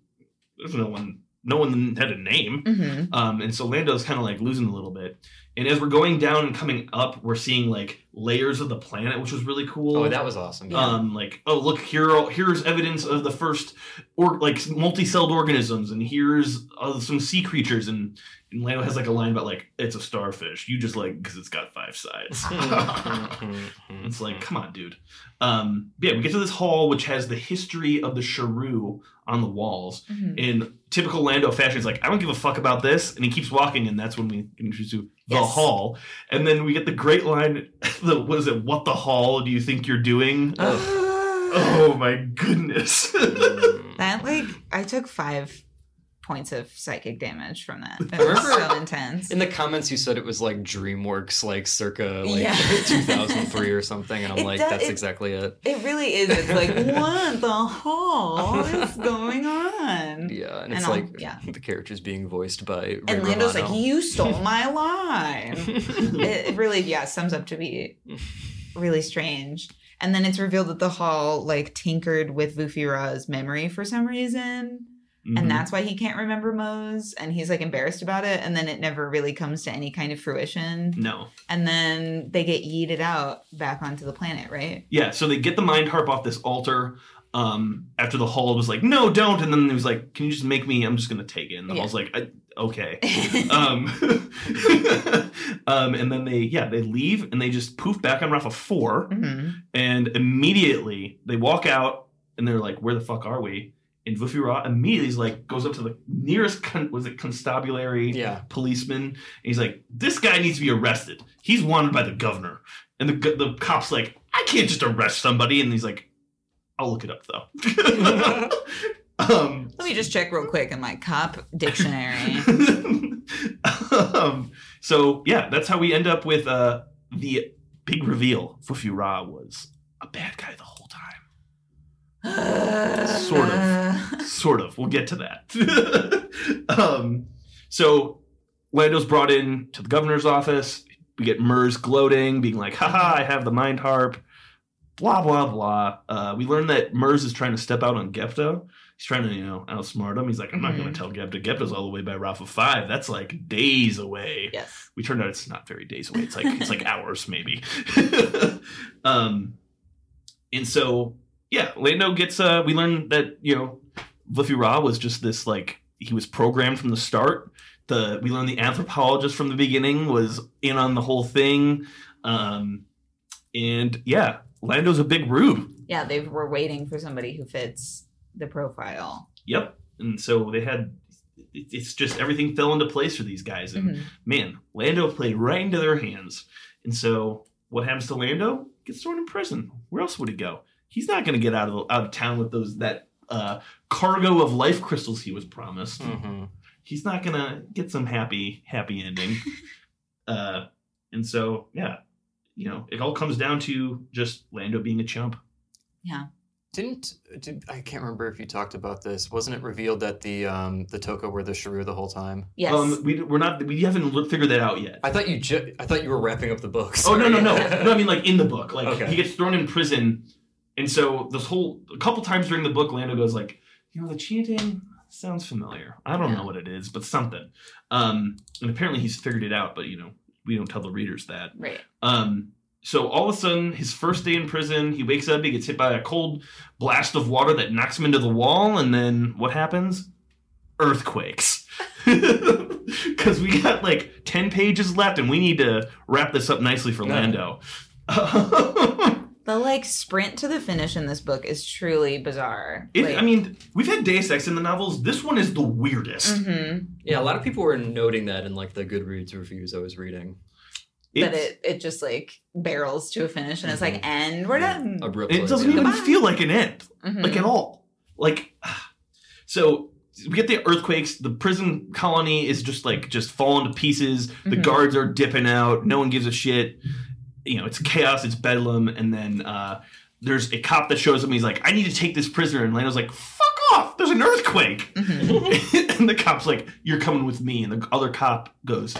There's no one. No one had a name. hmm Um, and so Lando's kind of like losing a little bit. And as we're going down and coming up, we're seeing like layers of the planet, which was really cool. Oh, that was awesome. Yeah. Um, like oh look here, here's evidence of the first or like multi-celled organisms, and here's uh, some sea creatures, and, and Lando has like a line about like it's a starfish. You just like because it's got five sides. <laughs> <laughs> It's like, come on, dude. Um, yeah, we get to this hall which has the history of the Sharu on the walls. Mhm. In typical Lando fashion, he's like, I don't give a fuck about this, and he keeps walking, and that's when we get introduced to the Yes. hall. And then we get the great line, <laughs> the what is it? What the hall do you think you're doing? oh my goodness. <laughs> That like I took five points of psychic damage from that. It <laughs> was Remember- so intense. In the comments, you said it was like DreamWorks, like circa like Yeah. <laughs> 2003 or something, and I'm It like, does- that's it- exactly it. It really is. It's like <laughs> what the hell is going on? Yeah, and And it's I'll- like yeah. the characters being voiced by Ray And Lando's like, "You stole my line." it, it really, yeah, sums up to be really strange. And then it's revealed that the hall like tinkered with Vuffi Raa's memory for some reason, Mhm. and that's why he can't remember Mose, and he's like embarrassed about it. And then it never really comes to any kind of fruition. no. And then they get yeeted out back onto the planet, right? Yeah, so they get the mind harp off this altar. Um, after the hall was like, no, don't, and then he was like, can you just make me? I'm just gonna take it. And the Yeah. hall's like, I, okay. <laughs> um, <laughs> um, and then they, yeah, they leave and they just poof back on Rafa four, Mhm. and immediately they walk out and they're like, where the fuck are we? And Vuffi Raa immediately is like, goes up to the nearest, con- was it constabulary yeah. policeman? And he's like, this guy needs to be arrested. He's wanted by the governor. And the the cop's like, I can't just arrest somebody. And he's like, I'll look it up though. <laughs> um, Let me just check real quick in my cop dictionary. <laughs> um, so yeah, that's how we end up with uh, the big reveal. Vuffi Raa was a bad guy the whole time. Sort of. Sort of. We'll get to that. <laughs> um, so Lando's brought in to the governor's office. We get Mers gloating, being like, haha, I have the mind harp. Blah, blah, blah. Uh, we learn that Mers is trying to step out on Gepta. He's trying to, you know, outsmart him. He's like, I'm not going Mhm. to tell Gepta. Gepta's all the way by Rafa 5. That's like days away Yes. we turned out it's not very days away. It's like it's like <laughs> hours maybe. <laughs> um, and so yeah, Lando gets. Uh, we learn that you know, Vuffi Raa was just this like he was programmed from the start. The we learned the anthropologist from the beginning was in on the whole thing. Um, and yeah, Lando's a big rube. Yeah, they were waiting for somebody who fits the profile. Yep. And so they had. It's just everything fell into place for these guys, and Mhm. man, Lando played right into their hands. And so what happens to Lando? Gets thrown in prison. Where else would he go? He's not going to get out of out of town with those that uh, cargo of life crystals he was promised. Mhm. He's not going to get some happy happy ending. <laughs> uh, and so yeah, you know, it all comes down to just Lando being a chump. Yeah. Didn't did, I can't remember if you talked about this. Wasn't it revealed that the um the Toka were the Sharu the whole time? Yes. Um, we we're not we haven't figured that out yet. I thought you ju- I thought you were wrapping up the books. Oh no no no no! I mean like in the book, like Okay. he gets thrown in prison, and so this whole a couple times during the book, Lando goes like, you know, the chanting sounds familiar. I don't Yeah. know what it is, but something. Um, and apparently he's figured it out, but you know, we don't tell the readers that. right. Um, so all of a sudden, his first day in prison, he wakes up, he gets hit by a cold blast of water that knocks him into the wall, and then what happens? Earthquakes. <laughs> because we got like 10 pages left and we need to wrap this up nicely for Yeah. Lando. <laughs> The like sprint to the finish in this book is truly bizarre. It, like, I mean, we've had Deus Ex in the novels. This one is the weirdest. mhm. Yeah, a lot of people were noting that in like the Goodreads reviews I was reading. that It's- it it just like barrels to a finish and it's like, and we're done. Abruptly. it doesn't yeah. even Goodbye. feel like an end. Mhm. like at all. Like, <sighs> so we get the earthquakes. The prison colony is just like just falling to pieces. The Mhm. guards are dipping out. No one gives a shit. You know, it's chaos. It's bedlam. And then uh, there's a cop that shows up. and He's like, "I need to take this prisoner." And Lando's like, "Fuck off! There's an earthquake." Mhm. <laughs> and the cop's like, "You're coming with me." And the other cop goes,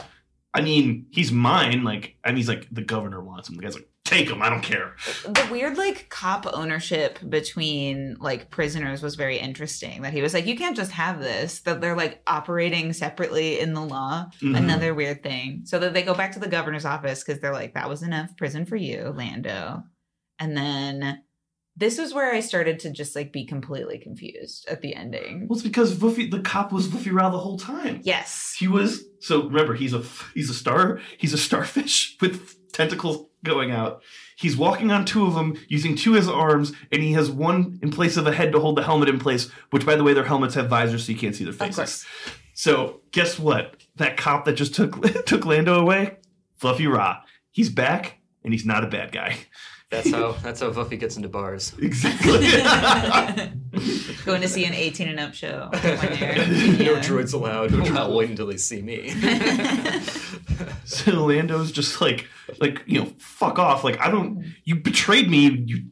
"I mean, he's mine." Like, and he's like, "The governor wants him." The guy's like, "Take them. I don't care." the weird like cop ownership between like prisoners was very interesting that he was like you can't just have this that they're like operating separately in the law Mhm. another weird thing so that they go back to the governor's office because they're like that was enough prison for you lando and then this was where i started to just like be completely confused at the ending Well, it's because Vuffi, the cop was Vuffi Raa the whole time. yes He was so remember he's a he's a star he's a starfish <laughs> with tentacles going out. He's walking on two of them using two of his arms, and he has one in place of a head to hold the helmet in place. Which, by the way, their helmets have visors, so you can't see their faces. So guess what? That cop that just took <laughs> took Lando away, Vuffi Raa. He's back, and he's not a bad guy. That's how <laughs> that's how Vuffi gets into bars. Exactly. <laughs> going to see an 18 and up show when you're- no yeah. droids allowed. I'll wait until they see me. <laughs> so Lando's just like like you know fuck off. Like I don't. You betrayed me. You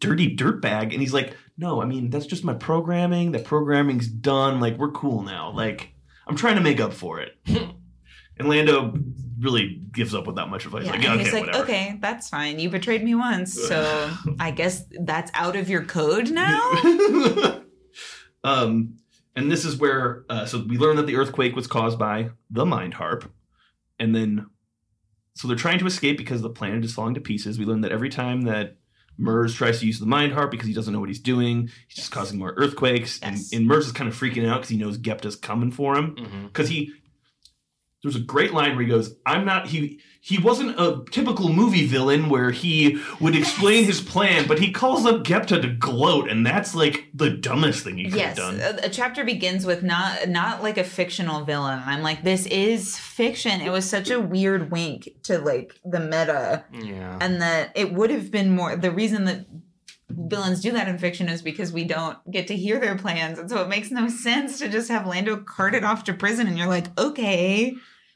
dirty dirtbag. And he's like, no, I mean that's just my programming. That programming's done. Like we're cool now. Like I'm trying to make up for it. <laughs> and Lando really gives up without much advice. Yeah, like, and okay, he's like, whatever. okay, that's fine. You betrayed me once, <laughs> so I guess that's out of your code now. um, and this is where uh, so we learn that the earthquake was caused by the mind harp, and then so they're trying to escape because the planet is falling to pieces. We learn that every time that Mers tries to use the mind harp because he doesn't know what he's doing, he's just causing more earthquakes, Yes. and, and Mers is kind of freaking out because he knows Gepta's coming for him mm-hmm. because he there's a great line where he goes i'm not he he wasn't a typical movie villain where he would explain his plan but he calls up gepta to gloat and that's like the dumbest thing he could yes, have done a, a chapter begins with not not like a fictional villain. I'm like, this is fiction. It was such a weird wink to like the meta, Yeah. and that it would have been more. The reason that villains do that in fiction is because we don't get to hear their plans, and so it makes no sense to just have Lando carted off to prison, and you're like, okay.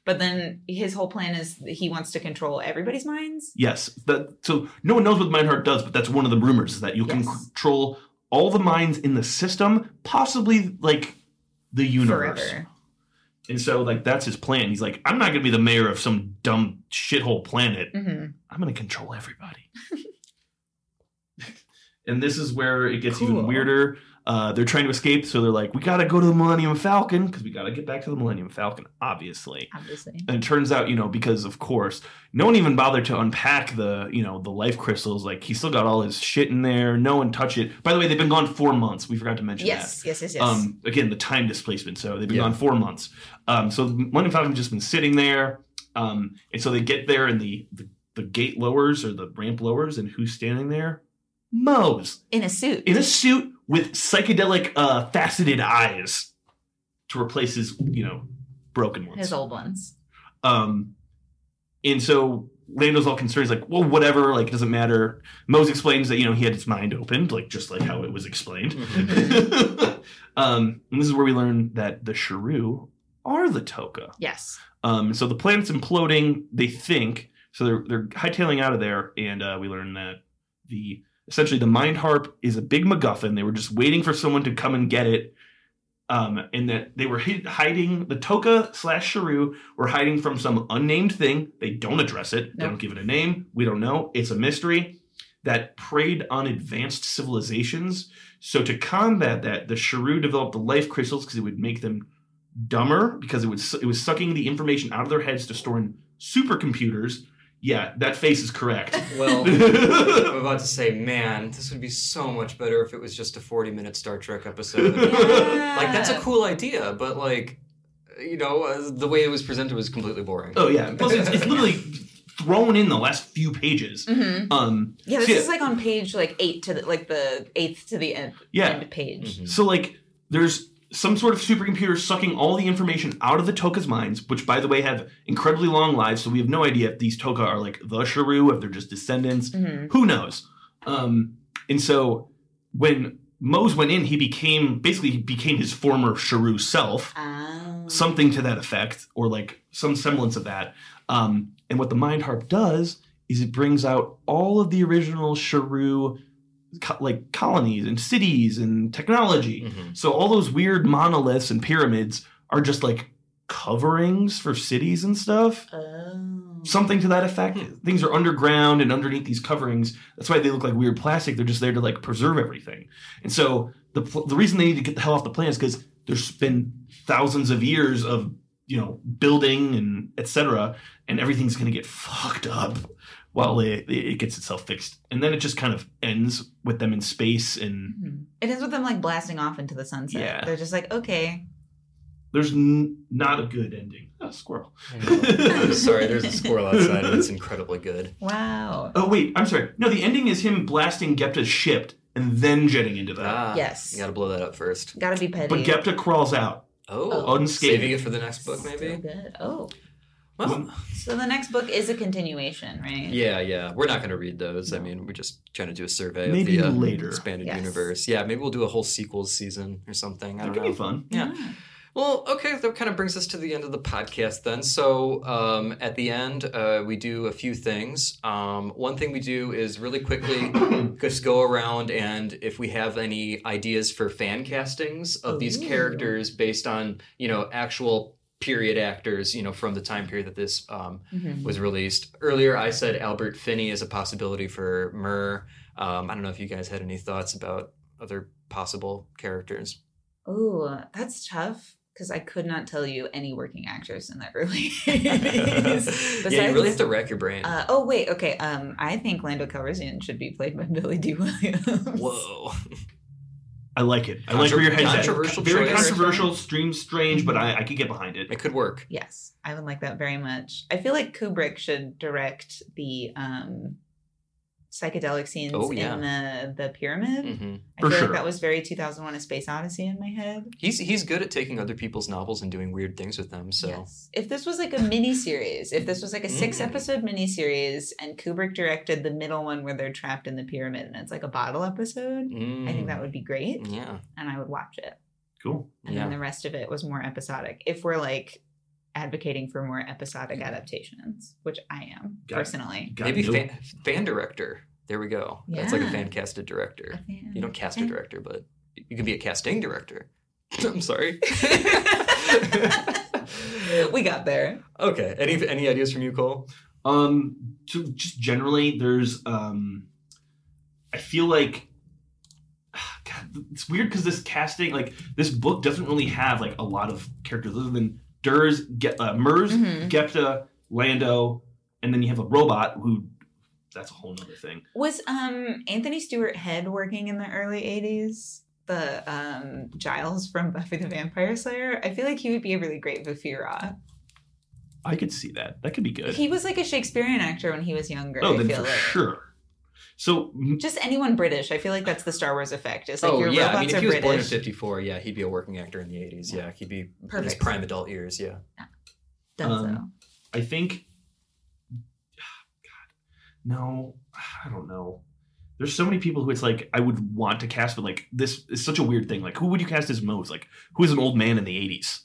But then his whole plan is he wants to control everybody's minds. yes that so no one knows what mind harp does but that's one of the rumors is that you can control all the minds in the system possibly like the universe Forever. and so like that's his plan he's like i'm not gonna be the mayor of some dumb shithole planet hmm I'm going to control everybody. <laughs> and this is where it gets even weirder. Uh, they're trying to escape, so they're like, "We got to go to the Millennium Falcon because we got to get back to the Millennium Falcon." Obviously, Obviously. and it turns out, you know, because of course, no one even bothered to unpack the, you know, the life crystals. Like he still got all his shit in there. No one touched it. By the way, they've been gone four months. We forgot to mention that. Yes, yes, yes, yes. Um, again, the time displacement. So they've been Yeah. gone four months. Um, so the Millennium Falcon's just been sitting there. Um, and so they get there and the, the, the gate lowers or the ramp lowers. And who's standing there? Mose in a suit. in a suit with psychedelic uh, faceted eyes to replace his, you know, broken ones. his old ones. Um, and so Lando's all concerned. He's like, well, whatever. Like, it doesn't matter. Mose explains that, you know, he had his mind opened, like, just like how it was explained. Mhm. <laughs> um, and this is where we learn that the Sharu are the Toka. Yes. Um, so the planet's imploding, they think. So they're, they're hightailing out of there. And uh, we learn that the essentially the mind harp is a big MacGuffin. They were just waiting for someone to come and get it. Um, and that they were hid- hiding the Toka slash Sharu were hiding from some unnamed thing. They don't address it. They don't give it a name. We don't know. It's a mystery that preyed on advanced civilizations. So to combat that, the Sharu developed the life crystals because it would make them dumber because it would it was sucking the information out of their heads to store in supercomputers. Yeah, that face is correct. Well, <laughs> I'm about to say, man, this would be so much better if it was just a 40 minute Star Trek episode. <laughs> like, that's a cool idea, but like, you know, uh, the way it was presented was completely boring. Oh yeah. Plus, it's, it's literally thrown in the last few pages. Mhm. Um, Yeah, this so is like on page like eight to the like the eighth to the end, Yeah. end page. Mhm. So like there's some sort of supercomputer sucking all the information out of the Toka's minds, which by the way have incredibly long lives, so we have no idea if these Toka are like the Sharu, if they're just descendants. Mhm. Who knows? Um, and so when Mose went in, he became basically he became his former Sharu self, Ah. something to that effect, or like some semblance of that. Um, and what the Mind Harp does is it brings out all of the original Sharu co- like colonies and cities and technology. Mhm. So all those weird monoliths and pyramids are just like coverings for cities and stuff. Oh. Something to that effect. Hmm. Things are underground and underneath these coverings. That's why they look like weird plastic. They're just there to like preserve everything. And so the the reason they need to get the hell off the planet is because there's been thousands of years of you know building and etc. And everything's gonna get fucked up while it, it gets itself fixed. And then it just kind of ends with them in space and Mhm. It ends with them like blasting off into the sunset. Yeah. They're just like, okay, there's n- not a good ending. Oh, squirrel. I'm <laughs> sorry, there's a squirrel outside and it's incredibly good. wow. Oh wait, I'm sorry. No, the ending is him blasting Gepta's ship and then jetting into that. Ah, Yes. You gotta blow that up first. Gotta be petty. but Gepta crawls out. Oh, Unscathed. saving it for the next book, So maybe. good. Oh, Well, so the next book is a continuation, right? yeah, yeah. We're not gonna read those. I mean, we're just trying to do a survey Maybe of the uh, later. expanded Yes. universe. Yeah, maybe we'll do a whole sequels season or something. I That don't could know. be fun. Yeah. Well, okay, that kind of brings us to the end of the podcast then. So, um, at the end, uh, we do a few things. Um, one thing we do is really quickly <coughs> just go around and if we have any ideas for fan castings of these Ooh. characters based on, you know, actual period actors, you know, from the time period that this um, Mhm. was released. Earlier, I said Albert Finney is a possibility for Mer. Um, I don't know if you guys had any thoughts about other possible characters. Oh, that's tough because I could not tell you any working actors in that <laughs> early 80s. <laughs> yeah, you really have to rack your brain. Uh, oh wait, okay. Um, I think Lando Calrissian should be played by Billy Dee Williams. Whoa. <laughs> I like it. I like where your head's at. Controversial Very choice. controversial, stream strange, but I, I could get behind it. It could work. Yes, I would like that very much. I feel like Kubrick should direct the um, psychedelic scenes Oh, yeah. in the the pyramid. hmm I For feel sure. like that was very 2001: A Space Odyssey in my head. He's he's good at taking other people's novels and doing weird things with them. So Yes. If this was like a mini series, if this was like a six Mm. episode mini series, and Kubrick directed the middle one where they're trapped in the pyramid and it's like a bottle episode, I think that would be great, Mm. Yeah. and I would watch it. Cool. And Yeah. then the rest of it was more episodic. If we're like advocating for more episodic adaptations, which I am Got personally. Got Maybe no- fan, fan director. There we go. That's like a fan casted director. A fan. You don't cast a director, but you can be a casting director. <laughs> I'm sorry. <laughs> we got there. okay. Any any ideas from you, Cole? Um, so just generally, there's um, I feel like <sighs> God, it's weird because this casting, like this book, doesn't really have like a lot of characters other than Durs, Ge- uh, Mers, Mhm. Gepta, Lando, and then you have a robot who. That's a whole nother thing. Was um Anthony Stewart Head working in the early 80s? The um Giles from Buffy the Vampire Slayer? I feel like he would be a really great Vuffi Raa. I could see that. That could be good. He was like a Shakespearean actor when he was younger. oh, I then feel for like. sure. So Just anyone British. I feel like that's the Star Wars effect. It's like oh your yeah, robots I mean, if are he was born in '54, yeah, he'd be a working actor in the '80s. Yeah, he'd be in his Perfect. prime adult years. Yeah. Dunzo. Um, I think. God, no, I don't know. There's so many people who it's like I would want to cast, but like this is such a weird thing. Like, who would you cast as Mose? Like, who is an old man in the '80s?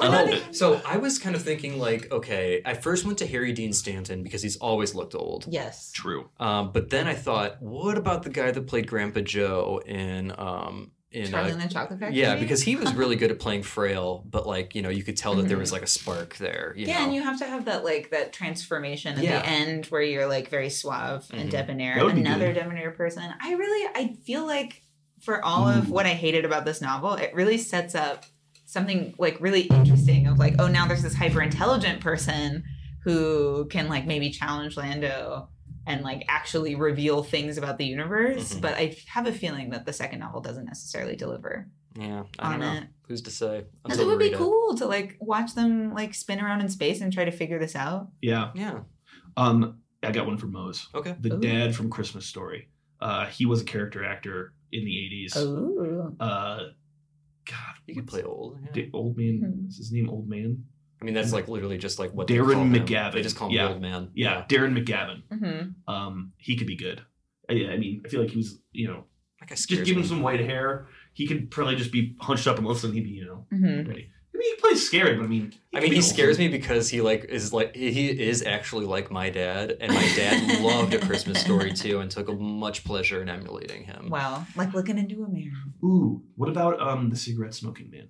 Oh, not So I was kind of thinking like, okay, I first went to Harry Dean Stanton because he's always looked old. yes. True. Um, but then I thought, what about the guy that played Grandpa Joe in um, in Charlie uh, and the Chocolate Factory. yeah, because he was really <laughs> good at playing frail, but like you know, you could tell that there Mhm. was like a spark there. You yeah, know? and you have to have that like that transformation at Yeah. the end where you're like very suave and Mhm. debonair, That another good. debonair person. I really, I feel like for all of what I hated about this novel, it really sets up something like really interesting. Of like, oh, now there's this hyper intelligent person who can like maybe challenge Lando and like actually reveal things about the universe. Mhm. But I have a feeling that the second novel doesn't necessarily deliver Yeah, I don't know. it. Who's to say? Because it would be read cool to like watch them like spin around in space and try to figure this out. Yeah. Yeah. Um, I got one from Mose. Okay. The Ooh. dad from Christmas Story. Uh, he was a character actor in the '80s. Oh. Uh, God, You could play old. Yeah. Old man. Hmm. Is his name Old Man? I mean, that's like literally just like what they Darren call him. McGavin. They just call him Yeah. the old man. Yeah, Darren McGavin. hmm Um, he could be good. I, I mean, I feel like he was, you know, That guy just give him me. some white hair. He could probably just be hunched up and listen. He'd be, you know, hmm ready. I mean, he plays scary, but I mean, I mean, he scares me because he like is like he is actually like my dad, and my dad <laughs> loved A Christmas Story too, and took much pleasure in emulating him. Wow, like looking into a mirror. Ooh, what about um the cigarette smoking man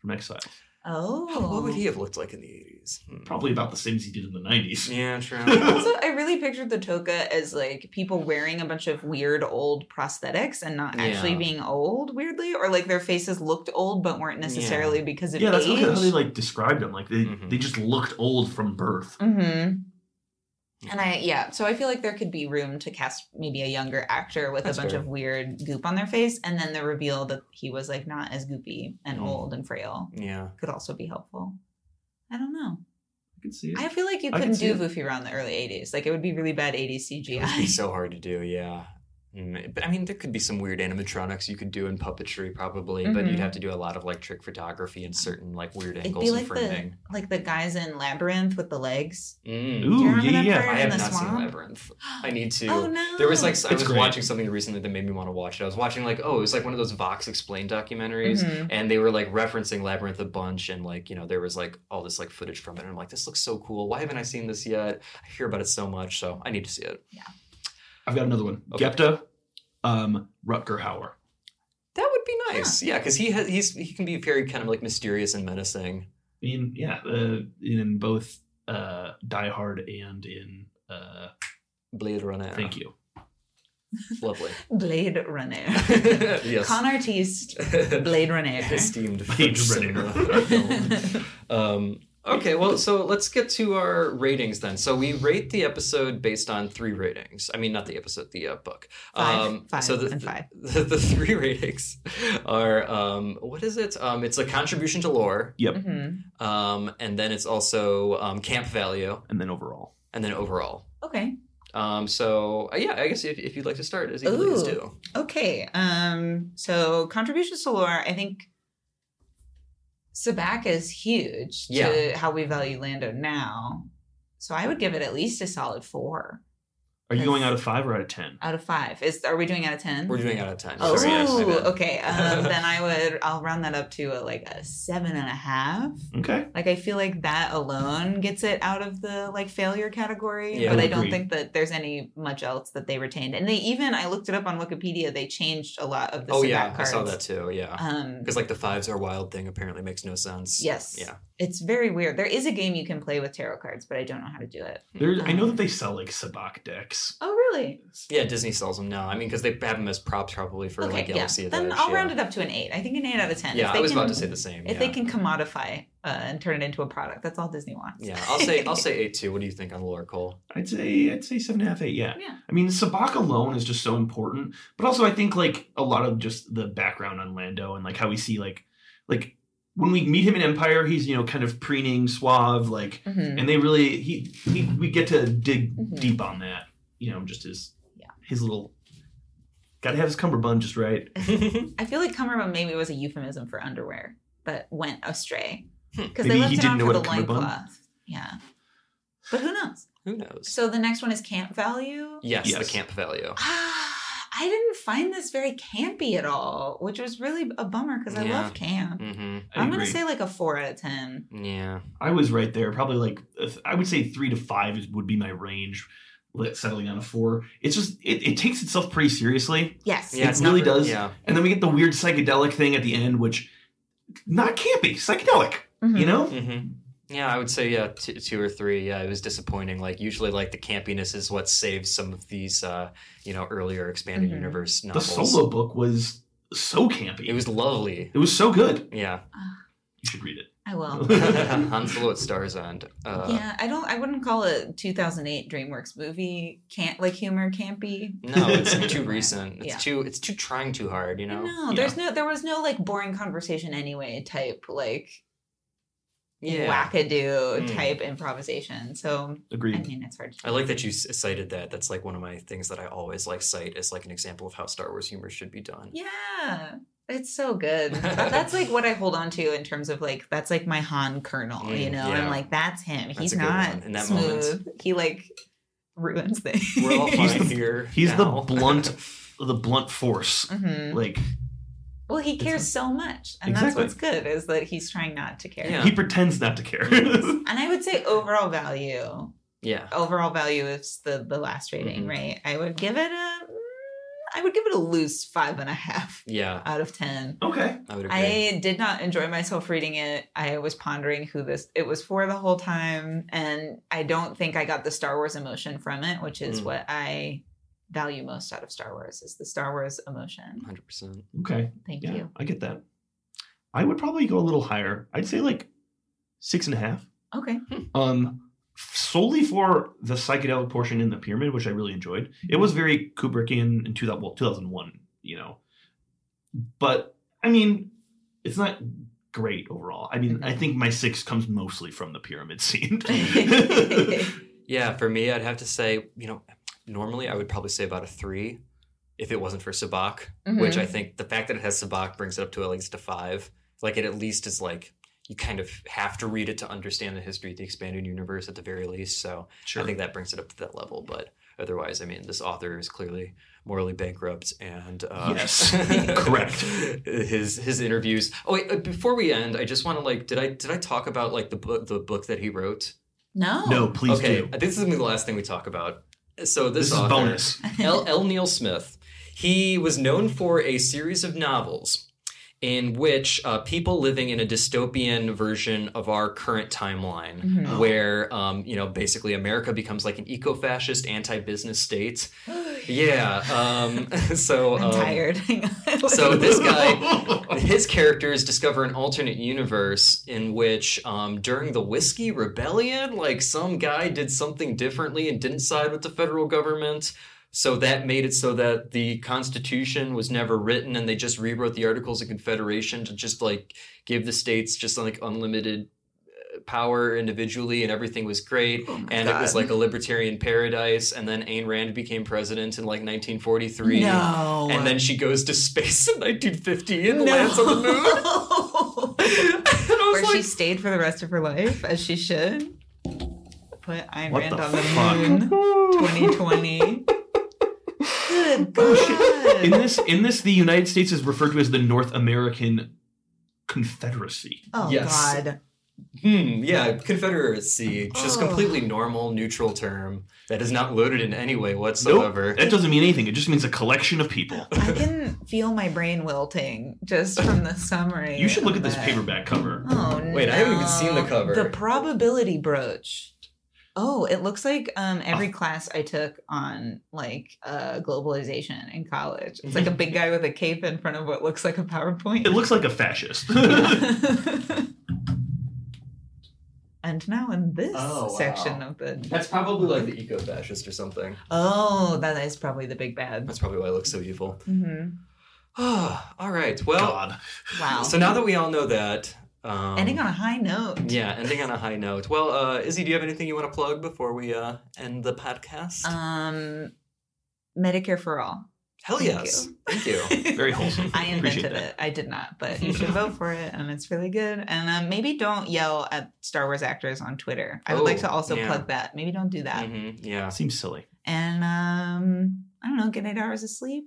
from X-Files? Oh, How- What would he have looked like in the eighties? Probably about the same as he did in the '90s. Yeah, true. <laughs> also, I really pictured the Toka as like people wearing a bunch of weird old prosthetics and not actually Yeah. being old, weirdly, or like their faces looked old but weren't necessarily because of Yeah, that's age. how they like described them. Like they Mhm. they just looked old from birth. Mm-hmm. And I, yeah, so I feel like there could be room to cast maybe a younger actor with That's a bunch fair. of weird goop on their face, and then the reveal that he was like not as goopy and Mm. old and frail yeah. could also be helpful. I don't know. I can see it. I feel like you I couldn't see do it. Goofy around the early '80s. Like it would be really bad '80s CGI. It would be CGI. so hard to do. Yeah. Mm, But I mean, there could be some weird animatronics you could do in puppetry, probably. But you'd Mhm. have to do a lot of like trick photography and certain like weird It'd angles be and like the framing. like the guys in Labyrinth with the legs. Mm. Ooh, Do you remember yeah, that yeah. I in have the not seen swamp? Labyrinth. I need to. Oh no! There was like I was great. watching something recently that made me want to watch it. I was watching like oh it was like one of those Vox Explained documentaries, Mhm. and they were like referencing Labyrinth a bunch, and like you know there was like all this like footage from it, and I'm like this looks so cool. Why haven't I seen this yet? I hear about it so much, so I need to see it. I've got another one. Okay. Gepta, um, Rutger Hauer. That would be nice, yeah, because he has he's he can be very kind of like mysterious and menacing. I mean, yeah, uh, in both uh, Die Hard and in uh, Blade Runner. Thank You. Lovely. <laughs> Blade Runner. <laughs> yes. Con artiste Blade Runner. <laughs> Esteemed Blade French Runner. Um, okay, well, so let's get to our ratings then. So we rate the episode based on three ratings. I mean, not the episode, the uh, book. Five, five, so the, and five. <laughs> The, the three <laughs> ratings are um, what is it? Um, it's a contribution to lore, Mhm. um, and then it's also um, camp value, And then overall. and then overall. Okay. Um, so uh, yeah, I guess if, if you'd like to start, as you please do. Okay. Um. So contributions to lore, I think. Sabacc is huge to Yeah. how we value Lando now. So I would give it at least a solid four Are you going out of five or out of ten? out of five. Is are we doing out of ten? We're doing out of ten. Oh, Sorry, yes, okay. <laughs> Um, then I would. I'll round that up to a, like a seven and a half. Okay. Like I feel like that alone gets it out of the like failure category. Yeah, but I I don't agree. think that there's any much else that they retained. And they even I looked it up on Wikipedia. They changed a lot of the Oh Sabacc yeah, I cards. saw that too. Yeah. Um, Because like the fives are wild thing apparently makes no sense. yes, Yeah. It's very weird. There is a game you can play with tarot cards, but I don't know how to do it. There's, I know that they sell like Sabacc decks. Oh really? Yeah, Disney sells them now. I mean, because they have them as props probably for okay, like yeah. Galaxy Then Edge, I'll yeah. round it up to an eight. I think an eight out of ten. Yeah, If I they was can- about to say the same. If yeah. they can commodify uh, and turn it into a product, that's all Disney wants. Yeah, I'll say I'll <laughs> say eight too. What do you think on Lore Cole? I'd say I'd say seven and a half, eight. Yeah. Yeah. I mean, Sabacc alone is just so important, but also I think like a lot of just the background on Lando and like how we see like like when we meet him in Empire, he's you know kind of preening, suave, like, Mhm. and they really he, he we get to dig Mhm. deep on that. You know, just his Yeah. his little got to have his cummerbund just right. <laughs> <laughs> I feel like cummerbund maybe was a euphemism for underwear that went astray Hmm. because they left he it didn't on know for what the a cummerbund- loincloth. Yeah, but who knows? Who knows? So the next one is camp value. yes, the camp value. I didn't find this very campy at all, which was really a bummer because I Yeah. love camp. Mm-hmm. I I'm gonna say like a four out of ten. Yeah. I was right there. Probably like uh, I would say three to five is, would be my range. let- Settling on a four. It's just it, it takes itself pretty seriously, Yes. Yeah, It it's really not, does. Yeah. and then we get the weird psychedelic thing at the end, which not campy, psychedelic. Mhm. You know, Mm-hmm. Yeah, I would say yeah, two, two or three. Yeah, it was disappointing. Like usually, like the campiness is what saves some of these, uh, you know, earlier expanded Mhm. universe novels. the solo book was so campy. It was lovely. it was so good. Yeah. You should read it. I will. Han Solo at Star's End. Uh, yeah, I don't. I wouldn't call it 2008 DreamWorks movie. Can't like humor campy. No, it's too <laughs> recent. It's Yeah. too. It's too trying too hard. You know. No, there's no. There was no like boring conversation anyway. Type like Yeah. wackadoo Mm. type improvisation. So I mean, it's hard. To I like that you cited that. That's like one of my things that I always like cite as like an example of how Star Wars humor should be done. Yeah, it's so good. <laughs> That's like what I hold on to in terms of like that's like my Han Colonel. you Mm, know, yeah. I'm like that's him. That's He's a not in that smooth. moment. He like ruins things. We're all He's fine the- here. He's now. the blunt, <laughs> the blunt force. Mhm. Like Well, he cares so much, and Exactly. that's what's good is that he's trying not to care. Yeah. he pretends not to care. <laughs> And I would say overall value, yeah. overall value is the the last rating, Mhm. right? I would give it a, I would give it a loose five and a half Yeah. out of ten. okay. I would agree. I did not enjoy myself reading it. I was pondering who this it was for the whole time, and I don't think I got the Star Wars emotion from it, which is Mm. what I value most out of Star Wars is the Star Wars emotion. 100%. Okay. Thank Yeah, you. I get that. I would probably go a little higher. I'd say like six and a half. Okay. Hmm. Um, solely for the psychedelic portion in the pyramid, which I really enjoyed. It was hmm. very Kubrickian in 2000, well, 2001, you know. But I mean, it's not great overall. I mean, I mm-hmm. think my six comes mostly from the pyramid scene. <laughs> <laughs> Yeah, for me, I'd have to say, you know, normally I would probably say about a three if it wasn't for Sabacc, which Mhm. I think the fact that it has Sabacc brings it up to at least a five. Like it at least is like you kind of have to read it to understand the history of the expanded universe at the very least. So sure. I think that brings it up to that level. But otherwise, I mean, this author is clearly morally bankrupt, and uh, Yes. <laughs> Correct. His his interviews. Oh wait, uh, before we end, I just want to like, did I did I talk about like the book the book that he wrote? No. no, please okay, do. this is gonna be the last thing we talk about. So this, This, is author, bonus. L. L. Neil Smith. He was known for a series of novels in which uh, people living in a dystopian version of our current timeline, Mhm. where um, you know basically America becomes like an eco-fascist, anti-business state. <gasps> Yeah. Um, <laughs> so I'm um, tired. <laughs> so this guy <laughs> his characters discover an alternate universe in which um, during the whiskey rebellion like some guy did something differently and didn't side with the federal government so that made it so that the constitution was never written and they just rewrote the articles of confederation to just like give the states just like unlimited uh, power individually and everything was great Oh my and it was like a libertarian paradise and then Ayn Rand became president in like 1943 no. and then she goes to space in 1950 and lands on the moon. <laughs> and I was Where she stayed for the rest of her life, as she should. Put Ayn What Rand the on the fuck? moon. 2020. Good. <laughs> God. in this, in this, the United States is referred to as the North American Confederacy. Oh Yes. God. hmm, yeah, Confederacy, just Oh. completely normal, neutral term that is not loaded in any way whatsoever. That doesn't mean anything. It just means a collection of people. I can feel my brain wilting just from the summary. You should look at this that. paperback cover. Oh no. Wait, I haven't even seen the cover. The Probability Broach. Oh, it looks like um, every Oh. class I took on like uh, globalization in college. It's like a big guy with a cape in front of what looks like a PowerPoint. It looks like a fascist. <laughs> <laughs> and now in this Oh, wow. section of the That's probably like the eco-fascist or something. oh, that is probably the big bad. That's probably why it looks so evil. hmm <sighs> All right. Well, God. Wow. so now that we all know that, um, Ending on a high note. yeah, ending on a high note. Well, uh, Izzy, do you have anything you want to plug before we uh, end the podcast? Um, Medicare for all. Hell thank yes. you. Thank you. <laughs> Very wholesome. I invented it. I did not, but you should <laughs> vote for it, and it's really good. And um, maybe don't yell at Star Wars actors on Twitter. I would like Oh, to also yeah. plug that. Maybe don't do that. hmm Yeah. Seems silly. And um, I don't know. Get eight hours of sleep.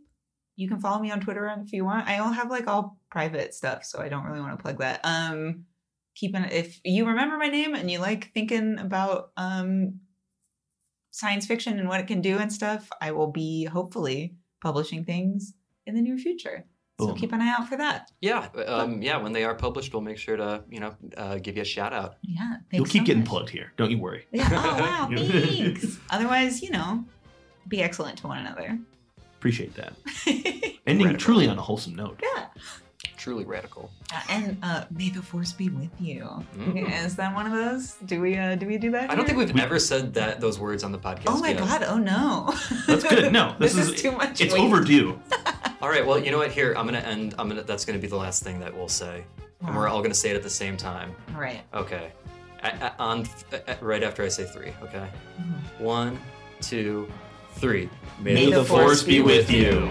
You can follow me on Twitter if you want. I don't have like all private stuff, so I don't really want to plug that. Um, keeping if you remember my name and you like thinking about um science fiction and what it can do and stuff, I will be hopefully publishing things in the near future. So keep an eye out for that. Yeah. Um, yeah. When they are published, we'll make sure to, you know, uh, give you a shout out. Yeah, thanks You'll keep so getting much. plugged here. Don't you worry. Yeah. Oh wow, <laughs> thanks. Otherwise, you know, be excellent to one another. Appreciate that. yeah. <laughs> Ending Incredible. truly on a wholesome note. Yeah. Truly radical. Uh, and uh, may the force be with you. Mm. Is that one of those? Do we uh, do we do that? I don't here? think we've ever said that those words on the podcast. Oh my yet. god! Oh no. That's good. No, <laughs> this, this, is, too much. It's weight. overdue. <laughs> All right. Well, you know what? Here, I'm gonna end. I'm gonna. That's gonna be the last thing that we'll say, and we're all gonna say it at the same time. All right. Okay. A- a- on a- a- right after I say three. Okay. Mhm. One, two, three. May the force be with you.